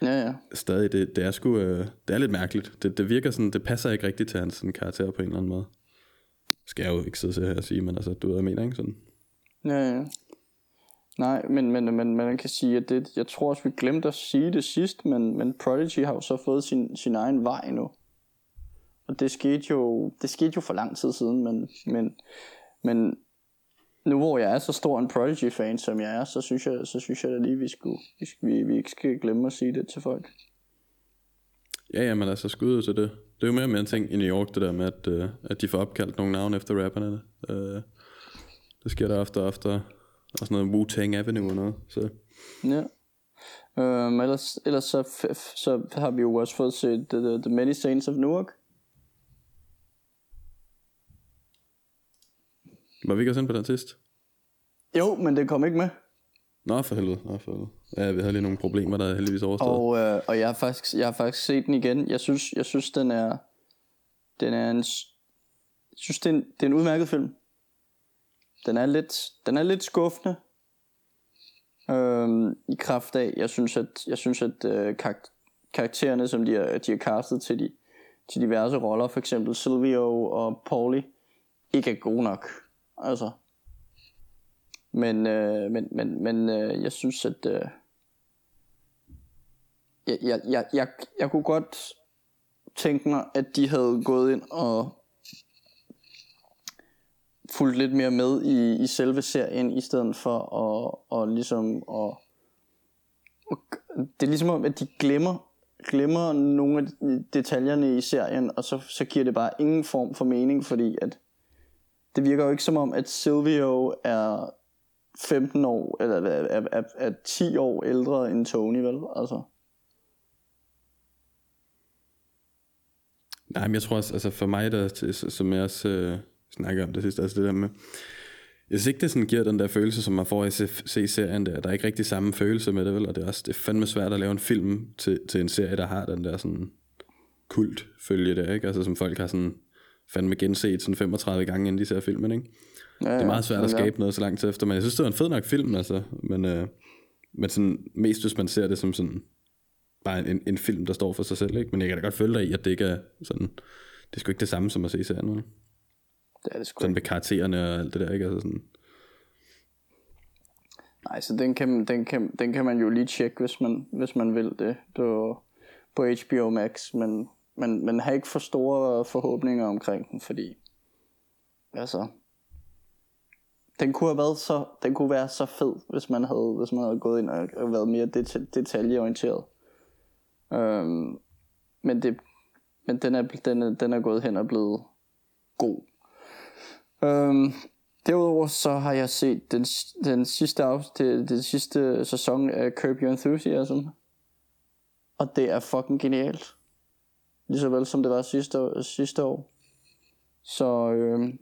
[SPEAKER 2] Ja, ja.
[SPEAKER 1] Stadig, det, det er sgu, øh, det er lidt mærkeligt. Det, det virker sådan, det passer ikke rigtigt til hans sådan, karakter på en eller anden måde skal jeg jo ikke sidde her og sige, men altså, du ved, jeg mener, ikke sådan?
[SPEAKER 2] Ja, ja. Nej, men, men, men man kan sige, at det, jeg tror også, vi glemte at sige det sidst, men, men Prodigy har jo så fået sin, sin egen vej nu. Og det skete jo, det skete jo for lang tid siden, men, men, men nu hvor jeg er så stor en Prodigy-fan, som jeg er, så synes jeg, så synes jeg da lige, vi, skulle, vi, vi, ikke skal glemme at sige det til folk.
[SPEAKER 1] Ja, ja, men altså skud til det. Det er jo mere med en ting i New York, det der med, at, uh, at de får opkaldt nogle navne efter rapperne. Uh, det sker der ofte og ofte. Og sådan noget Wu-Tang Avenue og noget. Så.
[SPEAKER 2] Ja. Um, ellers, ellers så, så har vi jo også fået set The, the, the Many Saints of Newark.
[SPEAKER 1] Var vi ikke også inde på den sidst?
[SPEAKER 2] Jo, men det kom ikke med.
[SPEAKER 1] Nå, for helvede. Nå, for helvede. Ja, vi havde lige nogle problemer, der er heldigvis overstået.
[SPEAKER 2] Og, øh, og jeg, har faktisk, jeg har faktisk set den igen. Jeg synes, jeg synes den er... Den er en... Jeg synes, det er en, det er en udmærket film. Den er lidt, den er lidt skuffende. Øhm, I kraft af, jeg synes, at, jeg synes, at øh, karak- karaktererne, som de har, de har castet til, de, til diverse roller, for eksempel Silvio og Paulie, ikke er gode nok. Altså. Men, øh, men, men, men øh, jeg synes, at... Øh, jeg, jeg, jeg, jeg, jeg kunne godt tænke mig, at de havde gået ind og fulgt lidt mere med i, i selve serien, i stedet for at, og ligesom at, det er ligesom om, at de glemmer, glemmer nogle af detaljerne i serien, og så, så giver det bare ingen form for mening, fordi at det virker jo ikke som om, at Silvio er 15 år, eller er, er, er, er 10 år ældre end Tony, vel? Altså.
[SPEAKER 1] Nej, men jeg tror også, altså for mig, der, som jeg også øh, snakker om det sidste, altså det der med, jeg synes ikke, det sådan giver den der følelse, som man får i se-serien der. Der er ikke rigtig samme følelse med det, vel? Og det er også det er fandme svært at lave en film til, til en serie, der har den der sådan kult følge der, ikke? Altså som folk har sådan fandme genset sådan 35 gange, inden de ser filmen, ikke?
[SPEAKER 2] Ja,
[SPEAKER 1] Det er meget svært at
[SPEAKER 2] men ja.
[SPEAKER 1] skabe noget så lang tid efter, men jeg synes, det var en fed nok film, altså. Men, øh, men sådan, mest hvis man ser det som sådan, bare en, en film, der står for sig selv, ikke? Men jeg kan da godt følge dig i, at det ikke er sådan, det er sgu ikke det samme som at se serien, vel?
[SPEAKER 2] Det er det sgu
[SPEAKER 1] Sådan med karaktererne og alt det der, ikke? Altså sådan,
[SPEAKER 2] Nej, så den kan, den, kan, den kan man jo lige tjekke, hvis man, hvis man vil det på, på HBO Max, men, men, men har ikke for store forhåbninger omkring den, fordi altså, den kunne have været så, den kunne være så fed, hvis man havde, hvis man havde gået ind og, og været mere detal, detaljeorienteret. Øhm, men det, men den er, den, er, den er gået hen og blevet god. Øhm, derudover så har jeg set den, den sidste afsnit, den sidste sæson af Curb Your Enthusiasm. Og det er fucking genialt. Lige så vel som det var sidste år. Sidste år. Så øhm,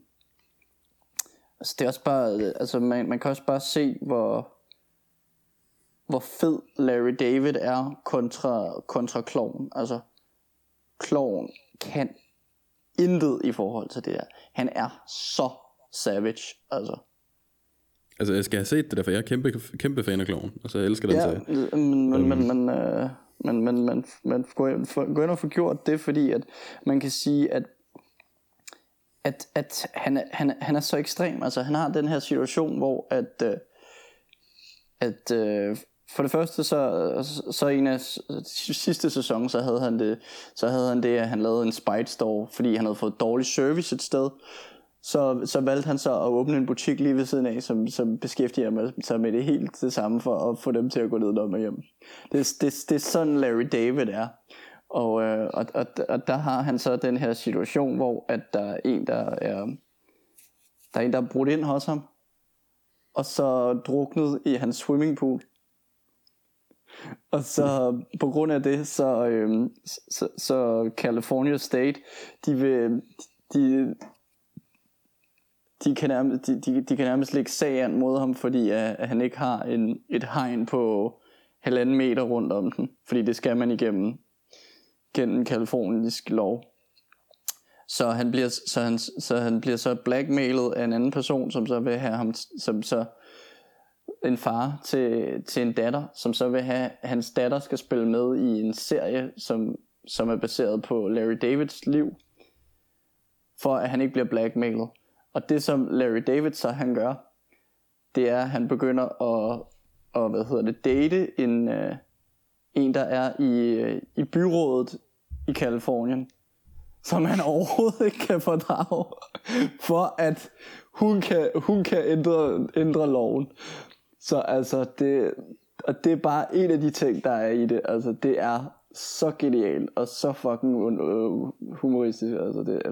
[SPEAKER 2] altså det er også bare, altså man, man kan også bare se, hvor, hvor fed Larry David er kontra, kontra Kloven. Altså, Kloven kan intet i forhold til det der. Han er så savage, altså.
[SPEAKER 1] altså jeg skal have set det der, for jeg er kæmpe, kæmpe fan af kloven. Altså jeg elsker den
[SPEAKER 2] Ja,
[SPEAKER 1] serie.
[SPEAKER 2] men, men, men, men, øh, men, men, men, man går ind, for, går ind og får gjort det, fordi at man kan sige, at at, at han, er, han, er, han er så ekstrem. Altså han har den her situation, hvor at, øh, at øh, for det første så, så en af sidste sæson, så havde han det, så havde han det, at han lavede en spite store, fordi han havde fået dårlig service et sted. Så, så valgte han så at åbne en butik lige ved siden af, som, som beskæftiger med- sig med det helt det samme for at få dem til at gå ned og hjem. Det, det, det er sådan Larry David er. Og, øh, og, og, og der har han så den her situation, hvor at der er en, der er, der er en, der er brudt ind hos ham, og så druknet i hans swimmingpool. Og så på grund af det, så, øh, så, så California State, de vil, de, de kan, nærmest, de, de, de kan nærmest lægge sag an mod ham, fordi at, at han ikke har en, et hegn på halvanden meter rundt om den. Fordi det skal man igennem gennem kalifornisk lov. Så han bliver så han, så han bliver så blackmailet af en anden person, som så vil have ham, som så en far til, til en datter, som så vil have, hans datter skal spille med i en serie, som, som er baseret på Larry Davids liv, for at han ikke bliver blackmailet. Og det som Larry David så han gør, det er, at han begynder at, at hvad hedder det, date en, øh, en der er i, øh, i byrådet i Kalifornien, som han overhovedet ikke kan fordrage, for at hun kan, hun kan ændre, ændre loven. Så altså, det, og det er bare en af de ting, der er i det. Altså, det er så genialt, og så fucking øh, humoristisk. Altså, det er,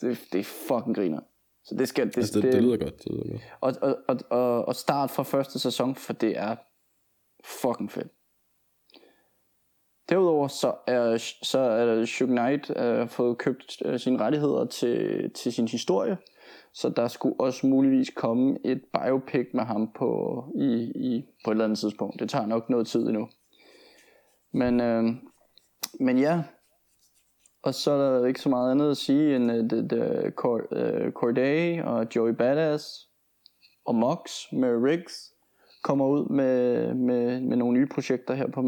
[SPEAKER 2] det, det er fucking griner. Så det skal, det,
[SPEAKER 1] Altså, det, det lyder godt. Det lyder godt.
[SPEAKER 2] og, og, og, og, og start fra første sæson, for det er fucking fedt. Derudover så er, så er Suge Knight uh, fået købt uh, sine rettigheder til, til sin historie. Så der skulle også muligvis komme et biopic med ham på, i, i, på et eller andet tidspunkt. Det tager nok noget tid endnu. Men, uh, men ja, og så er der ikke så meget andet at sige end at, at, at Corday og Joey Badass og Mox med Riggs kommer ud med, med, med nogle nye projekter her på,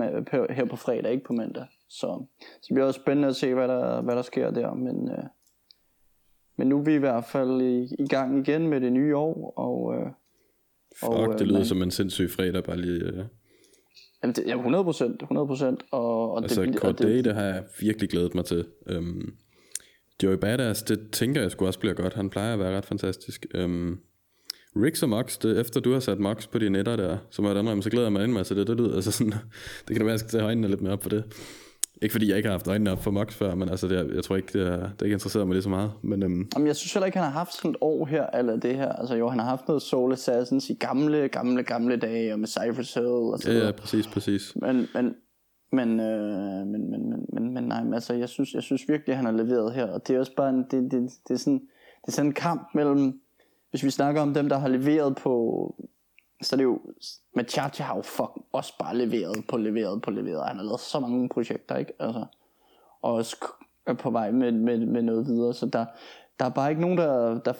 [SPEAKER 2] her på fredag, ikke på mandag. Så, så det bliver også spændende at se, hvad der, hvad der sker der. Men, øh, men nu er vi i hvert fald i, i gang igen med det nye år. Og, øh,
[SPEAKER 1] Fuck, og, øh, det lyder man, som en sindssyg fredag, bare lige... Øh.
[SPEAKER 2] Jamen, det, ja, 100 procent, 100 procent. Og, og
[SPEAKER 1] altså, det, Corday, det, det har jeg virkelig glædet mig til. Um, Joey Badass, det tænker jeg skulle også blive godt. Han plejer at være ret fantastisk. Um, Rix og Mox, det, efter du har sat Mox på de netter der, så må jeg indrømme, så glæder jeg mig ind til det. Det lyder altså sådan, det kan da være, at jeg skal tage øjnene lidt mere op på det. Ikke fordi jeg ikke har haft øjnene op for Mox før, men altså, det er, jeg tror ikke, det, er, det ikke interesseret mig lige så meget. Men, øhm.
[SPEAKER 2] Jamen, jeg synes heller ikke, han har haft sådan et år her, eller det her. Altså jo, han har haft noget Soul Assassins i gamle, gamle, gamle dage, og med Cypher Hill og sådan
[SPEAKER 1] Ja, ja, præcis, præcis.
[SPEAKER 2] Men, men, men, øh, men, men, men, men, men nej, men altså, jeg synes, jeg synes virkelig, at han har leveret her, og det er også bare en, det, det, det, er sådan, det er sådan en kamp mellem, hvis vi snakker om dem, der har leveret på, så er det jo, Machacha har jo fucking også bare leveret på leveret på leveret. Han har lavet så mange projekter, ikke? Altså, og også er på vej med, med, med noget videre, så der, der er bare ikke nogen, der, der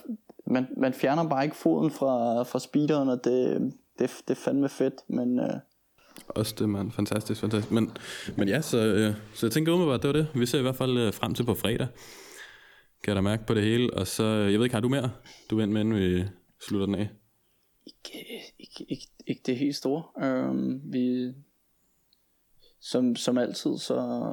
[SPEAKER 2] man, man fjerner bare ikke foden fra, fra speederen, og det, det, det er fandme fedt, men... Øh,
[SPEAKER 1] også det, man. Fantastisk, fantastisk. Men, men ja, så, øh, så jeg tænker umiddelbart, det var det. Vi ser i hvert fald øh, frem til på fredag kan jeg da mærke på det hele. Og så, øh, jeg ved ikke, har du mere, du ind med, inden vi slutter den af?
[SPEAKER 2] Ikke, ikke, ikke, ikke det helt store. Um, vi, som, som altid, så,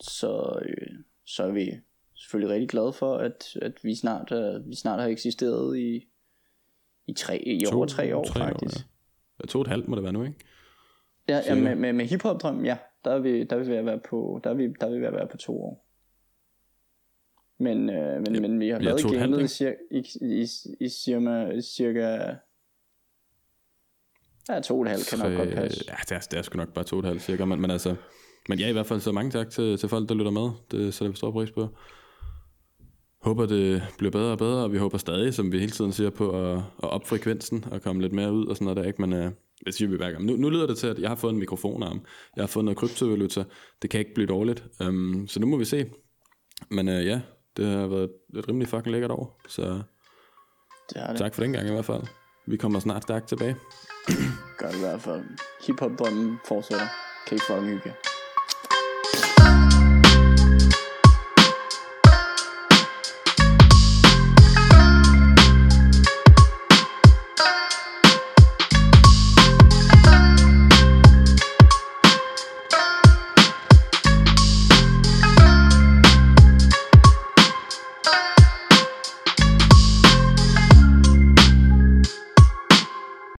[SPEAKER 2] så, øh, så er vi selvfølgelig rigtig glade for, at, at vi, snart, uh, vi snart har eksisteret i, i, tre, i to, over tre år tre faktisk. År,
[SPEAKER 1] ja. To og et halvt må det være nu, ikke?
[SPEAKER 2] Ja, ja med, med, med hiphop drøm, ja, der er vi, der er vi ved at være på, der er vi, der er vi ved at være på to år. Men, øh, men, ja, men vi har lavet gamet i, cirka, i, i, i cirka, cirka Ja, to og et halvt kan nok godt passe.
[SPEAKER 1] Ja, det er, det er sgu nok bare to og et halvt cirka, men, men altså, men ja, i hvert fald så mange tak til, til folk, der lytter med. Det sætter vi stor pris på. Håber, det bliver bedre og bedre, og vi håber stadig, som vi hele tiden siger, på at, at op frekvensen og komme lidt mere ud og sådan noget der, ikke? Men uh, det siger vi hver gang. Nu, nu lyder det til, at jeg har fået en mikrofonarm. Jeg har fået noget kryptovaluta. Det kan ikke blive dårligt. Um, så nu må vi se. Men uh, ja, det har været et rimelig fucking lækkert år, så
[SPEAKER 2] det det.
[SPEAKER 1] tak for den gang i hvert fald. Vi kommer snart stærkt tilbage.
[SPEAKER 2] Gør det i hvert fald. Hip-hop-drømmen fortsætter. Kan I fucking hygge.